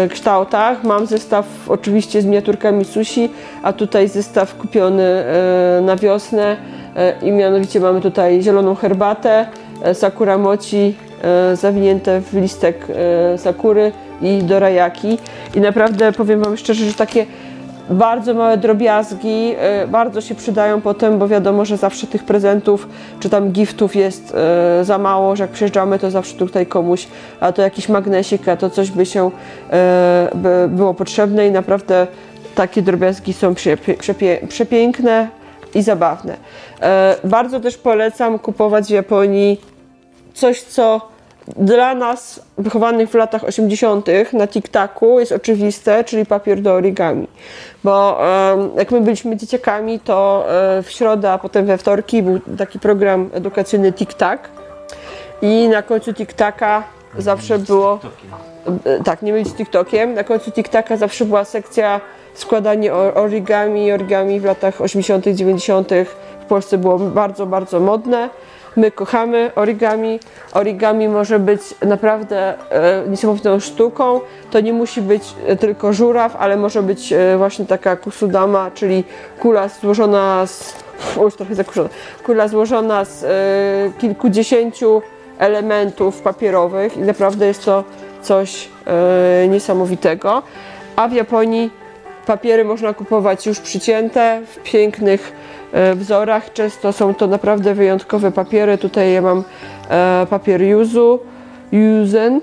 kształtach. Mam zestaw oczywiście z miniaturkami sushi, a tutaj zestaw kupiony e, na wiosnę e, i mianowicie mamy tutaj zieloną herbatę, e, sakura mochi e, zawinięte w listek e, sakury i dorajaki i naprawdę powiem Wam szczerze, że takie bardzo małe drobiazgi e, bardzo się przydają potem, bo wiadomo, że zawsze tych prezentów czy tam giftów jest e, za mało, że jak przyjeżdżamy, to zawsze tutaj komuś, a to jakiś magnesik, a to coś by się e, by było potrzebne i naprawdę takie drobiazgi są przepiękne i zabawne. Bardzo też polecam kupować w Japonii coś, co dla nas wychowanych w latach 80. na TikTaku jest oczywiste, czyli papier do origami. Bo jak my byliśmy dzieciakami, to e, w środę, a potem we wtorki był taki program edukacyjny TikTak i na końcu TikTaka zawsze było... E, Tak, nie mylić z TikTokiem. Na końcu TikTaka zawsze była sekcja składanie origami. Origami w latach 80., 90. w Polsce było bardzo, bardzo modne. My kochamy origami. Origami może być naprawdę e, niesamowitą sztuką. To nie musi być e, tylko żuraw, ale może być e, właśnie taka kusudama, czyli kula złożona z. Już trochę zakurzona. Kula złożona z e, kilkudziesięciu elementów papierowych i naprawdę jest to coś e, niesamowitego. A w Japonii papiery można kupować już przycięte w pięknych wzorach. Często są to naprawdę wyjątkowe papiery. Tutaj ja mam e, papier yuzu, yuzen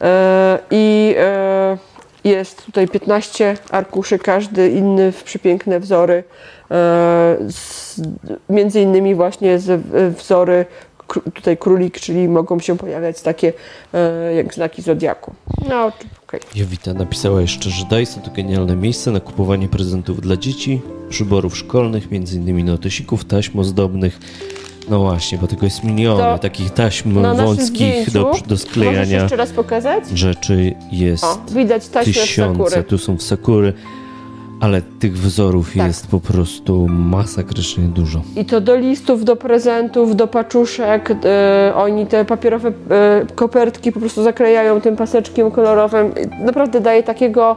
e, i e, jest tutaj 15 arkuszy, każdy inny w przepiękne wzory. E, z, między innymi właśnie z, e, wzory tutaj królik, czyli mogą się pojawiać takie e, jak znaki zodiaku. No, okej. Jowita napisała jeszcze, że Daiso to genialne miejsce na kupowanie prezentów dla dzieci, przyborów szkolnych, m.in. notesików, taśm ozdobnych. No właśnie, bo tego jest miliony To takich taśm wąskich do, do Możesz sklejania jeszcze raz pokazać? rzeczy jest O, widać taśmę tysiące. sakury. Tu są w sakury, ale tych wzorów Tak. jest po prostu masakrycznie dużo. I to do listów, do prezentów, do paczuszek. e, oni te papierowe e, kopertki po prostu zaklejają tym paseczkiem kolorowym. Naprawdę daje takiego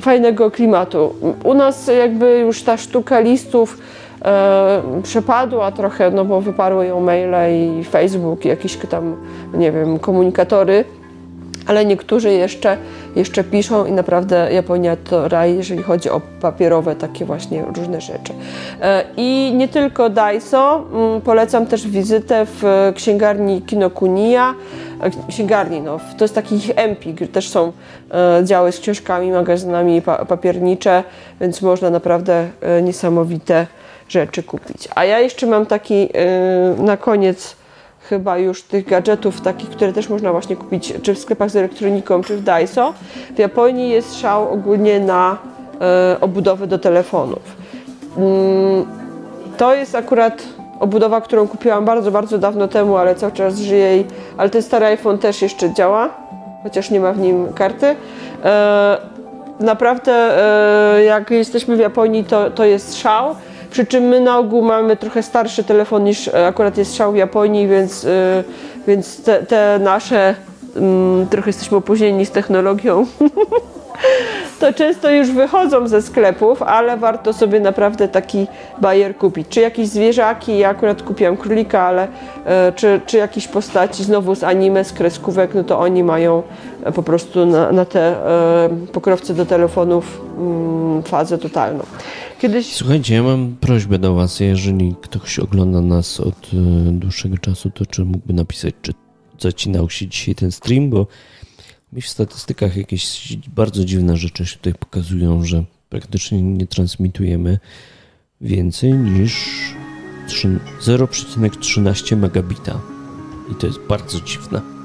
fajnego klimatu. U nas jakby już ta sztuka listów e, przepadła trochę, no bo wyparły ją maile i Facebook, i jakieś tam, nie wiem, komunikatory. Ale niektórzy jeszcze, jeszcze piszą i naprawdę Japonia to raj, jeżeli chodzi o papierowe takie właśnie różne rzeczy. E, I nie tylko Daiso, mm, polecam też wizytę w księgarni Kinokuniya. E, Księgarni, no, to jest taki ich empik, też są e, działy z książkami, magazynami pa- papiernicze, więc można naprawdę niesamowite rzeczy kupić. A ja jeszcze mam taki na koniec chyba już tych gadżetów takich, które też można właśnie kupić czy w sklepach z elektroniką, czy w Daiso. W Japonii jest szał ogólnie na e, obudowę do telefonów. Mm, To jest akurat obudowa, którą kupiłam bardzo, bardzo dawno temu, ale cały czas żyje. I, ale ten stary iPhone też jeszcze działa, chociaż nie ma w nim karty. E, naprawdę, e, jak jesteśmy w Japonii, to, to jest szał. Przy czym my na ogół mamy trochę starszy telefon niż e, akurat jest szał w Japonii, więc, e, więc te, te nasze mm, trochę jesteśmy opóźnieni z technologią. to często już wychodzą ze sklepów, ale warto sobie naprawdę taki bajer kupić. Czy jakieś zwierzaki, ja akurat kupiłam królika, ale e, czy, czy jakieś postaci znowu z anime, z kreskówek, no to oni mają po prostu na, na te pokrowce do telefonów mm, fazę totalną. Kiedyś Słuchajcie, ja mam prośbę do Was, jeżeli ktoś ogląda nas od e, dłuższego czasu, to czy mógłby napisać, czy zacinał się dzisiaj ten stream, bo mi w statystykach jakieś bardzo dziwne rzeczy się tutaj pokazują, że praktycznie nie transmitujemy więcej niż trzy- 0,13 megabita. I to jest bardzo dziwne.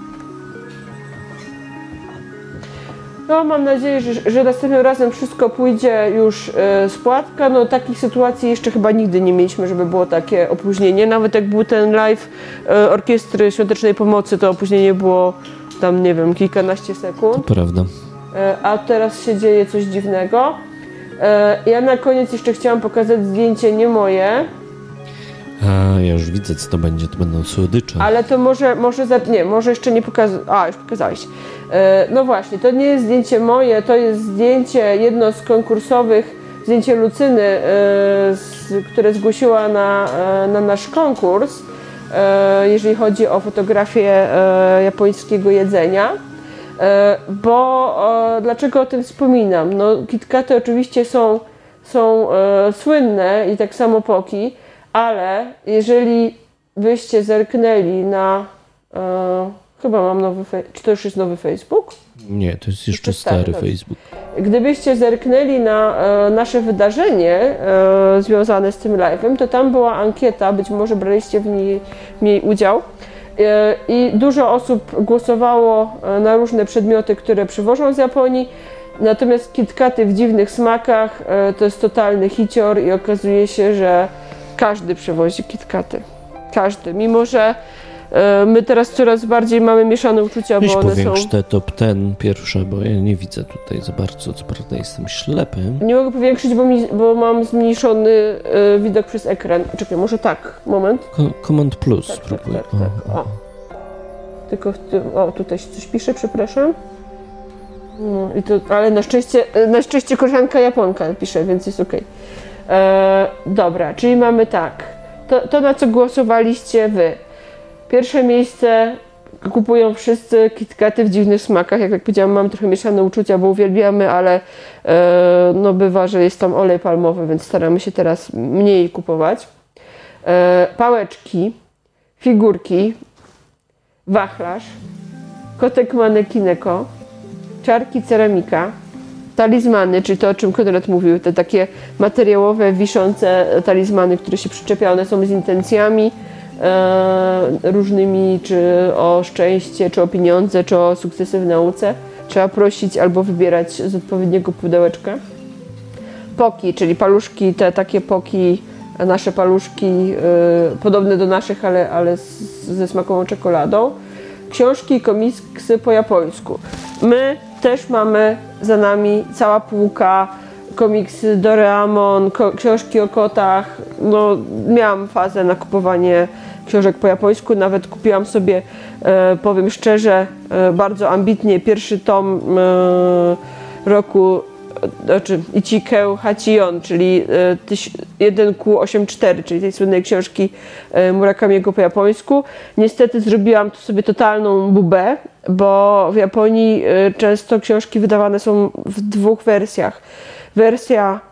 No, mam nadzieję, że, że następnym razem wszystko pójdzie już e, z płatka. No, takich sytuacji jeszcze chyba nigdy nie mieliśmy, żeby było takie opóźnienie. Nawet jak był ten live e, Orkiestry Świątecznej Pomocy, to opóźnienie było tam, nie wiem, kilkanaście sekund. Prawda. E, a teraz się dzieje coś dziwnego. E, ja na koniec jeszcze chciałam pokazać zdjęcie nie moje, A, ja już widzę, co to będzie. To będą słodycze. ale to może, może za, nie, może jeszcze nie pokazać. A, już pokazałeś. E, no właśnie, to nie jest zdjęcie moje, to jest zdjęcie jedno z konkursowych, zdjęcie Lucyny, e, które zgłosiła na, e, na nasz konkurs, jeżeli chodzi o fotografię japońskiego jedzenia. Bo dlaczego o tym wspominam? No, KitKaty oczywiście są, są słynne i tak samo Poki, ale jeżeli byście zerknęli na. Chyba mam nowy. Fe- czy to już jest nowy Facebook? Nie, to jest jeszcze stary, stary. Facebook. Gdybyście zerknęli na e, nasze wydarzenie e, związane z tym live'em, to tam była ankieta, być może braliście w niej, w niej udział. E, I dużo osób głosowało e, na różne przedmioty, które przywożą z Japonii. Natomiast KitKaty w dziwnych smakach e, to jest totalny hicior i okazuje się, że każdy przywozi KitKaty. Każdy. Mimo, że my teraz coraz bardziej mamy mieszane uczucia, Weź bo one są... powiększ te top ten pierwsze, bo ja nie widzę tutaj za bardzo. Co prawda jestem ślepy. Nie mogę powiększyć, bo, mi, bo mam zmniejszony e, widok przez ekran. Czekaj, może tak, moment. Ko- Command plus Tak, tak, spróbuj. tak, tak. O. Tylko, w tym- o, tutaj coś pisze, przepraszam. No, i to, ale na szczęście, na szczęście koleżanka Japonka pisze, więc jest okej. E, Dobra, czyli mamy tak. To, to, na co głosowaliście wy. Pierwsze miejsce kupują wszyscy KitKaty w dziwnych smakach. Jak, jak powiedziałam, mam trochę mieszane uczucia, bo uwielbiamy, ale e, no bywa, że jest tam olej palmowy, więc staramy się teraz mniej kupować. E, pałeczki, figurki, wachlarz, kotek manekineko, czarki ceramika, talizmany, czyli to o czym Konrad mówił, te takie materiałowe, wiszące talizmany, które się przyczepia, one są z intencjami różnymi, czy o szczęście, czy o pieniądze, czy o sukcesy w nauce. Trzeba prosić albo wybierać z odpowiedniego pudełeczka. Poki, czyli paluszki, te takie poki, nasze paluszki, y, podobne do naszych, ale, ale ze smakową czekoladą. Książki i komiksy po japońsku. My też mamy za nami cała półka, komiksy Doraemon, ko- książki o kotach. No, miałam fazę na kupowanie książek po japońsku, nawet kupiłam sobie, e, powiem szczerze, e, bardzo ambitnie pierwszy tom e, roku znaczy Ichikeł Hachion, czyli e, tyś- 1Q84, czyli tej słynnej książki Murakamiego po japońsku. Niestety zrobiłam tu sobie totalną bubę, bo w Japonii często książki wydawane są w dwóch wersjach. Wersja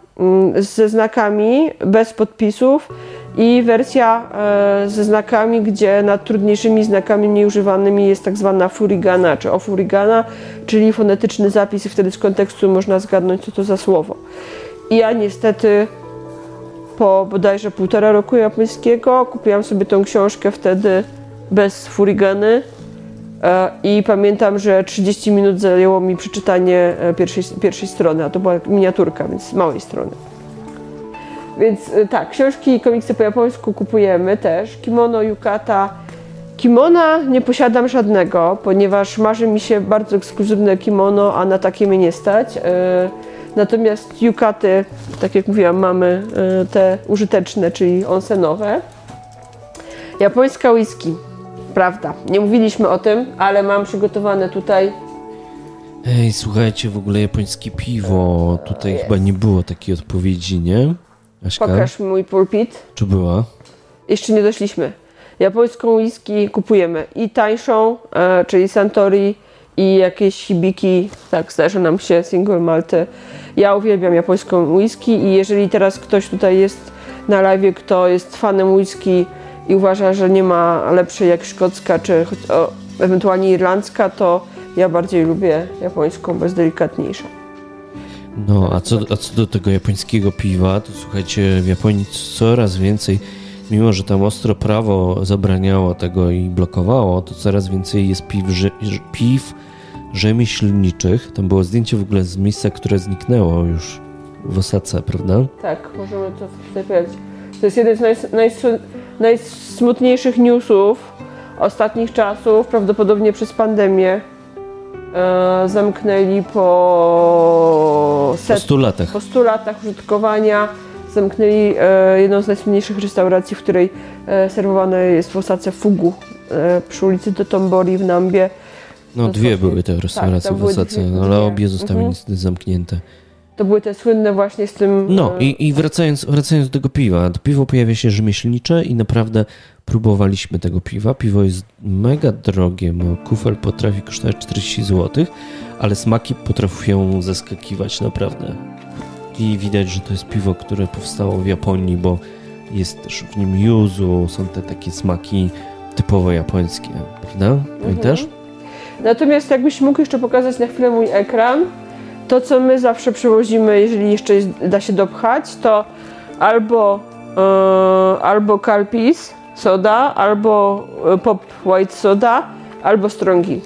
ze znakami, bez podpisów i wersja e, ze znakami, gdzie nad trudniejszymi znakami mniej używanymi jest tak zwana furigana czy ofurigana, czyli fonetyczny zapis i wtedy z kontekstu można zgadnąć, co to za słowo. I ja niestety po bodajże półtora roku japońskiego kupiłam sobie tą książkę wtedy bez furigany i pamiętam, że 30 minut zajęło mi przeczytanie e, pierwszej, pierwszej strony, a to była miniaturka, więc małej strony. Więc y, tak, książki i komiksy po japońsku kupujemy też. Kimono, yukata. Kimona nie posiadam żadnego, ponieważ marzy mi się bardzo ekskluzywne kimono, a na takie mnie nie stać. Natomiast yukaty, tak jak mówiłam, mamy te użyteczne, czyli onsenowe. Japońska whisky. Prawda, nie mówiliśmy o tym, ale mam przygotowane tutaj Ej, słuchajcie, w ogóle japońskie piwo. Tutaj chyba nie było takiej odpowiedzi, nie? Aśka? Pokaż mój pulpit. Czy była? Jeszcze nie doszliśmy. Japońską whisky kupujemy i tańszą, e, czyli Santori i jakieś hibiki, tak zdarzy nam się single malty. Ja uwielbiam japońską whisky i jeżeli teraz ktoś tutaj jest na live, kto jest fanem whisky i uważa, że nie ma lepszej jak szkocka, czy o, ewentualnie irlandzka, to ja bardziej lubię japońską, bo jest delikatniejsza. No, a co, a co do tego japońskiego piwa, to słuchajcie, w Japonii coraz więcej, mimo że tam ostro prawo zabraniało tego i blokowało, to coraz więcej jest piw, piw rzemieślniczych. Tam było zdjęcie w ogóle z miejsca, które zniknęło już w Osace, prawda? Tak, możemy to tutaj powiedzieć. To jest jeden z najs- najs- najsmutniejszych newsów ostatnich czasów, prawdopodobnie przez pandemię. E, zamknęli po, Po set, 100 latach. po 100 latach użytkowania. Zamknęli e, jedną z najsłynniejszych restauracji, w której e, serwowane jest w Osace fugu e, przy ulicy Totombori w Nambie. No, dwie były te restauracje tam w Osace, ale obie zostały Mhm. niestety zamknięte. To były te słynne właśnie z tym... No e, i, i wracając, wracając do tego piwa. To piwo pojawia się rzemieślnicze i naprawdę próbowaliśmy tego piwa. Piwo jest mega drogie, bo kufel potrafi kosztować 40 zł, ale smaki potrafią zaskakiwać naprawdę. I widać, że to jest piwo, które powstało w Japonii, bo jest też w nim yuzu, są te takie smaki typowo japońskie, prawda? Pamiętasz? Natomiast jakbyś mógł jeszcze pokazać na chwilę mój ekran, to co my zawsze przywozimy, jeżeli jeszcze da się dopchać, to albo, e, albo Calpis soda, albo e, Pop White soda, albo Strongi.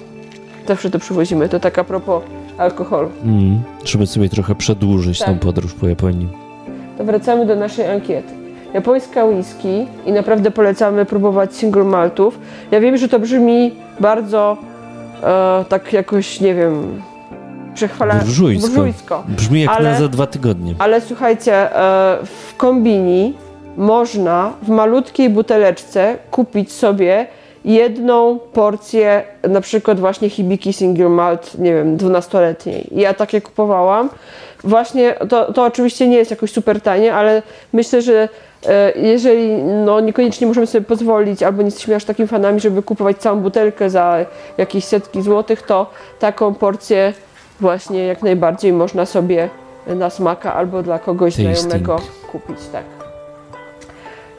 Zawsze to przywozimy. To tak a propos alkoholu. Mm, żeby sobie trochę przedłużyć Tak. tą podróż po Japonii. To wracamy do naszej ankiety. Japońska whisky i naprawdę polecamy próbować single maltów. Ja wiem, że to brzmi bardzo e, tak jakoś, nie wiem, przechwala... Burżujsko. Brzmi jak Ale- na za dwa tygodnie. Ale słuchajcie, e, w kombini można w malutkiej buteleczce kupić sobie jedną porcję, na przykład właśnie Hibiki Single Malt, nie wiem, 12-letniej. Ja takie kupowałam. Właśnie, to, to oczywiście nie jest jakoś super tanie, ale myślę, że e, jeżeli no, niekoniecznie możemy sobie pozwolić, albo nie jesteśmy aż takimi fanami, żeby kupować całą butelkę za jakieś setki złotych, to taką porcję właśnie jak najbardziej można sobie na smaka albo dla kogoś Tasting. znajomego kupić, tak.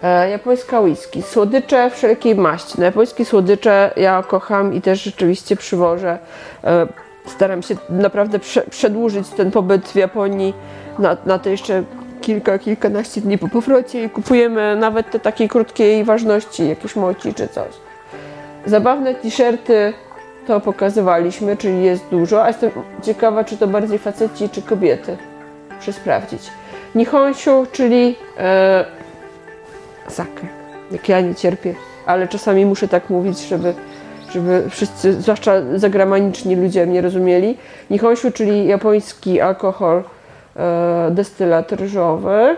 E, japońska whisky. Słodycze wszelkiej maści. No, japońskie słodycze ja kocham i też rzeczywiście przywożę. E, staram się naprawdę prze, przedłużyć ten pobyt w Japonii na, na te jeszcze kilka, kilkanaście dni po powrocie i kupujemy nawet te takiej krótkiej ważności, jakieś moci czy coś. Zabawne t-shirty to pokazywaliśmy, czyli jest dużo, a jestem ciekawa, czy to bardziej faceci, czy kobiety. Muszę sprawdzić. Nihonshu, czyli e, sake. Jak ja nie cierpię, ale czasami muszę tak mówić, żeby, żeby wszyscy, zwłaszcza zagramaniczni ludzie mnie rozumieli. Nihonshu, czyli japoński alkohol, e, destylat ryżowy,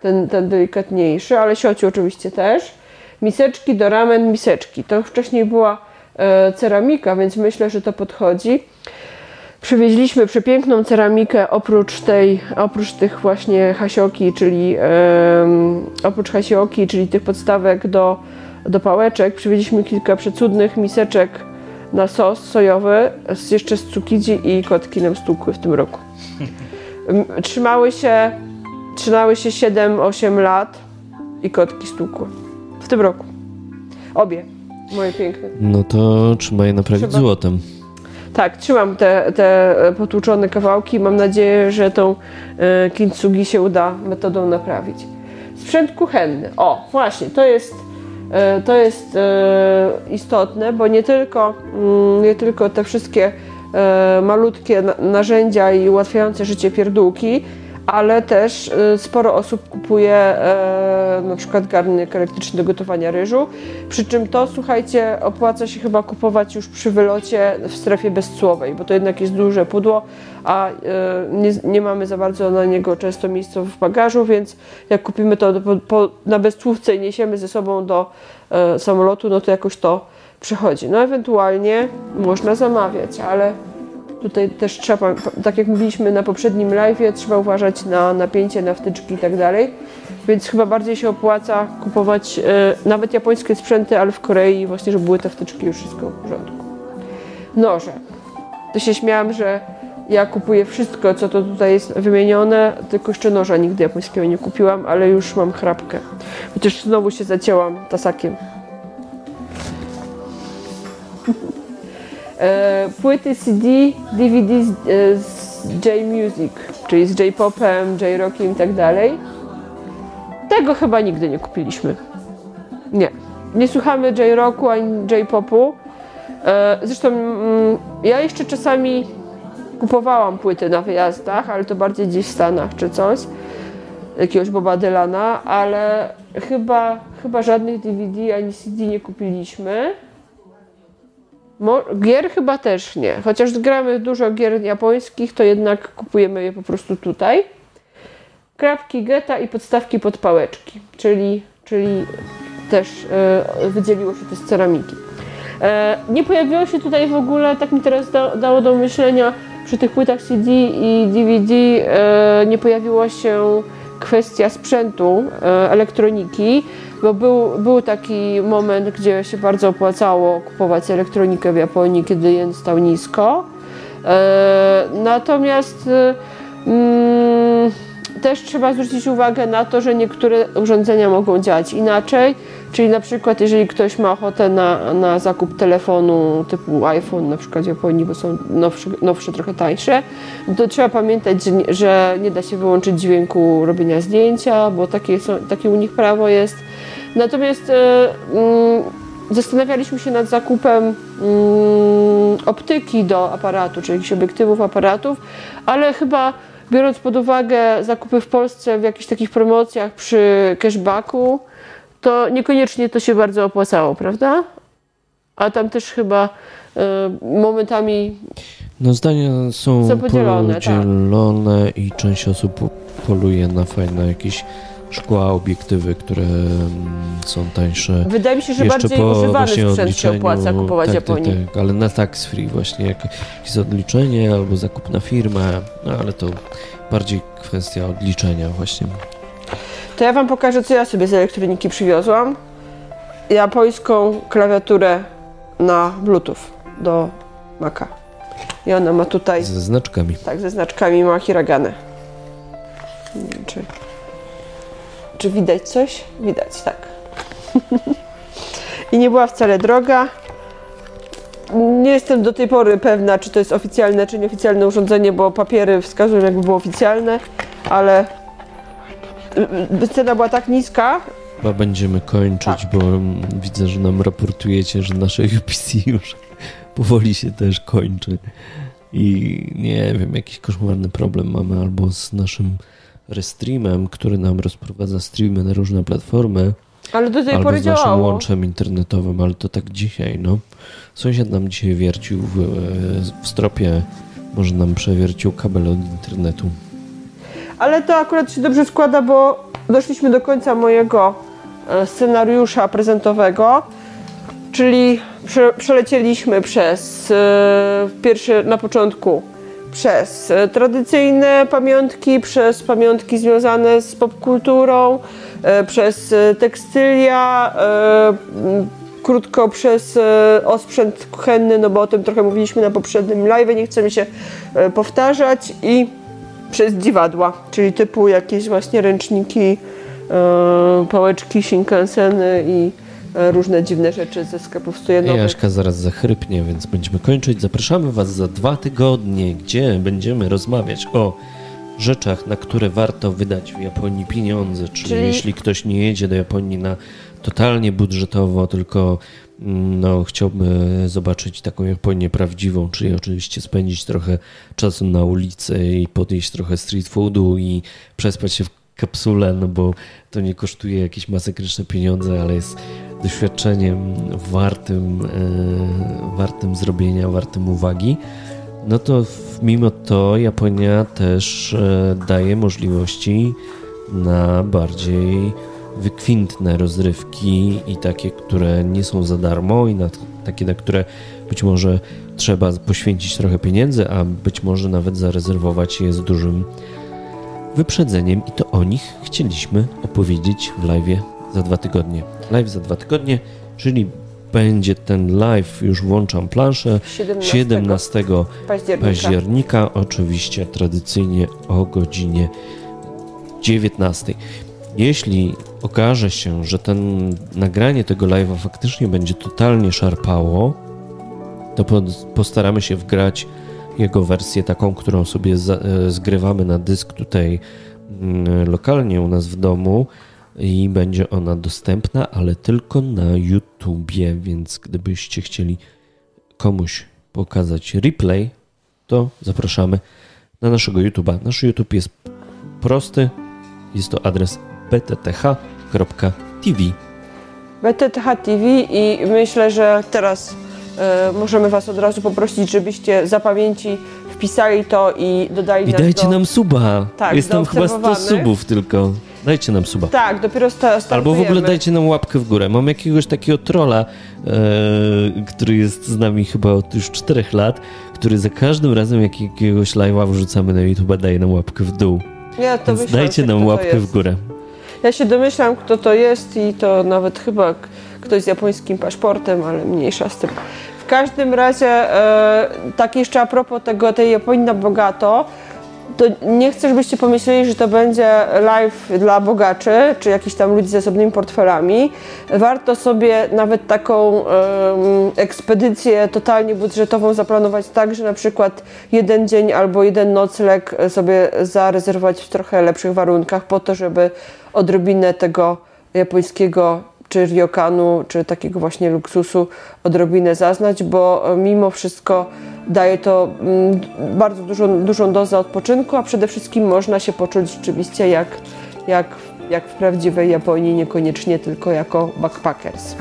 ten, ten delikatniejszy, ale siociu oczywiście też. Miseczki do ramen, miseczki. To wcześniej była ceramika, więc myślę, że to podchodzi. Przywieźliśmy przepiękną ceramikę oprócz tej, oprócz tych właśnie hasioki, czyli oprócz hasioki, czyli tych podstawek do, do pałeczek, przywieźliśmy kilka przecudnych miseczek na sos sojowy, z, jeszcze z cukidzi i kotki nam stukły w tym roku. Trzymały się, trzymały się 7-8 lat i kotki stukły. W tym roku. Obie. Moje piękne. No to trzeba je naprawić Trzeba. złotem. Tak, trzymam te, te potłuczone kawałki. Mam nadzieję, że tą e, kintsugi się uda metodą naprawić. Sprzęt kuchenny. O, właśnie, to jest, e, to jest e, istotne, bo nie tylko, mm, nie tylko te wszystkie e, malutkie na, narzędzia i ułatwiające życie pierdółki, ale też y, sporo osób kupuje e, na przykład garnek elektryczny do gotowania ryżu. Przy czym to, słuchajcie, opłaca się chyba kupować już przy wylocie w strefie bezcłowej, bo to jednak jest duże pudło, a e, nie, nie mamy za bardzo na niego często miejsca w bagażu, więc jak kupimy to po, po, na bezcłówce i niesiemy ze sobą do e, samolotu, no to jakoś to przychodzi. No ewentualnie można zamawiać, ale Tutaj też trzeba, tak jak mówiliśmy na poprzednim live, trzeba uważać na napięcie, na wtyczki i tak dalej. Więc chyba bardziej się opłaca kupować e, nawet japońskie sprzęty, ale w Korei właśnie, żeby były te wtyczki już wszystko w porządku. Noże. To się śmiałam, że ja kupuję wszystko, co to tutaj jest wymienione, tylko jeszcze noża nigdy japońskiego nie kupiłam, ale już mam chrapkę. Chociaż znowu się zacięłam tasakiem. Płyty CD, DVD z, e, z J-Music, czyli z J-popem, J-rockiem i tak dalej. Tego chyba nigdy nie kupiliśmy. Nie. Nie słuchamy J-rocku ani J-popu. E, zresztą mm, ja jeszcze czasami kupowałam płyty na wyjazdach, ale to bardziej gdzieś w Stanach czy coś. Jakiegoś Boba Dylana, ale chyba, chyba żadnych DVD ani CD nie kupiliśmy. Gier chyba też nie. Chociaż gramy dużo gier japońskich, to jednak kupujemy je po prostu tutaj. Krapki geta i podstawki pod pałeczki, czyli, czyli też e, wydzieliło się to z ceramiki. E, nie pojawiło się tutaj w ogóle, tak mi teraz da, dało do myślenia, przy tych płytach CD i DVD e, nie pojawiła się kwestia sprzętu, elektroniki, bo był, był taki moment, gdzie się bardzo opłacało kupować elektronikę w Japonii, kiedy jen stał nisko. E, natomiast e, mm, też trzeba zwrócić uwagę na to, że niektóre urządzenia mogą działać inaczej. Czyli na przykład, jeżeli ktoś ma ochotę na, na zakup telefonu typu iPhone, na przykład w Japonii, bo są nowsze, nowsze trochę tańsze, to trzeba pamiętać, że nie, że nie da się wyłączyć dźwięku robienia zdjęcia, bo takie, są, takie u nich prawo jest. Natomiast e, mm, zastanawialiśmy się nad zakupem mm, optyki do aparatu, czyli jakichś obiektywów aparatów, ale chyba biorąc pod uwagę zakupy w Polsce w jakichś takich promocjach przy cashbacku, to niekoniecznie to się bardzo opłacało, prawda? A tam też chyba y, momentami. No zdania są, są podzielone, podzielone tak. i część osób poluje na fajne jakieś szkła, obiektywy, które mm, są tańsze. Wydaje mi się, że bardziej po używany sprzęt się opłaca kupować tak, Japonii. Tak, tak, ale na tax free właśnie jakieś odliczenie albo zakup na firmę, no ale to bardziej kwestia odliczenia właśnie. To ja Wam pokażę, co ja sobie z elektroniki przywiozłam. Japońską klawiaturę na Bluetooth do Maca. I ona ma tutaj... Ze znaczkami. Tak, ze znaczkami ma wiem, czy... Czy widać coś? Widać, tak. I nie była wcale droga. Nie jestem do tej pory pewna, czy to jest oficjalne, czy nieoficjalne urządzenie, bo papiery wskazują, jakby było oficjalne, ale cena była tak niska. Chyba będziemy kończyć, tak. bo widzę, że nam raportujecie, że nasze UPC już powoli się też kończy. I nie wiem, jakiś koszmarny problem mamy albo z naszym Restreamem, który nam rozprowadza streamy na różne platformy. Ale do tej albo pory z naszym działało. łączem internetowym, ale to tak dzisiaj, no. Sąsiad nam dzisiaj wiercił w, w stropie, może nam przewiercił kabel od internetu. Ale to akurat się dobrze składa, bo doszliśmy do końca mojego e, scenariusza prezentowego, czyli prze, przelecieliśmy przez e, pierwszy na początku przez e, tradycyjne pamiątki, przez pamiątki związane z popkulturą, przez tekstylia, krótko przez osprzęt kuchenny, no bo o tym trochę mówiliśmy na poprzednim live, nie chcemy się powtarzać i przez dziwadła, czyli typu jakieś właśnie ręczniki, pałeczki Shinkanseny i E, różne dziwne rzeczy ze sklepów stojanowych. Jaśka zaraz zachrypnie, więc będziemy kończyć. Zapraszamy Was za dwa tygodnie, gdzie będziemy rozmawiać o rzeczach, na które warto wydać w Japonii pieniądze. Czyli, Czyli... jeśli ktoś nie jedzie do Japonii na totalnie budżetowo, tylko no, chciałby zobaczyć taką Japonię prawdziwą, czyli oczywiście spędzić trochę czasu na ulicy i podjeść trochę street foodu i przespać się w kapsule, no bo to nie kosztuje jakieś masakryczne pieniądze, ale jest doświadczeniem wartym, e, wartym zrobienia, wartym uwagi, no to mimo to Japonia też e, daje możliwości na bardziej wykwintne rozrywki i takie, które nie są za darmo i na, takie, na które być może trzeba poświęcić trochę pieniędzy, a być może nawet zarezerwować je z dużym wyprzedzeniem i to o nich chcieliśmy opowiedzieć w live za dwa tygodnie. Live za dwa tygodnie, czyli będzie ten live, już włączam planszę, 17, 17 października. października, oczywiście tradycyjnie o godzinie 19. Jeśli okaże się, że ten nagranie tego live'a faktycznie będzie totalnie szarpało, to postaramy się wgrać jego wersję taką, którą sobie e, zgrywamy na dysk tutaj mm, lokalnie u nas w domu i będzie ona dostępna, ale tylko na YouTubie, więc gdybyście chcieli komuś pokazać replay, to zapraszamy na naszego YouTube'a. Nasz YouTube jest prosty, jest to adres btth.tv. BTTH TV i myślę, że teraz e, możemy Was od razu poprosić, żebyście za pamięci wpisali to i dodali I dajcie do... nam suba. Tak, Jest tam chyba 100 subów tylko. Dajcie nam suba. Tak, dopiero sta- Albo w ogóle dajcie nam łapkę w górę. Mam jakiegoś takiego trola, e, który jest z nami chyba od już 4 lat, który za każdym razem, jak jakiegoś live'a wrzucamy na YouTube, daje nam łapkę w dół. Ja to Więc dajcie nam łapkę w górę. Ja się domyślam, kto to jest i to nawet chyba ktoś z japońskim paszportem, ale mniejsza z tym. W każdym razie, e, tak jeszcze a propos tego, tej Japonii na bogato, to nie chcę, żebyście pomyśleli, że to będzie live dla bogaczy, czy jakichś tam ludzi z osobnymi portfelami. Warto sobie nawet taką um, ekspedycję totalnie budżetową zaplanować tak, że na przykład jeden dzień albo jeden nocleg sobie zarezerwować w trochę lepszych warunkach po to, żeby odrobinę tego japońskiego czy ryokanu, czy takiego właśnie luksusu odrobinę zaznać, bo mimo wszystko daje to mm, bardzo dużą, dużą dozę odpoczynku, a przede wszystkim można się poczuć rzeczywiście jak, jak, jak w prawdziwej Japonii, niekoniecznie tylko jako backpackers.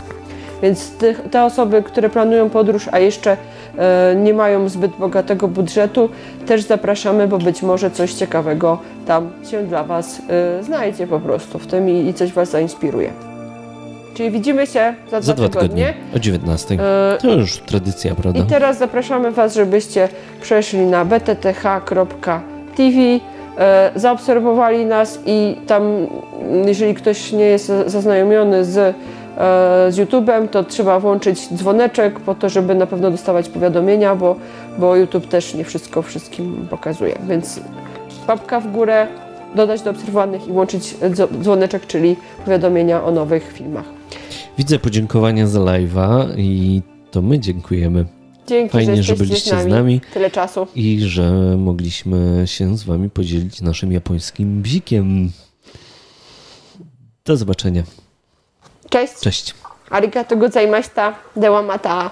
Więc te osoby, które planują podróż, a jeszcze e, nie mają zbyt bogatego budżetu, też zapraszamy, bo być może coś ciekawego tam się dla Was e, znajdzie po prostu w tym i, coś Was zainspiruje. Czyli widzimy się za, za dwa, tygodnie. tygodnie. O 19. E, to już tradycja, prawda? I teraz zapraszamy Was, żebyście przeszli na btth.tv, zaobserwowali nas i tam, jeżeli ktoś nie jest zaznajomiony z, z YouTube'em, to trzeba włączyć dzwoneczek po to, żeby na pewno dostawać powiadomienia, bo, bo YouTube też nie wszystko wszystkim pokazuje. Więc papka w górę, dodać do obserwowanych i włączyć dzwoneczek, czyli powiadomienia o nowych filmach. Widzę podziękowania za live'a i to my dziękujemy. Dzięki, Fajnie, że, że byliście z nami, z nami, Tyle czasu. I że mogliśmy się z wami podzielić naszym japońskim bzikiem. Do zobaczenia. Cześć. Cześć. Arigato gozaimashita. Dewamata.